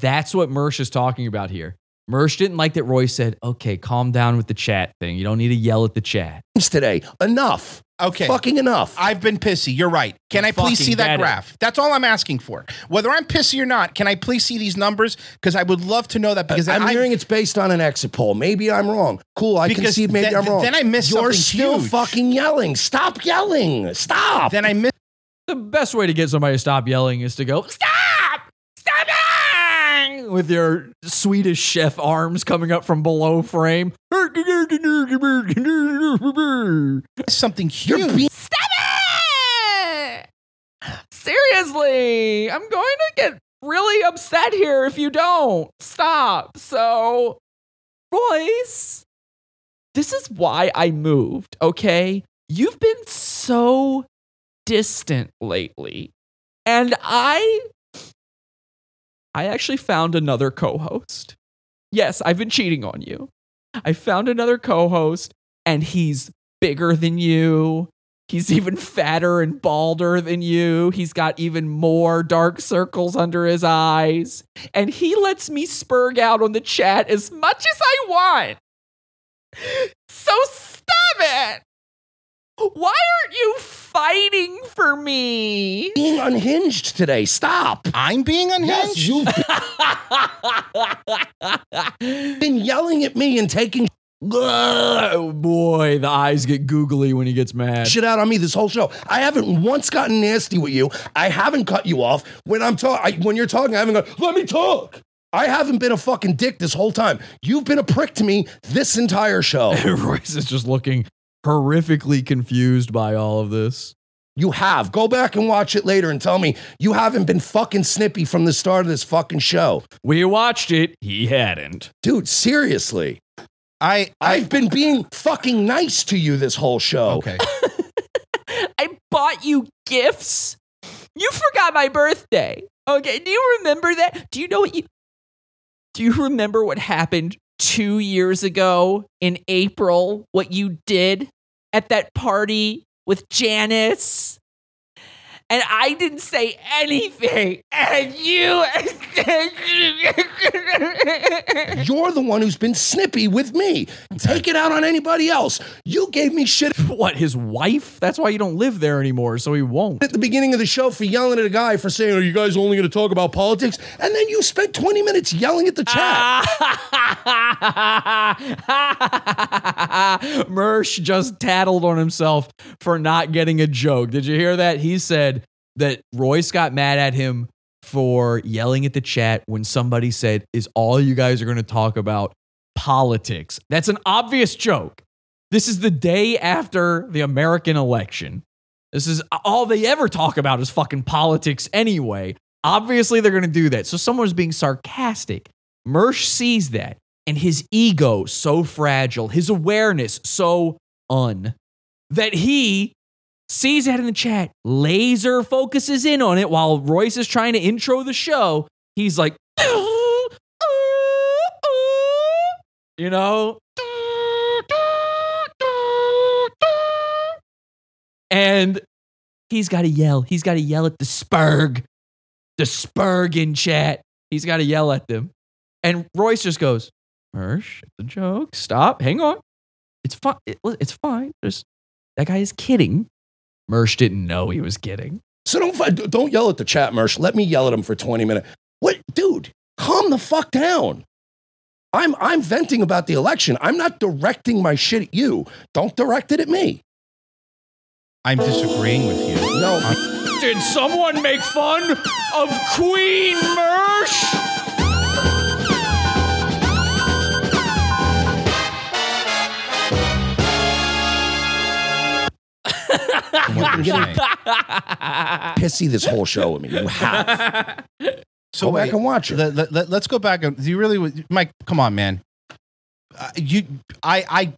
That's what Mersh is talking about here. Mersh didn't like that Roy said, okay, calm down with the chat thing. You don't need to yell at the chat. today. Enough. Okay. Fucking enough. I've been pissy. You're right. Can I please see that get it. graph? That's all I'm asking for. Whether I'm pissy or not, can I please see these numbers? Because I would love to know that. Because I'm I, hearing it's based on an exit poll. Maybe I'm wrong. Cool, I can see maybe then- I'm wrong. then I missed You're something still huge. fucking yelling. Stop yelling. Stop. then I missed. The best way to get somebody to stop yelling is to go, stop! Stop yelling! With your Swedish chef arms coming up from below frame. something huge. Stop it! Seriously, I'm going to get really upset here if you don't. Stop. So, Royce, this is why I moved, okay? You've been so distant lately. And I I actually found another co-host. Yes, I've been cheating on you. I found another co-host and he's bigger than you. He's even fatter and balder than you. He's got even more dark circles under his eyes. And he lets me spurg out on the chat as much as I want. So stop it. Why aren't you fighting for me? being unhinged today. Stop. I'm being unhinged. Yes, you've been yelling at me and taking Oh boy, the eyes get googly when he gets mad. shit out on me this whole show. I haven't once gotten nasty with you. I haven't cut you off when I'm talking. When you're talking, I haven't gone. Let me talk. I haven't been a fucking dick this whole time. You've been a prick to me this entire show. Royce is just looking horrifically confused by all of this. You have. Go back and watch it later and tell me you haven't been fucking snippy from the start of this fucking show. We watched it. He hadn't. Dude, seriously. I, I've been being fucking nice to you this whole show. Okay. I bought you gifts. You forgot my birthday. Okay, do you remember that? Do you know what you Do you remember what happened 2 years ago in April? What you did at that party with Janice? And I didn't say anything, and you. You're the one who's been snippy with me. Take it out on anybody else. You gave me shit. What, his wife? That's why you don't live there anymore, so he won't. At the beginning of the show for yelling at a guy for saying, Are you guys only going to talk about politics? And then you spent 20 minutes yelling at the chat. Mersh just tattled on himself for not getting a joke. Did you hear that? He said that Royce got mad at him for yelling at the chat when somebody said, Is all you guys are going to talk about politics? That's an obvious joke. This is the day after the American election. This is all they ever talk about is fucking politics anyway. Obviously, they're going to do that. So someone's being sarcastic. Mersh sees that, and his ego so fragile, his awareness so un, that he sees that in the chat, laser focuses in on it while Royce is trying to intro the show. He's like, you know, and he's got to yell. He's got to yell at the Spurg, the Spurg in chat. He's got to yell at them. And Royce just goes, Mersh, it's a joke. Stop. Hang on. It's fine. it's fine. Just that guy is kidding. Mersh didn't know he was kidding. So don't don't yell at the chat, Mersh. Let me yell at him for 20 minutes. What, dude? Calm the fuck down. I'm I'm venting about the election. I'm not directing my shit at you. Don't direct it at me. I'm disagreeing with you. No. Did someone make fun of Queen Mersh? You're getting pissy this whole show with me. You have. So Go back wait, and watch it. Let, let, us go back. and- Do you really, Mike? Come on, man. Uh, you, I, I.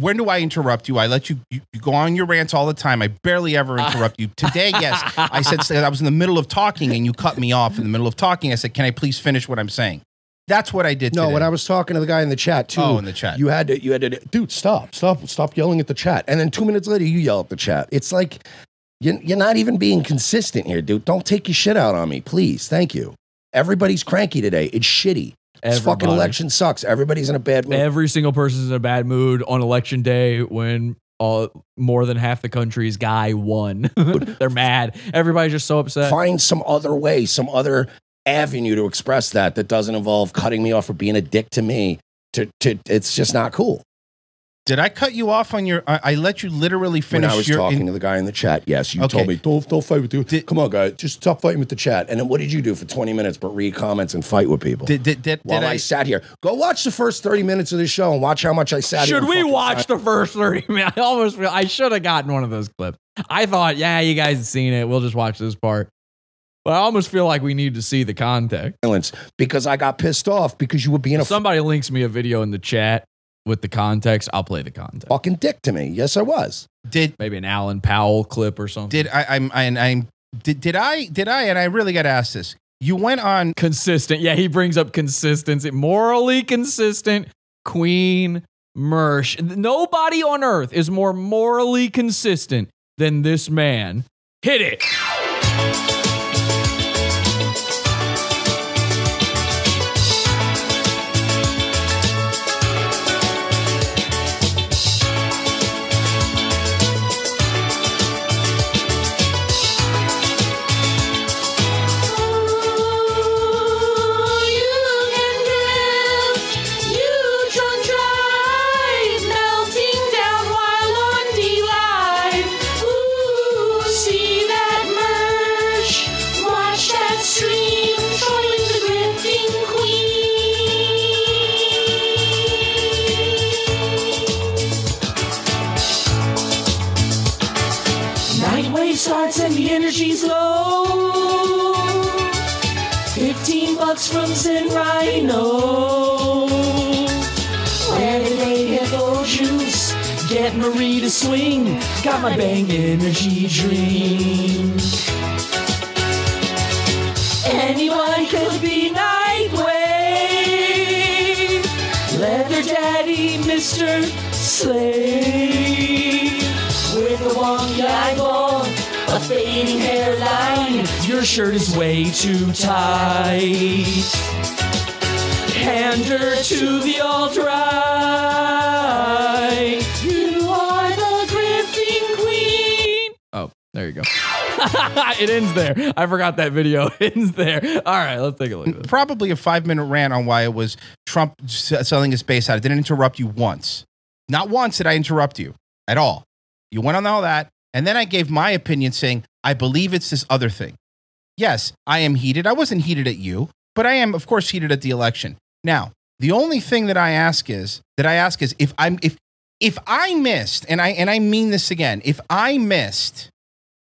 When do I interrupt you? I let you, you, you go on your rants all the time. I barely ever interrupt you. Today, yes, I said I was in the middle of talking and you cut me off in the middle of talking. I said, "Can I please finish what I'm saying?" That's what I did. No, today. when I was talking to the guy in the chat too. Oh, in the chat. You had to, you had to, dude, stop, stop, stop yelling at the chat. And then two minutes later, you yell at the chat. It's like you're, you're not even being consistent here, dude. Don't take your shit out on me, please. Thank you. Everybody's cranky today. It's shitty. This fucking election sucks. Everybody's in a bad mood. Every single person's in a bad mood on election day when uh, more than half the country's guy won. They're mad. Everybody's just so upset. Find some other way, some other avenue to express that that doesn't involve cutting me off or being a dick to me. To, to it's just not cool. Did I cut you off on your? I, I let you literally When finish I was your. talking in- to the guy in the chat, yes, you Okay. told me don't don't fight with you. Come on, guy, just stop fighting with the chat. And then what did you do for twenty minutes but read comments and fight with people? Did, did, did, While did I, I, sat here, go watch the first thirty minutes of this show and watch how much I sat. Should and we watch sat- the first 30 minutes? I almost I should have gotten one of those clips. I thought, yeah, you guys have seen it. We'll just watch this part. But I almost feel like we need to see the context. silence because I got pissed off because you were being a Somebody links me a video in the chat with the context. I'll play the context. fucking dick to me. Yes, I was. did Maybe an Alan Powell clip or something. did I? I'm I, I'm did, did I did I? And I really got to ask this. You went on. consistent. Yeah, he brings up consistency. Morally consistent. Queen Mersh. Nobody on earth is more morally consistent than this man. Hit it. My bang energy drink. Anyone could be Nightwave. Leather Daddy, Mr. Slave. With a wonky eyeball, a fading hairline. Your shirt is way too tight. Pander to the it ends there. I forgot that video ends there. All right, let's take a look. Probably a five minute rant on why it was Trump uh, selling his base out. I didn't interrupt you once. Not once did I interrupt you at all. You went on all that. And then I gave my opinion saying, I believe it's this other thing. Yes, I am heated. I wasn't heated at you, but I am, of course, heated at the election. Now, the only thing that I ask is that I ask is if I'm if if I missed, and I and I mean this again, if I missed,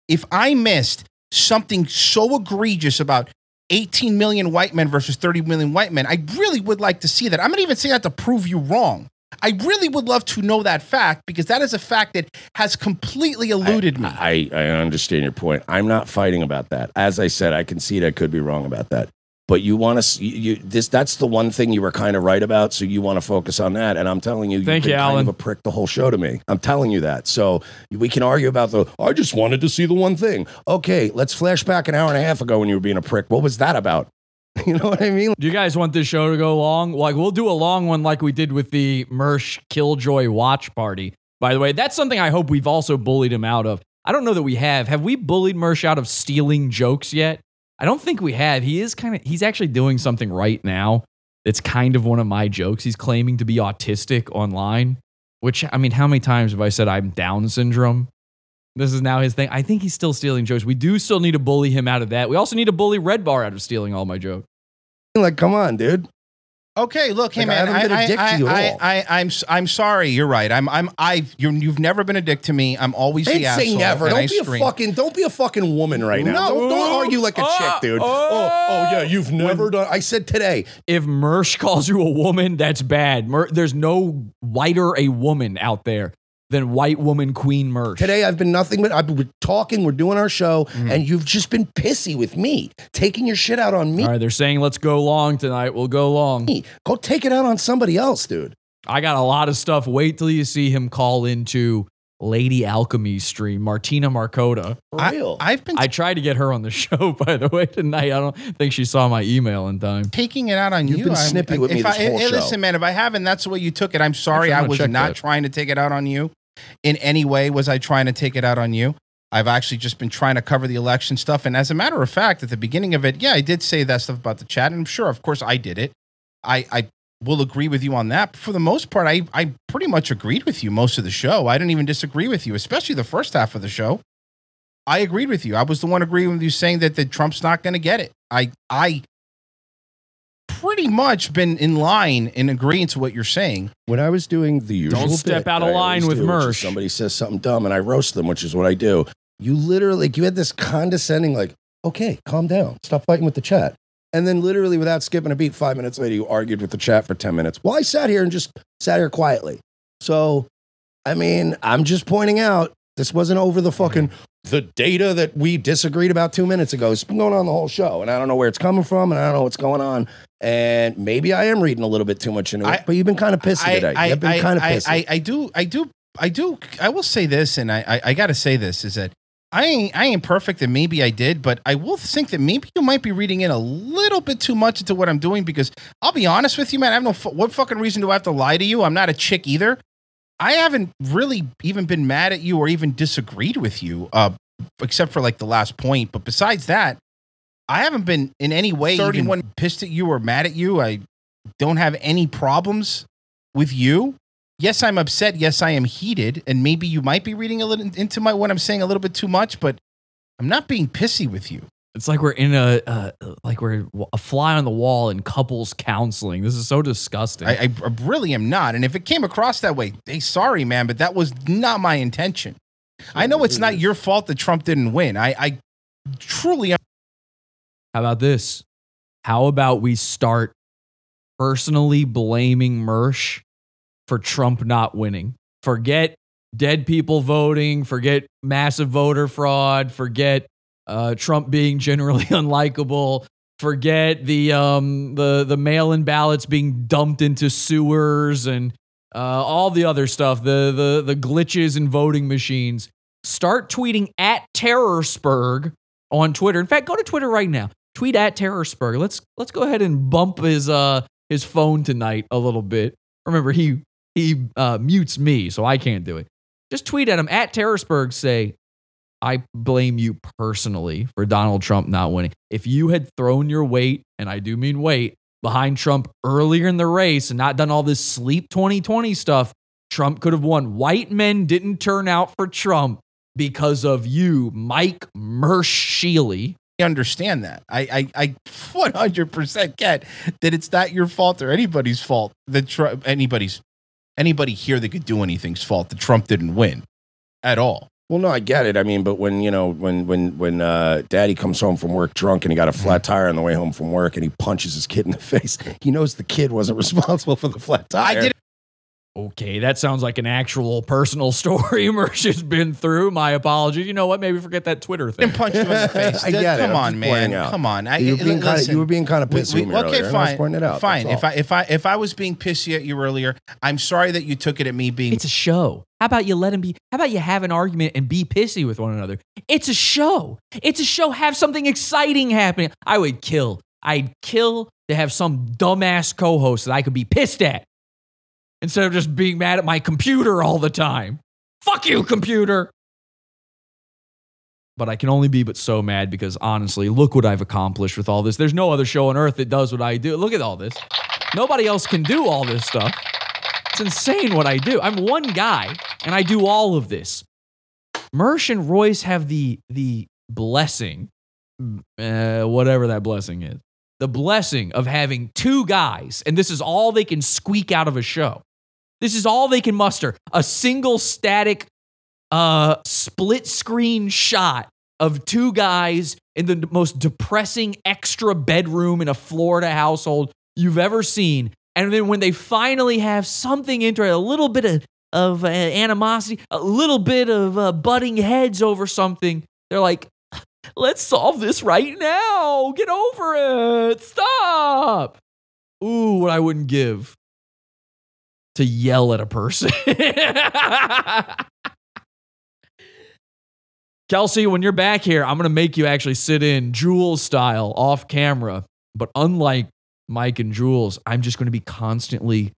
if I missed something so egregious about 18 million white men versus 30 million white men, I really would like to see that. I'm not even saying that to prove you wrong. I really would love to know that fact because that is a fact that has completely eluded me. I, I understand your point. I'm not fighting about that. As I said, I concede I could be wrong about that. But you want to you, you this that's the one thing you were kind of right about, so you want to focus on that. And I'm telling you, Thank you've you, been kind of a prick the whole show to me. I'm telling you that. So we can argue about the. I just wanted to see the one thing. Okay, let's flash back an hour and a half ago when you were being a prick. What was that about? You know what I mean? Do you guys want this show to go long? Like we'll do a long one like we did with the Mersh Killjoy watch party. By the way, that's something I hope we've also bullied him out of. I don't know that we have. Have we bullied Mersh out of stealing jokes yet? I don't think we have. He is kind of he's actually doing something right now. It's kind of one of my jokes. He's claiming to be autistic online, which I mean, how many times have I said I'm Down syndrome? This is now his thing. I think he's still stealing jokes. We do still need to bully him out of that. We also need to bully Red Bar out of stealing all my jokes. Like, come on, dude. Okay, look, hey Like, I man, haven't been a dick to you at I, all. I, I, am I'm sorry. You're right. I'm, I'm, I've, you're, you've never been a dick to me. I'm always I the didn't asshole. say never. and Don't be a fucking. Don't be a fucking woman right now. No. Don't, don't argue like a Oh, chick, dude. Oh. oh, oh, yeah. You've never done. I said today. If Mersh calls you a woman, that's bad. Mer- there's no whiter a woman out there than white woman Queen Mersh. Today I've been nothing but I've been talking. We're doing our show, Mm-hmm. and you've just been pissy with me, taking your shit out on me. All right, they're saying let's go long tonight. We'll go long. Go take it out on somebody else, dude. I got a lot of stuff. Wait till you see him call into Lady Alchemy stream, Martina Markota. For real. I've been I tried to get her on the show, by the way, tonight. I don't think she saw my email in time. taking it out on You've you. been I'm- snippy with if me I, this whole hey, show. Listen, man, if I haven't, that's the way you took it. I'm sorry. I'm I was not that. trying to take it out on you. In any way, was I trying to take it out on you? I've actually just been trying to cover the election stuff. And as a matter of fact, at the beginning of it, yeah, I did say that stuff about the chat. And I'm sure, of course, I did it. I, I will agree with you on that. But for the most part, I, I pretty much agreed with you most of the show. I didn't even disagree with you, especially the first half of the show. I agreed with you. I was the one agreeing with you saying that, that Trump's not going to get it. I, I pretty much been in line in agreeing to what you're saying. When I was doing the usual, Don't step bit out of I line with do, Mersh. Somebody says something dumb, and I roast them, which is what I do. You literally, like, you had this condescending, like, okay, calm down, stop fighting with the chat. And then, literally, without skipping a beat, five minutes later, you argued with the chat for 10 minutes. Well, I sat here and just sat here quietly. So, I mean, I'm just pointing out this wasn't over the fucking the data that we disagreed about two minutes ago. It's been going on the whole show, and I don't know where it's coming from, and I don't know what's going on. And maybe I am reading a little bit too much into it, I- but you've been kind of pissy today. I, you've been I, kind of I, pissy. I, I do, I do, I do. I will say this, and I, I, I got to say this is that I ain't, I ain't perfect, and maybe I did, but I will think that maybe you might be reading in a little bit too much into what I'm doing because I'll be honest with you, man. I have no what fucking reason do I have to lie to you? I'm not a chick either. I haven't really even been mad at you or even disagreed with you, uh, except for like the last point. But besides that, I haven't been in any way even pissed at you or mad at you. I don't have any problems with you. Yes, I'm upset. Yes, I am heated, and maybe you might be reading a little into my what I'm saying a little bit too much, but I'm not being pissy with you. It's like we're in a uh, like we're a fly on the wall in couples counseling. This is so disgusting. I, I, really am not. And if it came across that way, hey, sorry, man, but that was not my intention. I know it's not your fault that Trump didn't win. I, I truly How about this? How about we start personally blaming Mersh for Trump not winning? Forget dead people voting, forget massive voter fraud, forget uh, Trump being generally unlikable, forget the um, the the mail-in ballots being dumped into sewers and uh, all the other stuff, the the the glitches in voting machines. start tweeting at Terrorspurg on Twitter. In fact, go to Twitter right now. Tweet at Terrorspurg. Let's let's go ahead and bump his uh his phone tonight a little bit. Remember, he he uh, mutes me, so I can't do it. Just tweet at him at Terrorspurg. Say, I blame you personally for Donald Trump not winning. If you had thrown your weight, and I do mean weight, behind Trump earlier in the race and not done all this sleep 2020 stuff, Trump could have won. White men didn't turn out for Trump because of you, Mike Mersheely. I understand that. I, I, I 100% get that it's not your fault or anybody's fault that Trump, anybody's, anybody here that could do anything's fault that Trump didn't win at all. Well, no, I get it. I mean, but when you know, when when when uh, Daddy comes home from work drunk and he got a Mm-hmm. flat tire on the way home from work and he punches his kid in the face, he knows the kid wasn't responsible for the flat tire. I did Okay, that sounds like an actual personal story Mersh has been through. My apologies. You know what? Maybe forget that Twitter thing. Didn't punch you in the face. I get it. Come I'm on, man. Come on. I, You were being kinda- you were being kinda pissy we- with me Okay, earlier, and I was fine. pointing it out, Fine. If I if I if I was being pissy at you earlier, I'm sorry that you took it at me being. It's a show. How about you let him be? How about you have an argument and be pissy with one another? It's a show. It's a show. Have something exciting happening. I would kill. I'd kill to have some dumbass co host that I could be pissed at instead of just being mad at my computer all the time. Fuck you, computer. But I can only be but so mad because honestly, look what I've accomplished with all this. There's no other show on earth that does what I do. Look at all this. Nobody else can do all this stuff. It's insane what I do. I'm one guy and I do all of this. Mersh and Royce have the the blessing, uh, whatever that blessing is, the blessing of having two guys, and this is all they can squeak out of a show. This is all they can muster: a single static, uh, split screen shot of two guys in the most depressing extra bedroom in a Florida household you've ever seen. And then when they finally have something into it, a little bit of, of uh, animosity, a little bit of uh, butting heads over something, they're like, let's solve this right now. Get over it. Stop. Ooh, what I wouldn't give to yell at a person. Kelsey, when you're back here, I'm going to make you actually sit in Jules style off camera. But unlike Mike and Jules, I'm just going to be constantly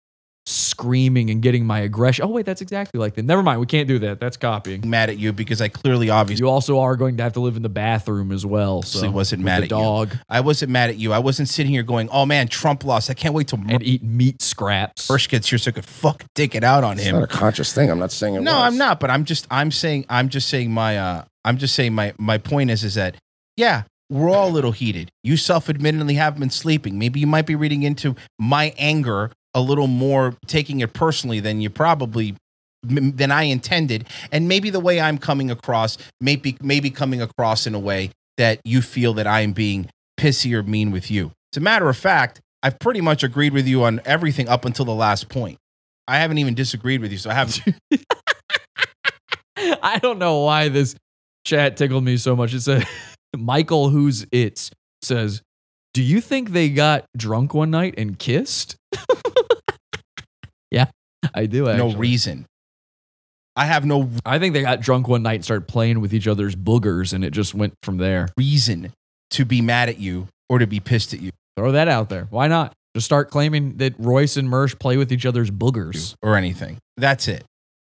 screaming and getting my aggression. Oh, wait, that's exactly like that. Never mind. We can't do that. That's copying. mad at you because I clearly, obviously, You also are going to have to live in the bathroom as well. So wasn't with mad the at dog you. I wasn't mad at you. I wasn't sitting here going, "Oh man, Trump lost. I can't wait till and eat meat scraps. First gets here so I could fuck dick it out on It's him." not a conscious thing. I'm not saying it No, was. I'm not. But I'm just I'm saying I'm just saying my uh I'm just saying my my point is is that yeah we're all a little heated. You self-admittedly have been sleeping. Maybe you might be reading into my anger a little more, taking it personally than you probably than I intended, and maybe the way I'm coming across maybe maybe coming across in a way that you feel that I am being pissy or mean with you. As a matter of fact, I've pretty much agreed with you on everything up until the last point. I haven't even disagreed with you, so I haven't. I don't know why this chat tickled me so much. It said, Michael, who's it, says, Do you think they got drunk one night and kissed? Yeah, I do. no reason. I have no I think they got drunk one night and started playing with each other's boogers, and it just went from there. reason to be mad at you or to be pissed at you Throw that out there. Why not? Just start claiming that Royce and Mersh play with each other's boogers. or anything. That's it.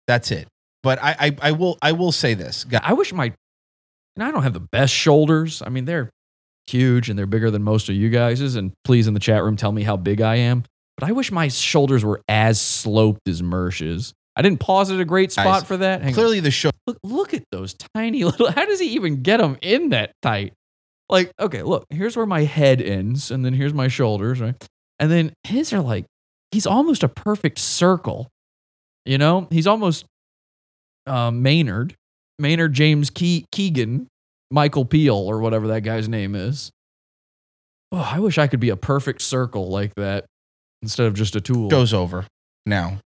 That's it. But I, I, I will, I will say this. guys. I wish my, and I don't have the best shoulders. I mean, they're huge and they're bigger than most of you guys's. And please, in the chat room, tell me how big I am. But I wish my shoulders were as sloped as Mersh's. I didn't pause at a great spot Guys, for that. Hang on. Clearly, the show. Look, look at those tiny little. How does he even get them in that tight? Like, okay, look, here's where my head ends, and then here's my shoulders, right? And then his are like, he's almost a perfect circle. You know, he's almost um, Maynard, Maynard James Ke- Keegan, Michael Peel, or whatever that guy's name is. Oh, I wish I could be a perfect circle like that instead of just a tool. Show's over now.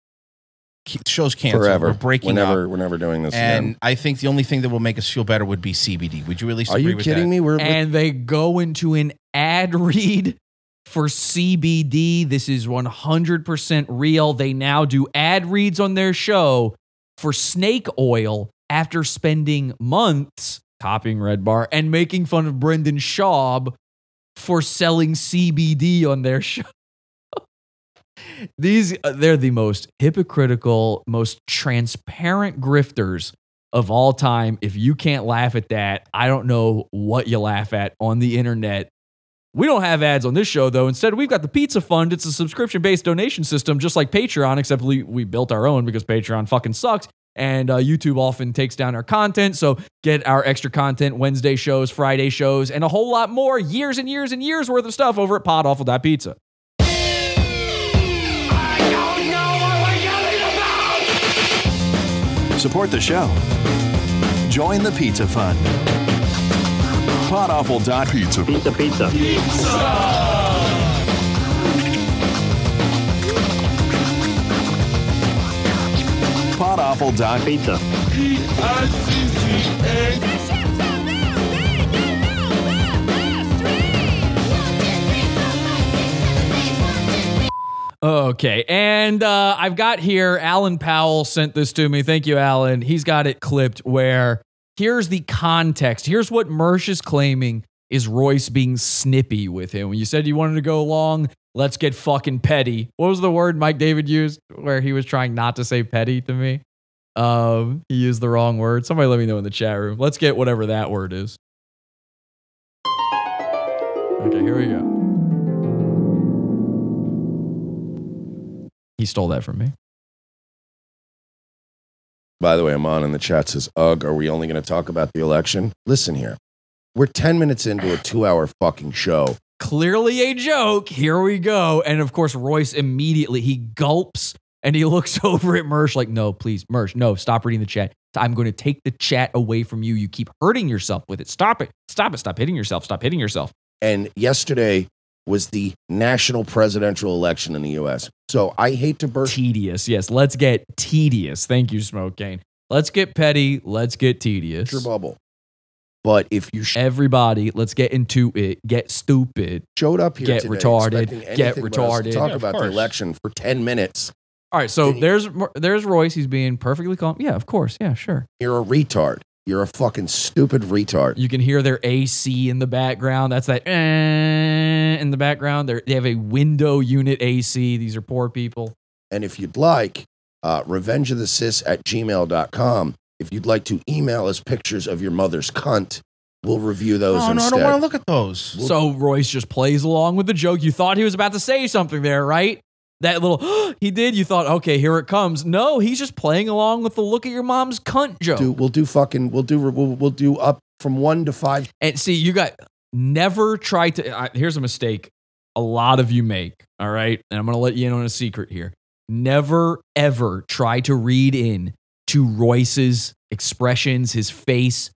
Show's canceled. Forever. We're breaking we're never, up. We're never doing this And again. I think the only thing that will make us feel better would be CBD. Would you really Are agree you with kidding that? me? We're, we're and they go into an ad read for CBD. This is 100% real. They now do ad reads on their show for snake oil after spending months copying Red Bar and making fun of Brendan Schaub for selling CBD on their show. These uh, they're the most hypocritical, most transparent grifters of all time. If you can't laugh at that, I don't know what you laugh at on the internet. We don't have ads on this show though. Instead, we've got the Pizza Fund. It's a subscription-based donation system just like Patreon, except we, we built our own because Patreon fucking sucks. And uh, YouTube often takes down our content. So get our extra content, Wednesday shows, Friday shows, and a whole lot more years and years and years worth of stuff over at podawful.pizza. Support the show. Join the Pizza Fund. Podawful.pizza. Pizza, pizza. Podawful.pizza. Okay, and uh, I've got here Alan Powell sent this to me. Thank you, Alan. He's got it clipped where here's the context. Here's what Mersh is claiming is Royce being snippy with him. When you said you wanted to go along, let's get fucking petty. What was the word Mike David used where he was trying not to say petty to me? Um, he used the wrong word. Somebody let me know in the chat room. Let's get whatever that word is. Okay, here we go. He stole that from me. By the way, Amon in the chat says, Ugh, are we only going to talk about the election? Listen here. We're 10 minutes into a two hour fucking show. Clearly a joke. Here we go. And of course, Royce immediately he gulps and he looks over at Mersh like, no, please, Mersh, no, stop reading the chat. I'm going to take the chat away from you. You keep hurting yourself with it. Stop it. Stop it. Stop hitting yourself. Stop hitting yourself. And yesterday was the national presidential election in the US. So I hate to burst. Tedious. Yes. Let's get tedious. Thank you, Smoke Cane. Let's get petty. Let's get tedious. Your bubble. But if you sh- Everybody, let's get into it. Get stupid. showed up here Get today retarded. Get anything but us to retarded. talk Yeah, of about the election for 10 minutes, All right. So there's there's Royce. He's being perfectly calm. Yeah, of course. Yeah, sure. you're a retard. You're a fucking stupid retard. You can hear their AC in the background. That's that eh, in the background. They're, they have a window unit AC. These are poor people. And if you'd like, uh, revenge of the cis at gmail.com. If you'd like to email us pictures of your mother's cunt, we'll review those Oh, no, I don't want to look at those. So Royce just plays along with the joke. You thought he was about to say something there, right? That little he did. You thought, okay, here it comes. No, he's just playing along with the look at your mom's cunt joke. we'll do fucking, we'll do, we'll, we'll do up from one to five. And see, you got never try to. Here's a mistake a lot of you make. All right. And I'm going to let you in on a secret here. Never, ever try to read in to Royce's expressions, his face.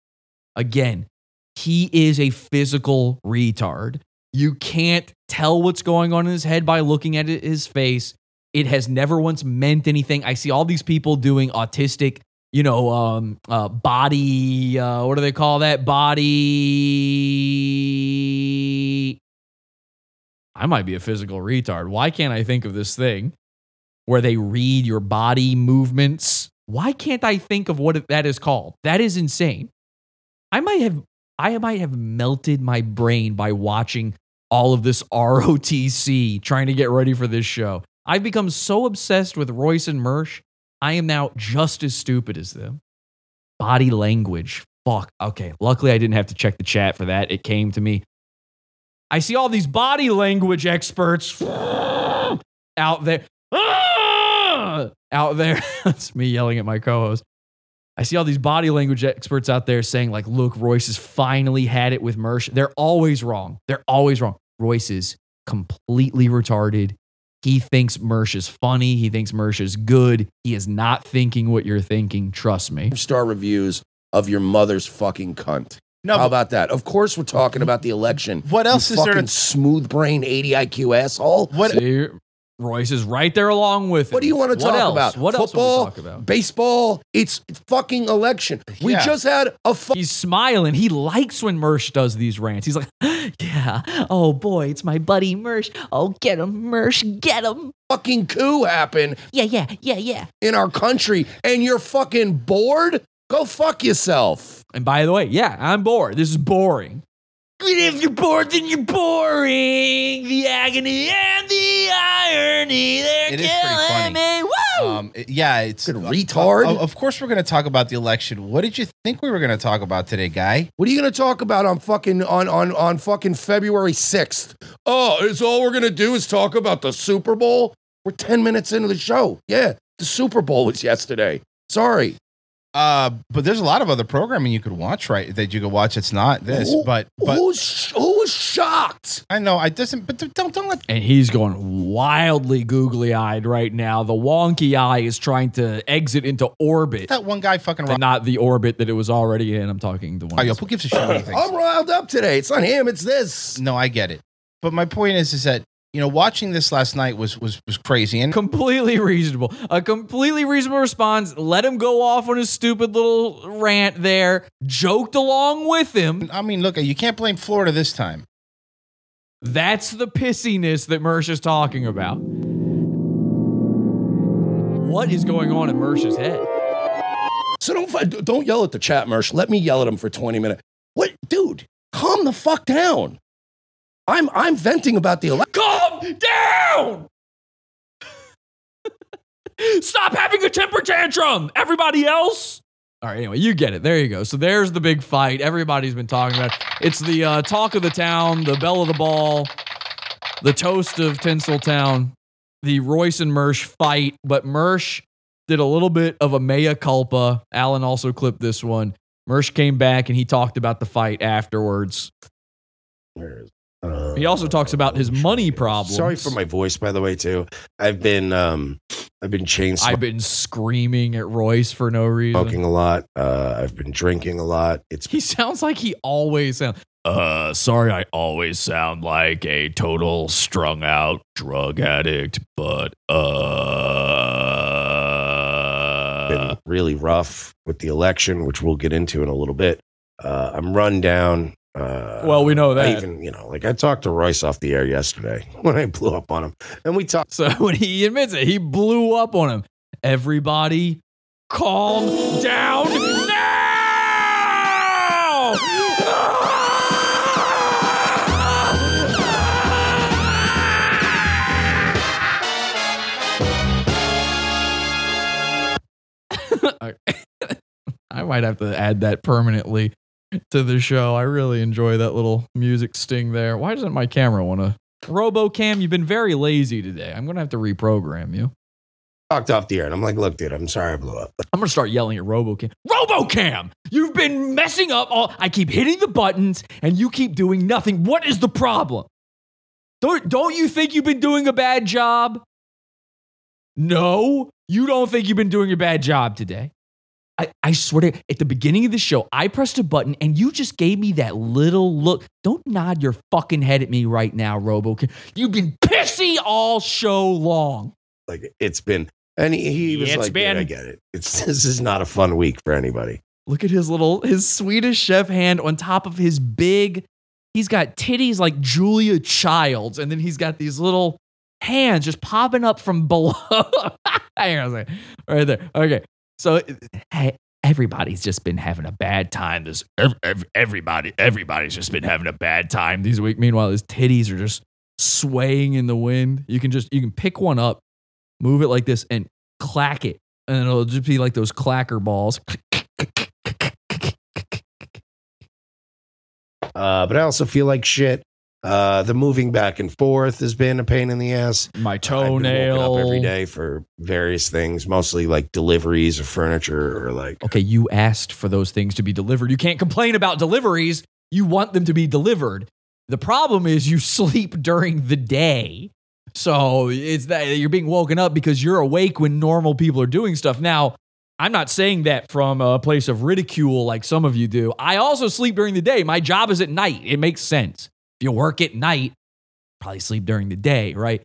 Again, he is a physical retard. You can't tell what's going on in his head by looking at his face. It has never once meant anything. I see all these people doing autistic, you know, um, uh, body, uh, what do they call that? Body. I might be a physical retard. Why can't I think of this thing where they read your body movements? Why can't I think of what that is called? That is insane. I might have I might have melted my brain by watching all of this ROTC trying to get ready for this show. I've become so obsessed with Royce and Mersh, I am now just as stupid as them. Body language. Fuck. Okay. Luckily, I didn't have to check the chat for that. It came to me. I see all these body language experts out there. Out there. That's me yelling at my co host. I see all these body language experts out there saying, like, look, Royce has finally had it with Mersh. They're always wrong. They're always wrong. Royce is completely retarded. He thinks Mersh is funny. He thinks Mersh is good. He is not thinking what you're thinking. Trust me. Star reviews of your mother's fucking cunt. No, How about that? Of course, we're talking about the election. What else you is there to- fucking smooth brain, 80 IQ asshole? What? See, Royce is right there along with him. What do you want to What talk else? about? What else Football, baseball. It's fucking election. We Yeah. just had a fu- He's smiling. He likes when Mersh does these rants. He's like, yeah, oh boy, it's my buddy Mersh. Oh, get him, Mersh, get him. fucking coup happen Yeah, yeah, yeah, yeah. in our country, and you're fucking bored. Go fuck yourself. And by the way, yeah, I'm bored. This is boring. If you're bored, then you're boring. The agony and the irony, they're It is pretty killing funny. me. Woo! Um, it- yeah, it's retard. Of, of course, we're going to talk about the election. What did you think we were going to talk about today, guy? What are you going to talk about on fucking on on on fucking February sixth? Oh, is all we're going to do is talk about the Super Bowl? We're ten minutes into the show. Yeah, the Super Bowl was yesterday. Sorry. Uh, but there's a lot of other programming you could watch, right? That you could watch. It's not this, Who- but but who's who was shocked? I know I doesn't, but don't don't let And he's going wildly googly eyed right now. The wonky eye is trying to exit into orbit. that one guy fucking. And not the orbit that it was already in. I'm talking the one. Oh, yo, who gives a shit what he thinks? I'm riled up today. It's not him. It's this. No, I get it. But my point is, is that you know, watching this last night was was was crazy, and completely reasonable. A completely reasonable response. Let him go off on his stupid little rant there. Joked along with him. I mean, look, you can't blame Florida this time. That's the pissiness that Mersh is talking about. What is going on in Mersh's head? So don't don't yell at the chat, Mersh. Let me yell at him for 20 minutes. What, dude? Calm the fuck down. I'm I'm venting about the election. Calm down! Stop having a temper tantrum! Everybody else? All right, anyway, you get it. There you go. So there's the big fight. Everybody's been talking about. It's the uh, talk of the town, the belle of the ball, the toast of Tinseltown, the Royce and Mersh fight. But Mersh did a little bit of a mea culpa. Alan also clipped this one. Mersh came back and he talked about the fight afterwards. He also talks about his money problems. Sorry for my voice, by the way, too. I've been um, I've been chain I've been screaming at Royce for no reason. smoking a lot. Uh, I've been drinking a lot. It's He sounds like he always sounds. Uh, sorry, I always sound like a total strung out drug addict, but uh, been really rough with the election, which we'll get into in a little bit. Uh, I'm run down. Uh, Well, we know I that. even, you know, like I talked to Royce off the air yesterday when I blew up on him, and we talked. So when he admits it, he blew up on him. Everybody, calm down now! I might have to add that permanently to the show. I really enjoy that little music sting there. Why doesn't my camera want to? RoboCam, you've been very lazy today. I'm gonna have to reprogram you. Talked off the air, and I'm like, "Look, dude, I'm sorry I blew up." I'm gonna start yelling at RoboCam. RoboCam, you've been messing up all. I keep hitting the buttons, and you keep doing nothing. What is the problem? Don't don't you think you've been doing a bad job? No, you don't think you've been doing a bad job today. I, I swear to at the beginning of the show, I pressed a button and you just gave me that little look. Don't nod your fucking head at me right now, Robo. You've been pissy all show long. Like it's been, and he, he was It's like, been- "Dude, I get it. It's this is not a fun week for anybody." Look at his little his Swedish chef hand on top of his big. He's got titties like Julia Childs, and then he's got these little hands just popping up from below. Hang on a second. Right there. Okay. So everybody's just been having a bad time. This ev- ev- everybody, everybody's just been having a bad time these week. Meanwhile, his titties are just swaying in the wind. You can just you can pick one up, move it like this, and clack it, and it'll just be like those clacker balls. Uh, but I also feel like shit. Uh, the moving back and forth has been a pain in the ass. My toenail. up every day for various things, mostly like deliveries of furniture or like Okay, you asked for those things to be delivered. You can't complain about deliveries. You want them to be delivered. The problem is you sleep during the day. So it's that you're being woken up because you're awake when normal people are doing stuff. Now, I'm not saying that from a place of ridicule like some of you do. I also sleep during the day. My job is at night. It makes sense. If you work at night, probably sleep during the day, right?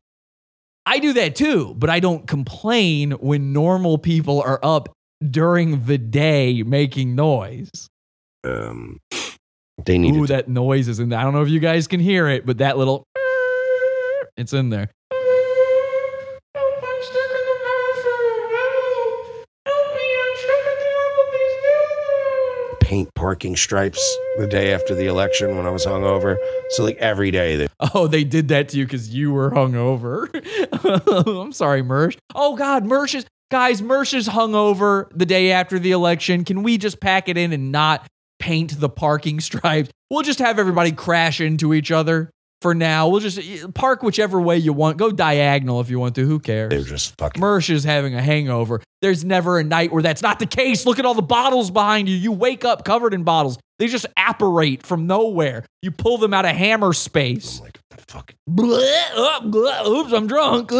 I do that too, but I don't complain when normal people are up during the day making noise. um, they need Ooh, that noise is in there. I don't know if you guys can hear it, but that little it's in there. Paint parking stripes the day after the election when I was hungover. So like every day they Oh, they did that to you because you were hungover. I'm sorry, Mersh. Oh God, Mersh is guys. Mersh is hungover the day after the election. Can we just pack it in and not paint the parking stripes? We'll just have everybody crash into each other for now. We'll just eh, park whichever way you want. Go diagonal if you want to. Who cares? They're just fucking. Mersh is having a hangover. There's never a night where that's not the case. Look at all the bottles behind you. You wake up covered in bottles. They just apparate from nowhere. You pull them out of hammer space. like, fuck. Oops, I'm drunk.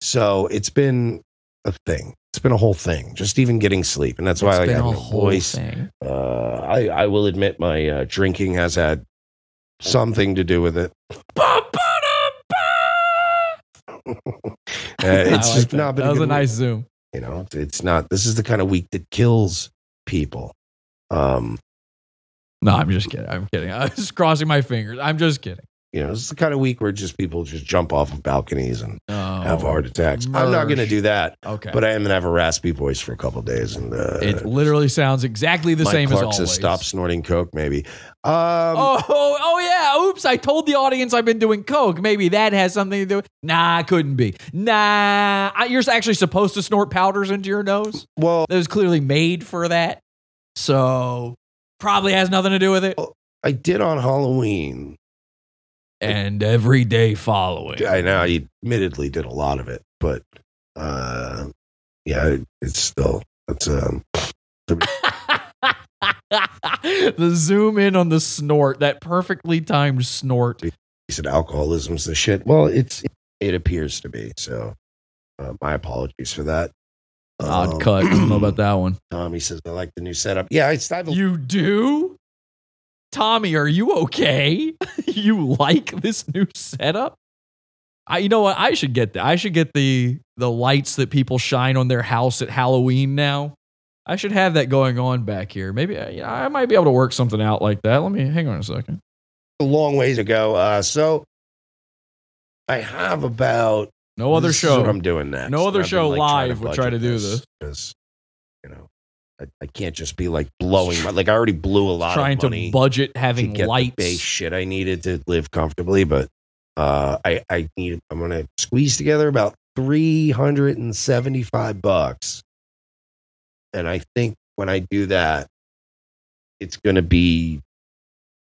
So it's been a thing. It's been a whole thing. Just even getting sleep, and that's why It's I got a voice. Uh, I I will admit my uh, drinking has had something to do with it. Uh, it's like just that. not been That was a nice week. zoom. You know, it's- not. This is the kind of week that kills people. Um, No, I'm just kidding. I'm kidding. I was just crossing my fingers. I'm just kidding. You know, it's the kind of week where just people just jump off of balconies and have Oh, heart attacks. I'm not going to do that. Okay. But I am going to have a raspy voice for a couple days, and uh, It literally sounds exactly the Mike same Clark as says always. stop snorting coke. Maybe. Um, Oh, oh yeah. Oops, I told the audience I've been doing coke. Maybe that has something to do with Nah, it couldn't be. Nah, I- you're actually supposed to snort powders into your nose. Well, it was clearly made for that. So, probably has nothing to do with it. I did on Halloween. And every day following. I know I admittedly did a lot of it, but uh, yeah, it's still it's um. the zoom in on the snort, that perfectly timed snort. He said alcoholism's the shit. Well, it's it appears to be. So, uh, my apologies for that. Odd Um, cut. I don't know about that one. Tommy says I like the new setup. Yeah, it's I've You do? Tommy, are you okay? you like this new setup? I, you know what? I should get that. I should get the the lights that people shine on their house at Halloween now. I should have that going on back here. Maybe uh, you know, I might be able to work something out like that. Let me hang on a second. a long way to go. Uh, so I have about No other show. I'm doing next. No other show like, live would try to do this. because you know I, I can't just be like blowing my like I already blew a lot Trying of money to budget to having get lights. the base shit I needed to live comfortably, but uh, I I need I'm gonna squeeze together about three hundred and seventy five bucks, and I think when I do that, it's gonna be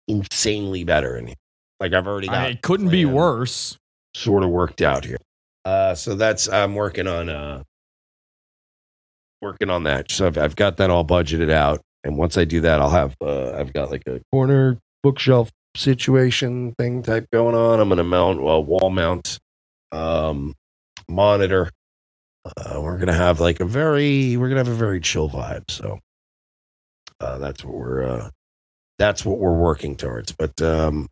insanely better in here. Like I've already got I- it couldn't be worse. sort of worked out here. Uh, so that's I'm working on uh working on that. So I've, I've got that all budgeted out, and once I do that, I'll have uh, I've got like a corner bookshelf situation thing type going on. I'm gonna mount a wall mount um, monitor. Uh, we're gonna have like a very we're gonna have a very chill vibe. So uh, that's what we're uh, that's what we're working towards. But um,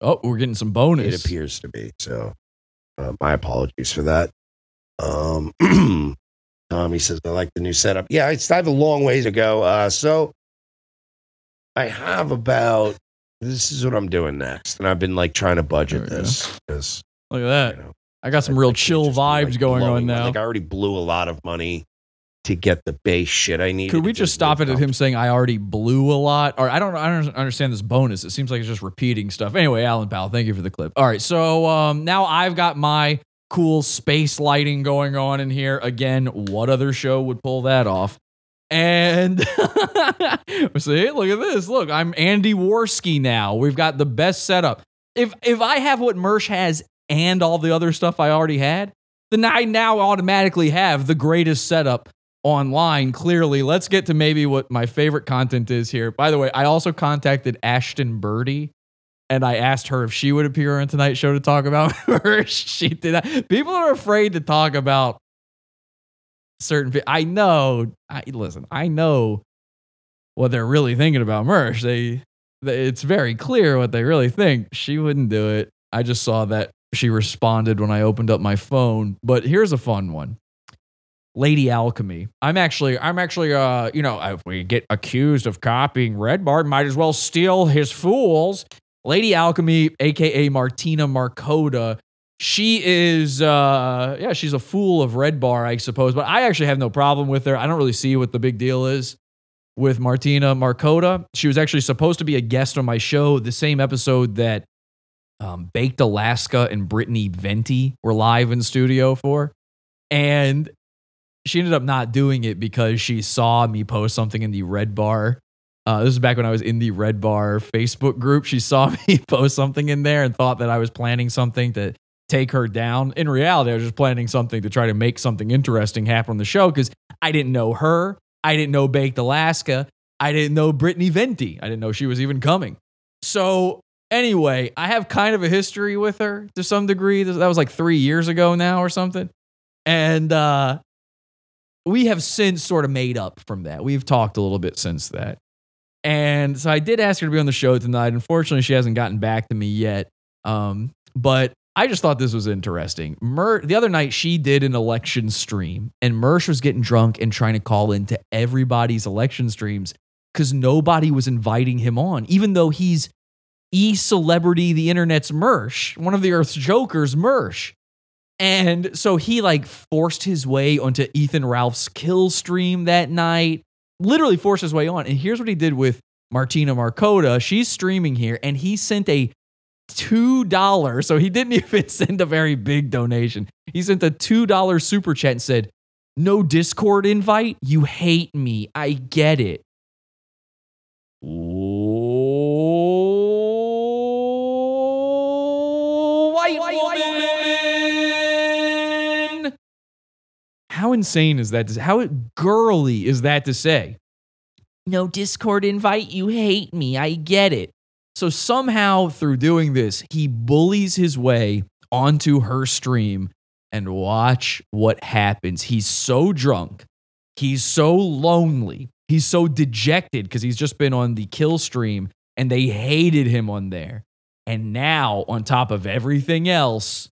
Oh, we're getting some bonus. it appears to be. So, uh, my apologies for that. Um, Tommy says, I like the new setup. Yeah, it's, I have a long way to go. Uh, so, I have about, this is what I'm doing next. And I've been like trying to budget this because Look at that. I got some real chill vibes going on blowing now. Like, I already blew a lot of money to get the base shit I need. Could we just stop it at him saying I already blew a lot? Or I don't I don't understand this bonus. It seems like it's just repeating stuff. Anyway, Alan Powell, thank you for the clip. All right, so um, now I've got my cool space lighting going on in here. Again, what other show would pull that off? And see, look at this. Look, I'm Andy Warski now. We've got the best setup. If if I have what Mersh has and all the other stuff I already had, then I now automatically have the greatest setup online. Clearly, let's get to maybe what my favorite content is here. By the way, I also contacted Ashton Birdie and I asked her if she would appear on tonight's show to talk about her. she did that. People are afraid to talk about certain. pe- I know. I listen. I know what they're really thinking about Mersh. They, they, it's very clear what they really think. She wouldn't do it. I just saw that she responded when I opened up my phone. But here's a fun one. Lady Alchemy. I'm actually, I'm actually, uh, you know, if we get accused of copying Red Bar, might as well steal his fools. Lady Alchemy, aka Martina Markota. She is, uh, yeah, she's a fool of Red Bar, I suppose. But I actually have no problem with her. I don't really see what the big deal is. with Martina Markota. She was actually supposed to be a guest on my show, the same episode that um, Baked Alaska and Brittany Venti were live in studio for. And she ended up not doing it because she saw me post something in the Red Bar. Uh, this is back when I was in the Red Bar Facebook group. She saw me post something in there and thought that I was planning something to take her down. In reality, I was just planning something to try to make something interesting happen on the show because I didn't know her. I didn't know Baked Alaska. I didn't know Brittany Venti. I didn't know she was even coming. So, anyway, I have kind of a history with her to some degree. That was like three years ago now or something. And uh, we have since sort of made up from that. We've talked a little bit since that. And so I did ask her to be on the show tonight. Unfortunately, she hasn't gotten back to me yet. Um, but I just thought this was interesting. Mer- the other night, she did an election stream, and Mersh was getting drunk and trying to call into everybody's election streams because nobody was inviting him on, even though he's e celebrity, the internet's Mersh, one of the Earth's jokers, Mersh. And so he like forced his way onto Ethan Ralph's kill stream that night, literally forced his way on. And here's what he did with Martina Markota. She's streaming here, and he sent a two dollars. So he didn't even send a very big donation. He sent a two dollar super chat and said, "No Discord invite. You hate me. I get it." How insane is that? How girly is that to say? No Discord invite. You hate me. I get it. So somehow through doing this, he bullies his way onto her stream and watch what happens. He's so drunk. He's so lonely. He's so dejected because he's just been on the kill stream and they hated him on there. And now, on top of everything else,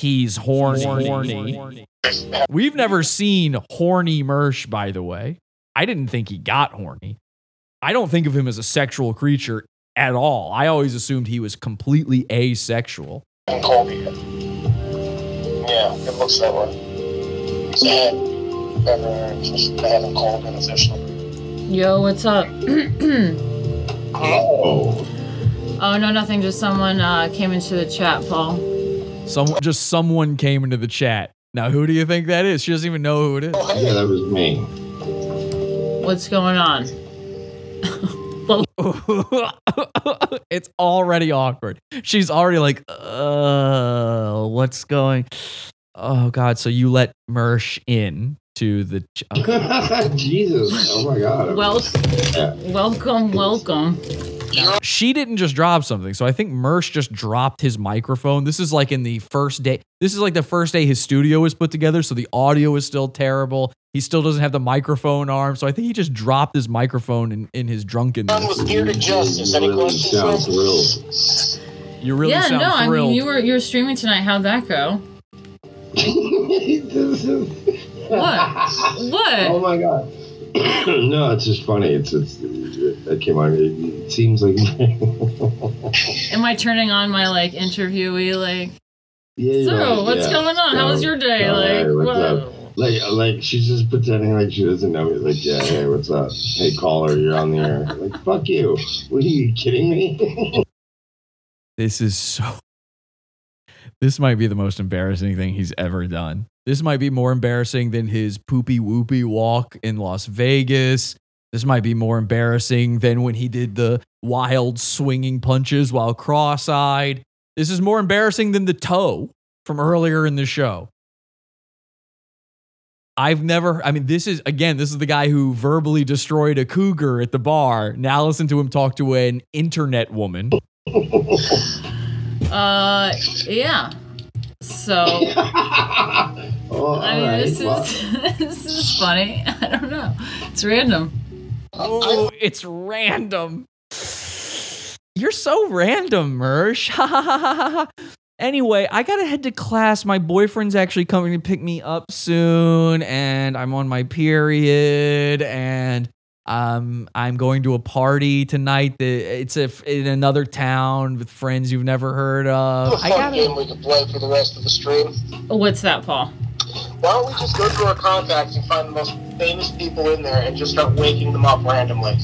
he's horny. horny. We've never seen horny Mersh, by the way. I didn't think he got horny. I don't think of him as a sexual creature at all. I always assumed he was completely asexual. in Colby. Yeah, it looks that way. So, better just they haven't called in officially. Yo, what's up? Oh. oh no, nothing. Just someone uh, came into the chat, Paul. Someone, just someone came into the chat. Now, who do you think that is? She doesn't even know who it is. Oh Yeah, that was me. What's going on? it's already awkward. She's already like, uh, what's going? Oh God! So you let Mersh in to the? Ch- Jesus! Oh my God! Well, welcome, welcome. She didn't just drop something. So I think Mersh just dropped his microphone. This is like in the first day. This is like the first day his studio was put together. So the audio is still terrible. He still doesn't have the microphone arm. So I think he just dropped his microphone in, in his drunkenness. was geared to justice. Any questions? You really yeah, sound no, I mean you were you were streaming tonight. How'd that go? What? What? Oh my God! no, it's just funny. It's it's it came on. It, it seems like Am I turning on my like interviewee like? yeah. So, right, what's yeah. going on? How was your day? All Like, right, what's what? up? Like, like she's just pretending like she doesn't know me. Like, yeah, hey, what's up? Hey, caller, you're on the air. Like, fuck you. What are you kidding me? This is so. This might be the most embarrassing thing he's ever done. This might be more embarrassing than his poopy whoopy walk in Las Vegas. This might be more embarrassing than when he did the wild swinging punches while cross eyed. This is more embarrassing than the toe from earlier in the show. I've never, I mean, this is, again, this is the guy who verbally destroyed a cougar at the bar. Now listen to him talk to an internet woman. Uh, yeah. So, I mean, alright, this well. is this is funny. I don't know. It's random. Oh, it's random. You're so random, Mersh. anyway, I gotta head to class. My boyfriend's actually coming to pick me up soon, and I'm on my period, and um, I'm going to a party tonight. That it's a, in another town with friends you've never heard of. I fun gotta. game we can play for the rest of the stream. What's that, Paul? Why don't we just go through our contacts and find the most famous people in there and just start waking them up randomly?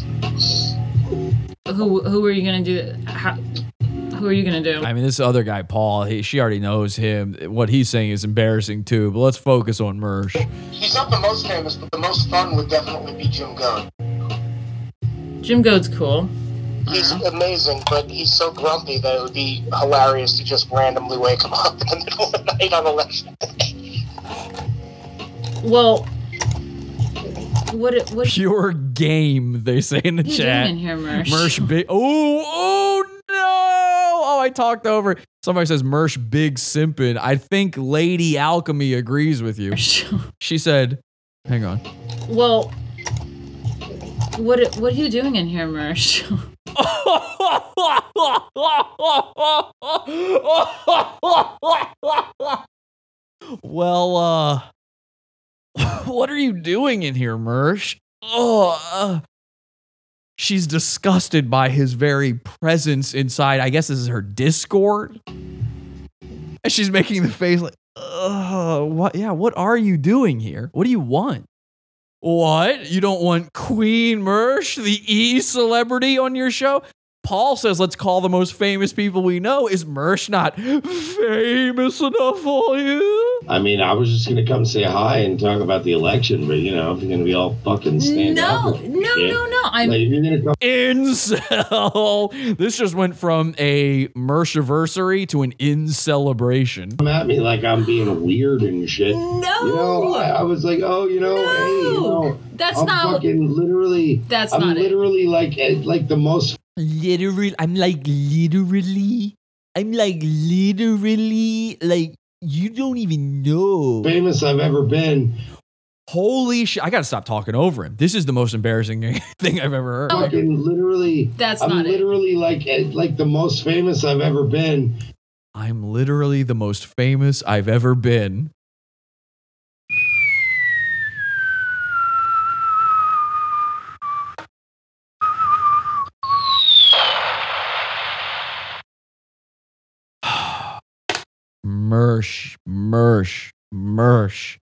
Who who are you gonna do? How, who are you gonna do? I mean, this other guy, Paul, he, she already knows him. What he's saying is embarrassing too, but let's focus on Mersh. He's not the most famous, but the most fun would definitely be Jim Goad. Jim Goad's cool. He's uh-huh. amazing, but he's so grumpy that it would be hilarious to just randomly wake him up in the middle of the night on election day. Well, what it what Pure game, they say in the What are you chat. doing in here, Mersh? Mersh big. Oh, oh no! Oh, I talked over. Somebody says Mersh big simpin. I think Lady Alchemy agrees with you. She said, "Hang on." Well, what what are you doing in here, Mersh? well, uh, what are you doing in here, Mersh? Oh, uh, she's disgusted by his very presence inside. I guess this is her Discord. And she's making the face like, what? Yeah, what are you doing here? What do you want? What? You don't want Queen Mersh, the E celebrity, on your show? Paul says, let's call the most famous people we know. Is Mersh not famous enough for you? I mean, I was just gonna come say hi and talk about the election, but you know, if you're gonna be all fucking stand No, up, no, no, no. No. I'm like, if you're gonna come, Incel. This just went from a Mershiversary to an in celebration. come at me like I'm being weird and shit. No, you know, I, I was like, oh, you know, hey, you know, That's I'm not- fucking literally. That's I'm not it. literally like eh, like the most Literally, I'm like literally, I'm like literally, like you don't even know. famous I've ever been. Holy shit! I gotta stop talking over him. This is the most embarrassing thing I've ever heard. Fucking literally. That's I'm not it. literally like eh, like the most famous I've ever been. I'm literally the most famous I've ever been. Mersh, Mersh, Mersh.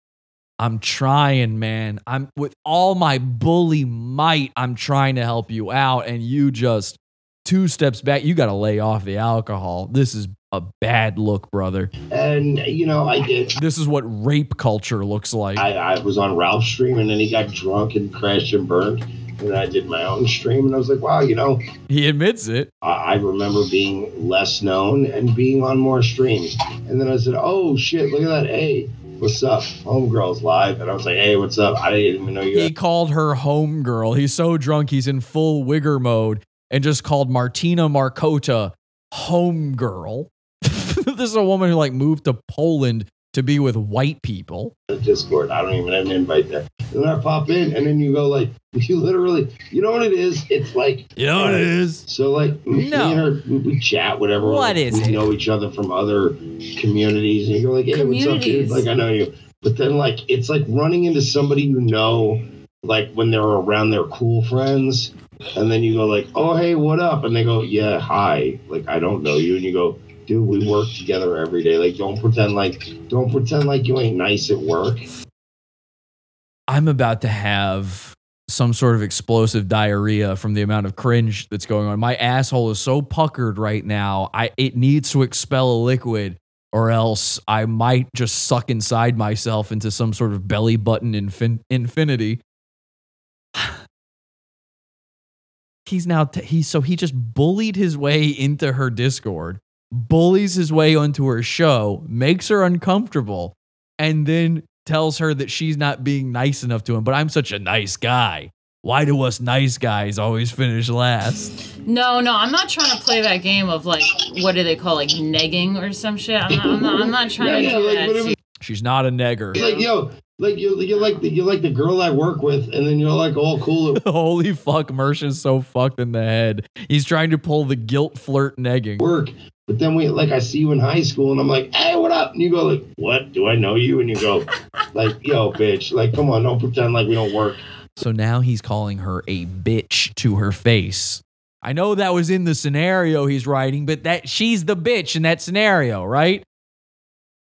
I'm trying, man. I'm with all my bully might, I'm trying to help you out. And you just two steps back. You got to lay off the alcohol. This is a bad look, brother. And you know, I did. This is what rape culture looks like. I, I was on Ralph's stream, and then he got drunk and crashed and burned. And I did my own stream, and I was like, wow, you know, he admits it. I, I remember being less known and being on more streams. And then I said, oh shit, look at that. Hey, what's up? Homegirl's live. And I was like, hey, what's up? I didn't even know you. He called her homegirl. He's so drunk, he's in full wigger mode and just called Martina Markota homegirl. this is a woman who like moved to Poland to be with white people. Discord. I don't even have an invite there. And then I pop in, and then you go like, you literally, you know what it is? It's like, You know what it is? So like, me No. and her, we, we chat, whatever. What is we it? know each other from other communities, and you go like, hey, what's up, dude? Communities. Like I know you, but then like, it's like running into somebody you know, like when they're around their cool friends. And then you go like, "Oh, hey, what up?" And they go, "Yeah, hi." Like I don't know you, and you go, "Dude, we work together every day. Like, don't pretend like, don't pretend like you ain't nice at work." I'm about to have some sort of explosive diarrhea from the amount of cringe that's going on. My asshole is so puckered right now. I it needs to expel a liquid or else I might just suck inside myself into some sort of belly button infin- infinity. He's now t- he so he just bullied his way into her Discord, bullies his way onto her show, makes her uncomfortable, and then tells her that she's not being nice enough to him. But I'm such a nice guy. Why do us nice guys always finish last? No, no, I'm not trying to play that game of like what do they call like negging or some shit. I'm not. I'm not, I'm not trying Yeah, to yeah, do like, that. whatever- She's not a negger. It's like, yo, like you, you're like the, you're like the girl I work with, and then you're like all cool. Holy fuck, Mersh is so fucked in the head. He's trying to pull the guilt flirt negging. work. But then we like I see you in high school and I'm like, hey, what up? And you go like, what? Do I know you? And you go, like, yo, bitch, like, come on, don't pretend like we don't work. So now he's calling her a bitch to her face. I know that was in the scenario he's writing, but that she's the bitch in that scenario, right?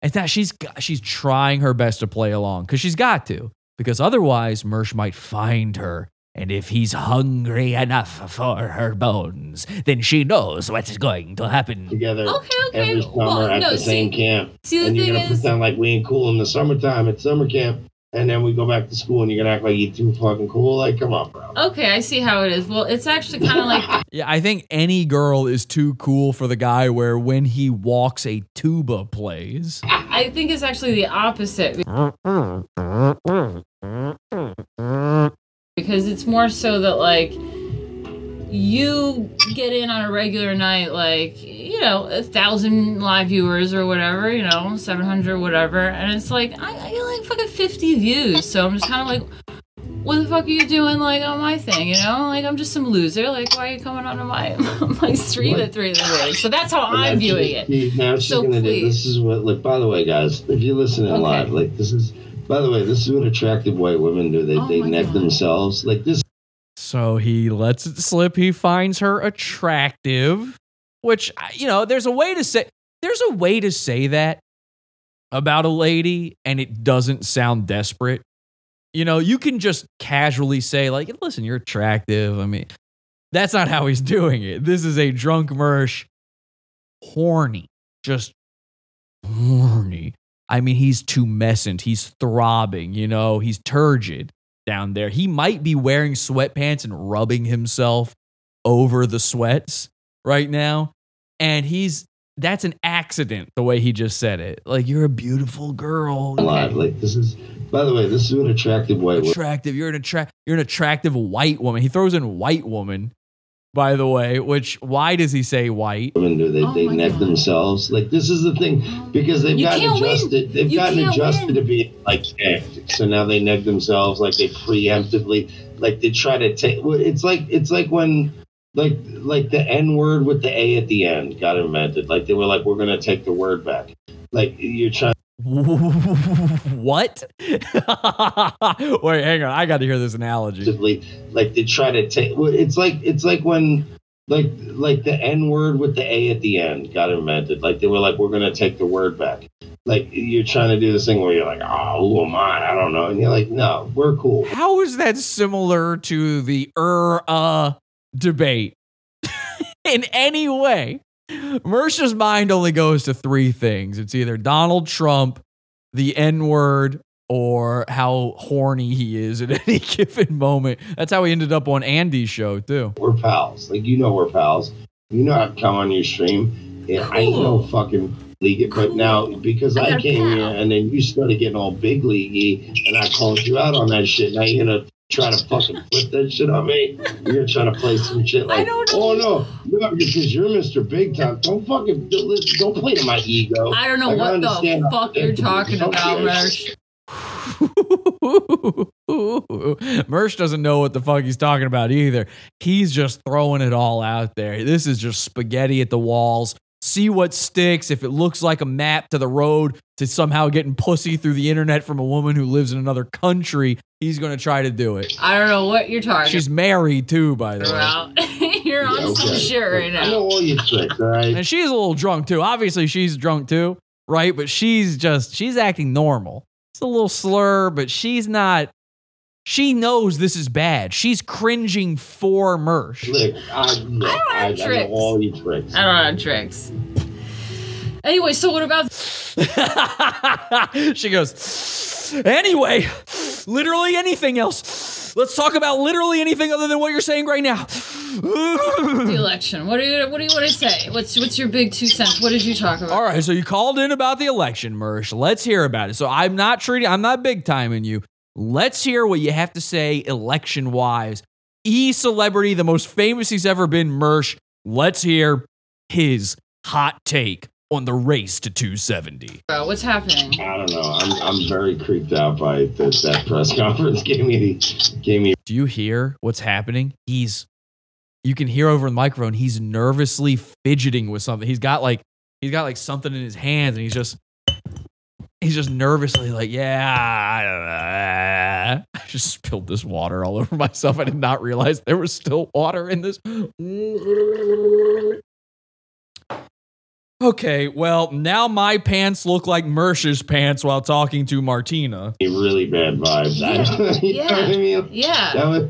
And that she's got- she's trying her best to play along because she's got to because otherwise Mersh might find her. And if he's hungry enough for her bones, then she knows what's going to happen. together okay. every summer Well, at no, the same camp. see, the and you're thing gonna is- pretend like we ain't cool in the summertime at summer camp, and then we go back to school and you're gonna act like you're too fucking cool. Like, come on, bro. Okay, I see how it is. Well, it's actually kind of like Yeah, I think any girl is too cool for the guy where when he walks, a tuba plays. I think it's actually the opposite because it's more so that like you get in on a regular night like you know a thousand live viewers or whatever you know 700 whatever and it's like I, I get like fucking 50 views so i'm just kind of like what the fuck are you doing like on my thing you know like i'm just some loser like why are you coming onto my my stream at three in the morning so that's how And i'm viewing what it she- Now she's So gonna do. This is what. Like, by the way, guys, if you're listening Okay. live, like, this is. By the way, this is what attractive white women do. They Oh they neck God. themselves. Like this. So he lets it slip. He finds her attractive, which you know, there's a way to say there's a way to say that about a lady and it doesn't sound desperate. You know, you can just casually say like, "Listen, you're attractive." I mean, that's not how he's doing it. This is a drunk Mersh horny. Just horny. I mean, he's tumescent. He's throbbing, you know, he's turgid down there. He might be wearing sweatpants and rubbing himself over the sweats right now. And he's that's an accident the way he just said it. Like you're a beautiful girl. Live. Like this is. By the way, this is what attractive white women. Attractive. You're an attract you're an attractive white woman. He throws in white woman, by the way, which why does he say white? women do. They, Oh they neck God. themselves. Like this is the thing because they've You gotten can't win. adjusted. They've You gotten adjusted win. to be like necked. So now they neck themselves like they preemptively like they try to take. It's like it's like when like like the N word with the A at the end got invented. Like they were like we're gonna take the word back. Like you're trying. What? Wait, hang on. I got to hear this analogy. Like, they try to take. It's like it's like when like like the N word with the A at the end got invented. Like they were like, we're gonna take the word back. Like you're trying to do this thing where you're like, oh, who am I? I don't know. And you're like, no, we're cool. How is that similar to the er uh debate in any way? Mersh's mind only goes to three things. It's either Donald Trump, the N word, or how horny he is at any given moment. That's how he ended up on Andy's show too. We're pals. Like you know, we're pals. You know, I'd come on your stream. Yeah, I ain't no fucking league. But now because I, got came pal. here and then you started getting all big leaguey, and I called you out on that shit. Now you're gonna try to fucking flip that shit on me. You're gonna try to play some shit like, oh no, no, because you're Mr. Big Time. Don't fucking don't, don't play to my ego. i don't know Like, what the fuck you're talking some about shit is. Mersh. Mersh doesn't know what the fuck he's talking about either. He's just throwing it all out there. This is just spaghetti at the walls. See what sticks. If it looks like a map to the road to somehow getting pussy through the internet from a woman who lives in another country, he's going to try to do it. i don't know what you're talking She's married too, by the way. about you're on Yeah, some shit right I now know all your tricks, all right? And she's a little drunk too. Obviously, she's drunk too, right? But she's just, she's acting normal. It's a little slur, but she's not, she knows this is bad. She's cringing for Mersh. Look, I, look, don't I, have I know tricks. all your tricks. i don't have tricks anyway so what about she goes, anyway, literally anything else. Let's talk about literally anything other than what you're saying right now. the election what do you what do you want to say what's what's your big two cents what did you talk about All right, so you called in about the election, Mersh. Let's hear about it. So I'm not treating, I'm not big timing you. Let's hear what you have to say election wise. E celebrity, the most famous he's ever been, Mersh. Let's hear his hot take on the race to 270. Uh, what's happening I don't know. I'm I'm very creeped out by this, that press conference. Gave me gave me Do you hear what's happening? He's, you can hear over the microphone, he's nervously fidgeting with something. He's got like, he's got like something in his hands and he's just, he's just nervously like, yeah, I. Eh. I just spilled this water all over myself. I did not realize there was still water in this. Okay, well, now my pants look like Mersh's pants while talking to Martina. really bad vibes. I, you know what I mean? Yeah. That was,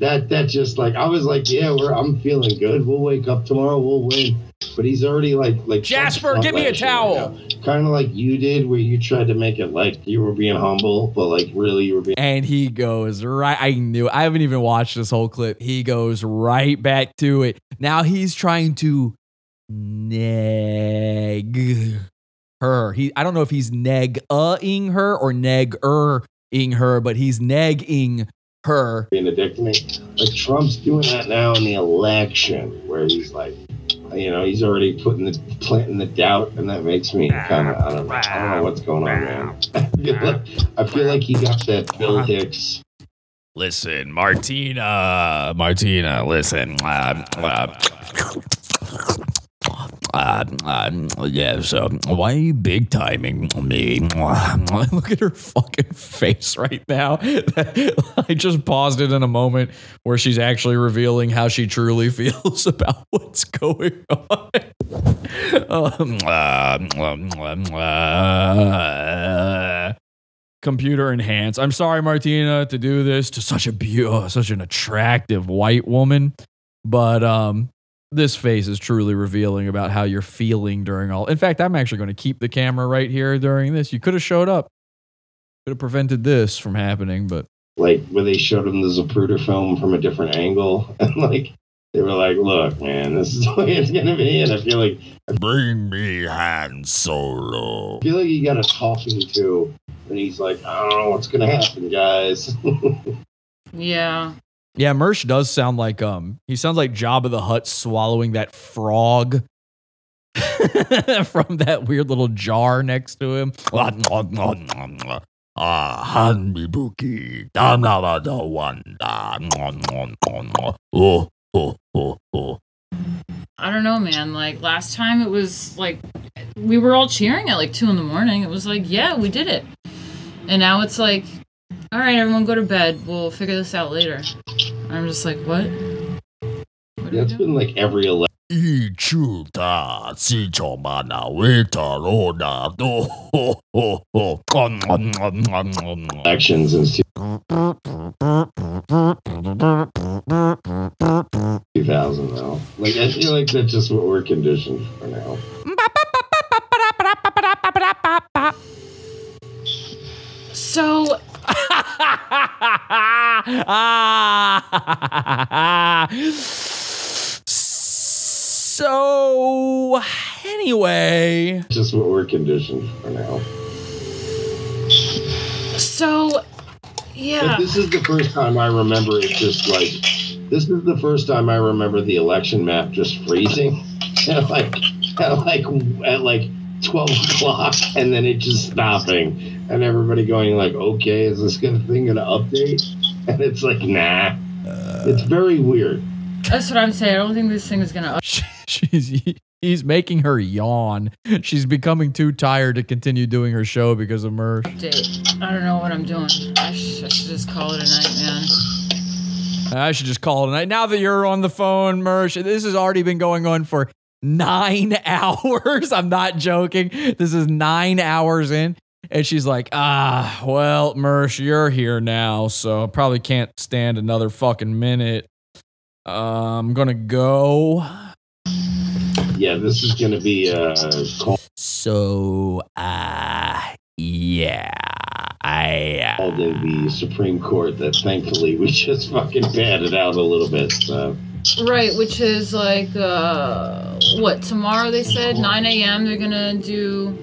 that that just like I was like, yeah, we're I'm feeling good. We'll wake up tomorrow. We'll win. But he's already like like Jasper, give me a towel. Kind of like you did, where you tried to make it like you were being humble, but like really you were being. And he goes right. I knew. I haven't even watched this whole clip. He goes right back to it. Now he's trying to neg her. He. I don't know if he's neg-ing her or neg er ing her, but he's negging her. being a dick to me. Like Trump's doing that now in the election, where he's like, you know, he's already putting the planting the doubt, and that makes me kind of I don't know, I don't know what's going on, man. I feel like, I feel like he got that Bill Hicks. Listen, Martina, Martina, listen. Uh, uh, uh, yeah, so why are you big timing me? Look at her fucking face right now. I just paused it in a moment where she's actually revealing how she truly feels about what's going on. Um, uh, computer enhanced. I'm sorry, Martina, to do this to such a beautiful, such an attractive white woman, but um, this face is truly revealing about how you're feeling during all. In fact, I'm actually going to keep the camera right here during this. You could have showed up, could have prevented this from happening, but like where they showed him the Zapruder film from a different angle, and like they were like, "Look, man, this is the way it's gonna be." And I feel like bring me Han Solo. I feel like he got a talking to, and he's like, "I don't know what's gonna happen, guys." Yeah. Yeah, Mersh does sound like um he sounds like Jabba the Hutt swallowing that frog from that weird little jar next to him. Ah, Han Mibuki, Danavada Wanda. Oh, oh, oh, oh. I don't know, man. Like last time it was like we were all cheering at like two in the morning. It was like, yeah, we did it. And now it's like, all right, everyone go to bed. We'll figure this out later. I'm just like, what? That's been like every election. Ichuta, Sichomana, Witarona, do, ho, ho, ho. elections and 2000 now. Like I feel like that's just what we're conditioned for now. So so anyway, Just what we're conditioned for now. so yeah. But this is the first time I remember it just like this is the first time I remember the election map just freezing at like at like at like twelve o'clock and then it just stopping and everybody going like, okay, is this gonna thing gonna update? And it's like, nah. it's very weird. That's what I'm saying. I don't think this thing is gonna up- she's he's making her yawn. She's becoming too tired to continue doing her show because of Mersh. update. I don't know what I'm doing. I, sh- I should just call it a night, man. I should just call it a night. Now that you're on the phone, Mersh, this has already been going on for nine hours. I'm not joking. This is nine hours in. And she's like, ah, well, Mersh, you're here now, so I probably can't stand another fucking minute. Uh, I'm gonna go. Yeah, this is gonna be uh So, uh, yeah, I. Uh, called in the Supreme Court that thankfully we just fucking padded out a little bit. So Right, which is like uh what tomorrow they said 9 a.m. They're gonna do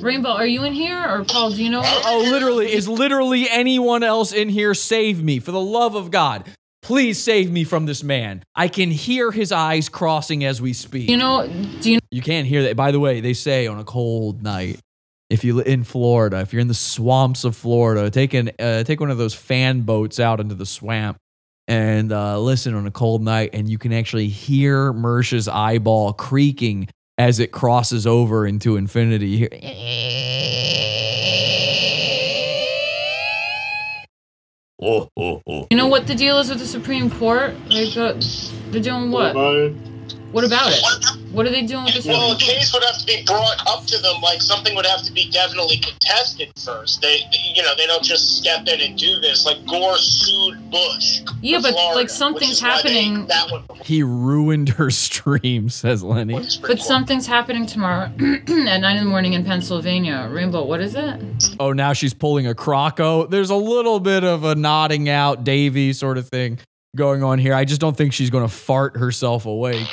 Rainbow. Are you in here or Paul? Do you know? Oh, literally, is literally anyone else in here save me? For the love of God, please save me from this man. I can hear his eyes crossing as we speak. You know? Do you? You can't hear that. By the way, they say on a cold night, if you in Florida, if you're in the swamps of Florida, take an uh, take one of those fan boats out into the swamp and uh, listen on a cold night, and you can actually hear Mersh's eyeball creaking as it crosses over into infinity. Oh, oh, oh. You know what the deal is with the Supreme Court? Like, uh, they're doing what? What about it? What are they doing with this? Well, a case would have to be brought up to them. Like something would have to be definitely contested first. They, they- you know, they don't just step in and do this. Like Gore sued Bush. Yeah, but Florida, like something's is why they- happening. that one. He ruined her stream, says Lenny. But something's happening tomorrow at nine in the morning in Pennsylvania. Rainbow, what is it? Oh, now she's pulling a Croco. There's a little bit of a nodding out Davy sort of thing going on here. I just don't think she's going to fart herself awake.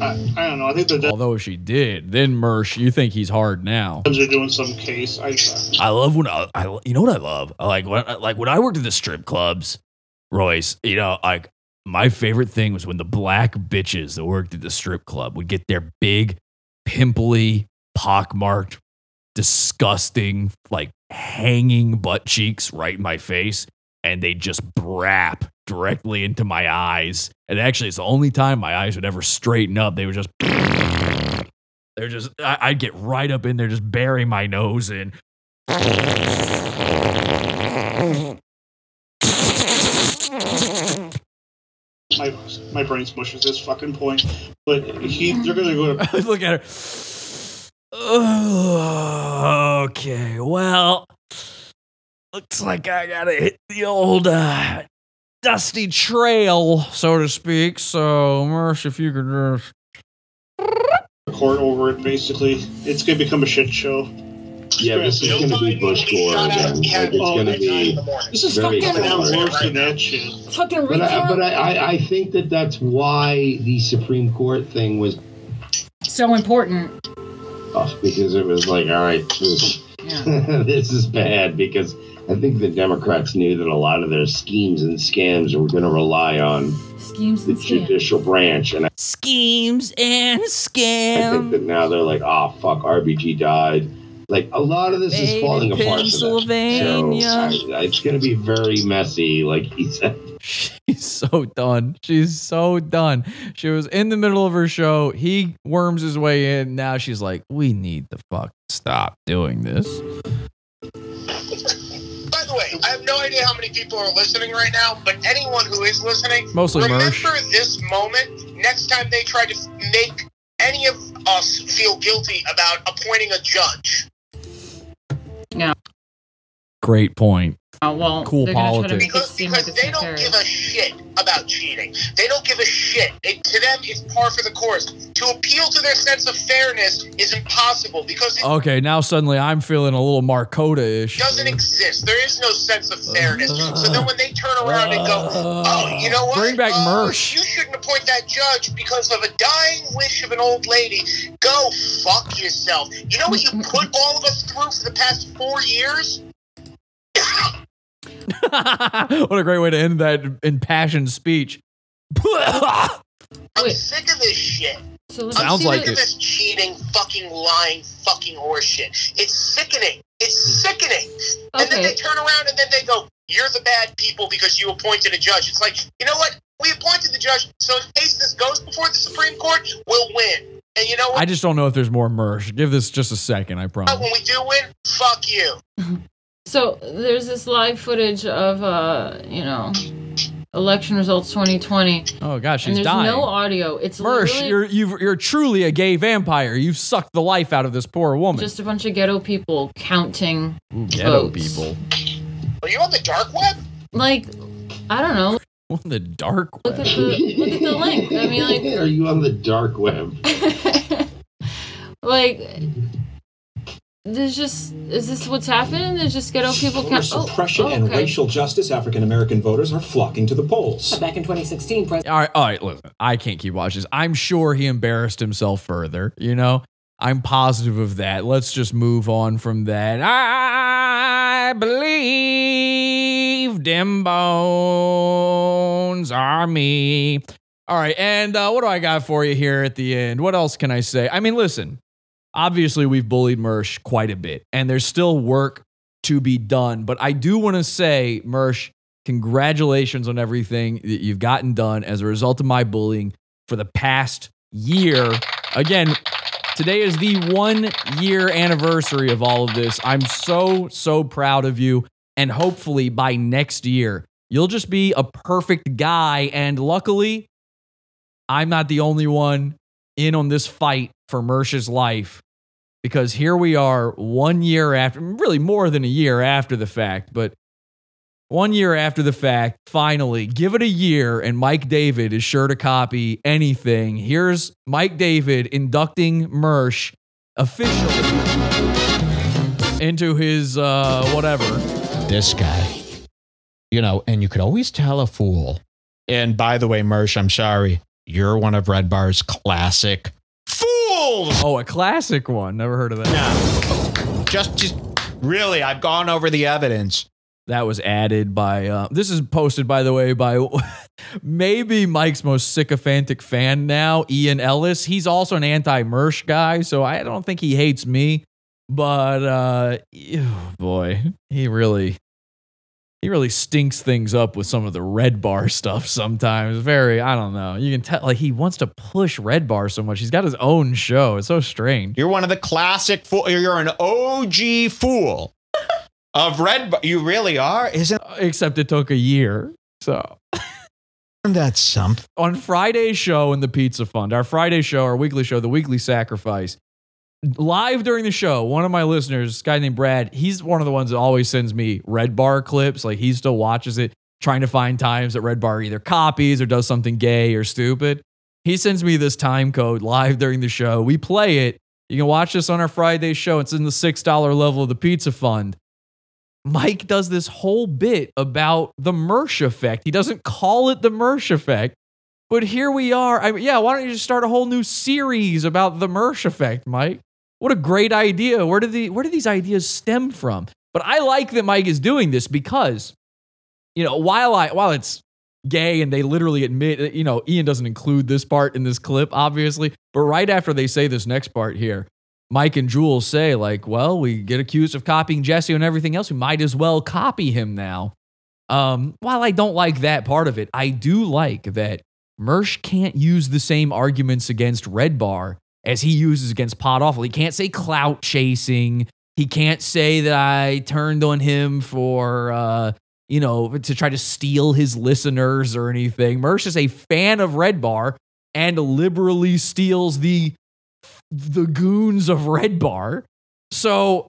I, I don't know. I think they're Although if she did, then Mersh, you think he's hard now. they're doing some case. I, I love when I, I you know what I love? I like when like when I worked at the strip clubs, Royce. You know, like my favorite thing was when the black bitches that worked at the strip club would get their big, pimply, pockmarked, disgusting, like hanging butt cheeks right in my face, and they just brap directly into my eyes. And actually, it's the only time my eyes would ever straighten up. They would just. They're just, I- I'd get right up in there, just bury my nose in. my my brain's mush at this fucking point. But he, they're gonna go to Look at her. Okay, well, looks like I gotta hit the old uh, dusty trail, so to speak. So, Mersh, if you could just. court over it. Basically, it's gonna become a shit show. Yeah, this is going to be Bush Gore again. Like, it's going to be This is very fucking worse than that shit. Fucking But I, but I, I, I think that that's why the Supreme Court thing was So important. tough because it was like, all right, this, this is bad because I think the Democrats knew that a lot of their schemes and scams were going to rely on Schemes the judicial branch, and I Schemes and scams. I think that now they're like, oh fuck, RBG died. Like a lot of this Made is falling apart. Pennsylvania. So I, it's going to be very messy, like he said. She's so done. She's so done. She was in the middle of her show. He worms his way in. Now she's like, we need to fuck stop doing this. By the way, I have no idea how many people are listening right now, but anyone who is listening, Mostly remember Mersh. this moment next time they try to make any of us feel guilty about appointing a judge. Yeah. Great point. Oh, well, Cool they're gonna try to politics. make it like They don't nefarious. give a shit about cheating. They don't give a shit. It, to them, it's par for the course. To appeal to their sense of fairness is impossible because it Okay, now suddenly I'm feeling a little Markota ish. doesn't exist. There is no sense of fairness. So then when they turn around and go, oh, you know what? Bring back Uh, Mersh. You shouldn't appoint that judge because of a dying wish of an old lady. Go fuck yourself. You know what you put all of us through for the past four years? what a great way to end that impassioned speech. I'm sick of this shit. So I'm Sounds sick like of it. this cheating, fucking lying, fucking horseshit. It's sickening. It's sickening. And then they turn around and then they go, "You're the bad people because you appointed a judge." It's like, you know what? We appointed the judge, so in case this goes before the Supreme Court, we'll win. And you know what? I just don't know if there's more merch. Give this just a second, I promise. when we do win, fuck you. So there's this live footage of uh, you know, election results 2020. Oh gosh, she's and there's dying. no audio. It's Mersh, literally you're you've, you're truly a gay vampire. You've sucked the life out of this poor woman. just a bunch of ghetto people counting Ooh, ghetto votes. people. Are you on the dark web? Like, I don't know. On the dark Look at the look at the link. I mean, like, Are you on the dark web? like. There's just is this what's happening? There's just ghetto people Voter count. Oh, suppression and racial justice, African American voters are flocking to the polls. Back in 2016, President. All right, all right. Listen, I can't keep watching this. I'm sure he embarrassed himself further. You know, I'm positive of that. Let's just move on from that. I believe dim bones are me. All right, and uh, what do I got for you here at the end? What else can I say? I mean, listen. Obviously, we've bullied Mersh quite a bit, and there's still work to be done. But I do want to say, Mersh, congratulations on everything that you've gotten done as a result of my bullying for the past year. Again, today is the one year anniversary of all of this. I'm so, so proud of you. And hopefully by next year, you'll just be a perfect guy. And luckily, I'm not the only one in on this fight for Mersh's life because here we are one year after, really more than a year after the fact, but one year after the fact, finally, give it a year, and Mike David is sure to copy anything. Here's Mike David inducting Mersh officially into his uh, whatever. this guy. You know, and you could always tell a fool. And by the way, Mersh, I'm sorry. You're one of Red Bar's classic Oh, a classic one. Never heard of that. No. Just, just really, I've gone over the evidence. That was added by. Uh, this is posted, by the way, by maybe Mike's most sycophantic fan now, Ian Ellis. He's also an anti-Mersh guy, so I don't think he hates me. But uh, ew, boy, he really, he really stinks things up with some of the Red Bar stuff. Sometimes, very, I don't know. You can tell, like he wants to push Red Bar so much. He's got his own show. It's so strange. You're one of the classic fool. You're an OG fool of Red Bar. You really are, isn't? Uh, except it took a year. So That's something. on Friday's show in the Pizza Fund, our Friday show, our weekly show, the Weekly Sacrifice, live during the show, one of my listeners, guy named Brad, he's one of the ones that always sends me Red Bar clips. Like he still watches it, trying to find times that Red Bar either copies or does something gay or stupid. He sends me this time code live during the show. We play it. You can watch this on our Friday show. It's in the $6 level of the Pizza Fund. Mike does this whole bit about the Mersh effect. He doesn't call it the Mersh effect, but here we are. I mean, yeah, why don't you just start a whole new series about the Mersh effect, Mike? What a great idea. Where do, the where did these ideas stem from? But I like that Mike is doing this because, you know, while I while it's gay and they literally admit, you know, Ian doesn't include this part in this clip, obviously, but right after they say this next part here, Mike and Jules say, like, well, we get accused of copying Jesse and everything else. We might as well copy him now. Um, while I don't like that part of it, I do like that Mersh can't use the same arguments against Red Bar as he uses against Pod Awful. He can't say clout chasing. He can't say that I turned on him for, uh, you know, to try to steal his listeners or anything. Mersh is a fan of Red Bar and liberally steals the the goons of Red Bar. So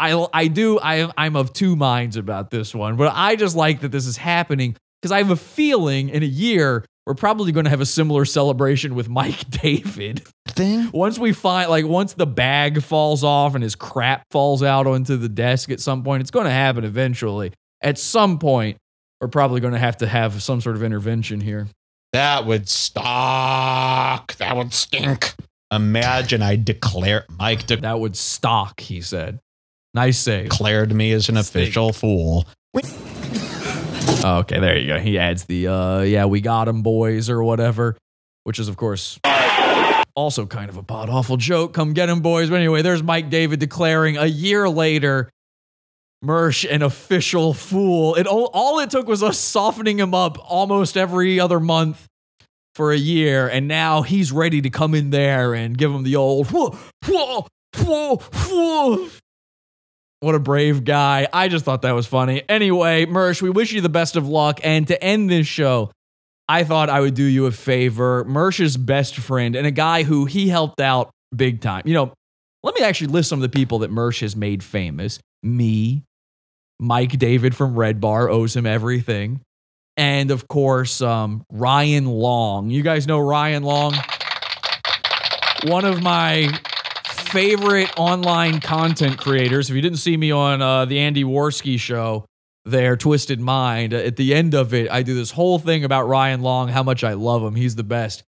I I do I I'm of two minds about this one, but I just like that this is happening because I have a feeling in a year we're probably going to have a similar celebration with Mike David. Thing once we find like once the bag falls off and his crap falls out onto the desk at some point, it's going to happen eventually. At some point, we're probably going to have to have some sort of intervention here. That would stock. That would stink. Imagine I declare Mike de- That would stock, he said. Nice save. declared me as an official fool. Oh, okay, there you go. He adds the uh yeah, we got him boys or whatever, which is of course also kind of a pod awful joke. Come get him boys. But anyway, there's Mike David declaring a year later Mersh an official fool. It all, all it took was us softening him up almost every other month for a year, and now he's ready to come in there and give him the old whoa, whoa, whoa, whoa. What a brave guy. I just thought that was funny. Anyway, Mersh, we wish you the best of luck. And to end this show, I thought I would do you a favor. Mersh's best friend and a guy who he helped out big time. You know, let me actually list some of the people that Mersh has made famous. Me, Mike David from Red Bar owes him everything. And of course, um, Ryan Long. You guys know Ryan Long? One of my favorite online content creators. If you didn't see me on uh, the Andy Warski show, there, Twisted Mind, at the end of it, I do this whole thing about Ryan Long, how much I love him. He's the best.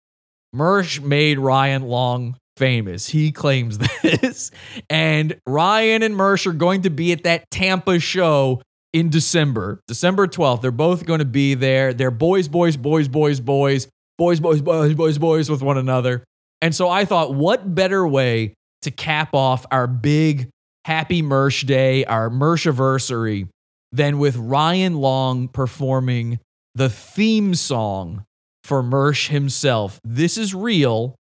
Mersh made Ryan Long famous. He claims this. And Ryan and Mersh are going to be at that Tampa show in December, December 12th. They're both going to be there. They're boys, boys, boys, boys, boys, boys, boys, boys, boys, boys with one another. And so I thought, what better way to cap off our big happy Mersh day, our Mershiversary, than with Ryan Long performing the theme song for Mersh himself. This is real.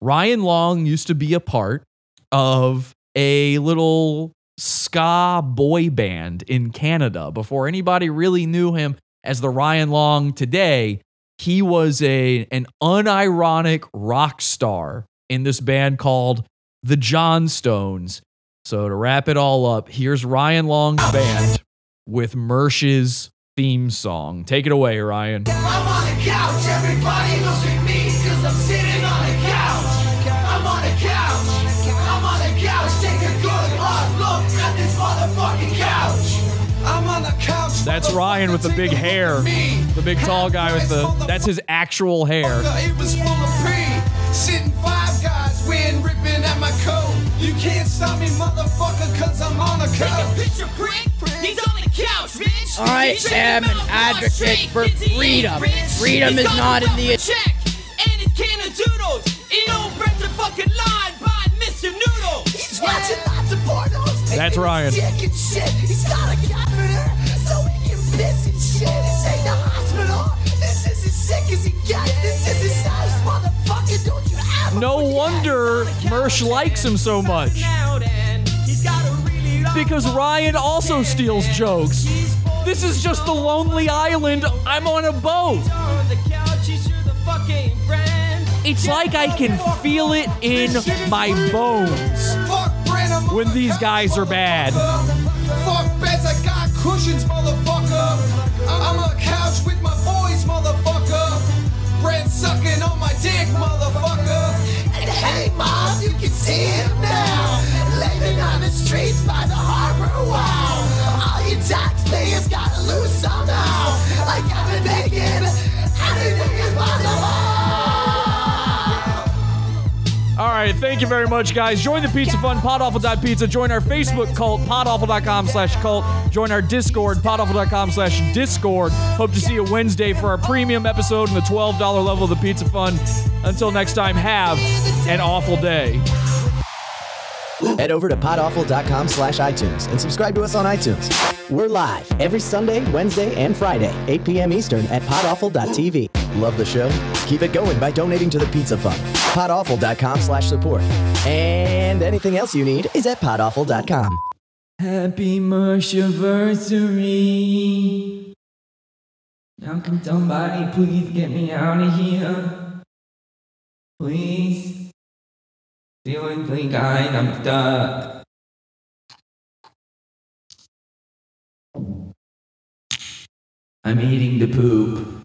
Ryan Long used to be a part of a little ska boy band in Canada before anybody really knew him as the Ryan Long today. he was a an unironic rock star in this band called the Johnstones. So to wrap it all up, here's Ryan Long's band with Mersh's theme song. Take it away, Ryan. I'm on the couch, everybody looks at me cause I'm sitting on the couch. I'm on the couch, I'm on the couch, take a good hard look at this motherfucking couch. I'm on the couch. That's Ryan with the big hair. The big tall guy with the that's his actual hair. It was full of pee, sitting can't stop me, motherfucker, cause I'm on the couch. Take a picture, prick. He's on the couch, bitch. I am an advocate for freedom. Freedom is not in the. check and it's can of doodles. Eat old bread's a fucking line by Mr. Noodle. He's watching lots of pornos. That's Ryan. Dick and shit. He's got a catheter so he can piss and shit. This ain't the hospital. This is as sick as he gets. This is his house, motherfucker. Don't you ever No wonder Mersh likes him so much. Because Ryan also steals jokes. This is just the lonely island. I'm on a boat. It's like I can feel it in my bones when these guys are bad. Fuck beds, I got cushions, motherfucker. I'm a couch with my boys, motherfucker. Brent sucking on my dick, motherfucker. And hey, mom, you can see him now. Living on the streets by the harbor, wow. All you taxpayers gotta lose somehow. Like I've been making anything is possible. All right, thank you very much, guys. Join the Pizza Fund, podawful.pizza. Join our Facebook cult, podawful.com slash cult. Join our Discord, podawful.com slash discord. Hope to see you Wednesday for our premium episode in the $12 level of the Pizza Fund. Until next time, have an awful day. Head over to podawful.com slash iTunes and subscribe to us on iTunes. We're live every Sunday, Wednesday, and Friday, 8 p.m. Eastern at podawful.tv. Love the show? Keep it going by donating to the Pizza Fund. podawful.com slash support. And anything else you need is at podawful.com. Happy Mershiversary. Now can somebody please get me out of here? Please. Seriously, guys, I'm stuck. I'm eating the poop.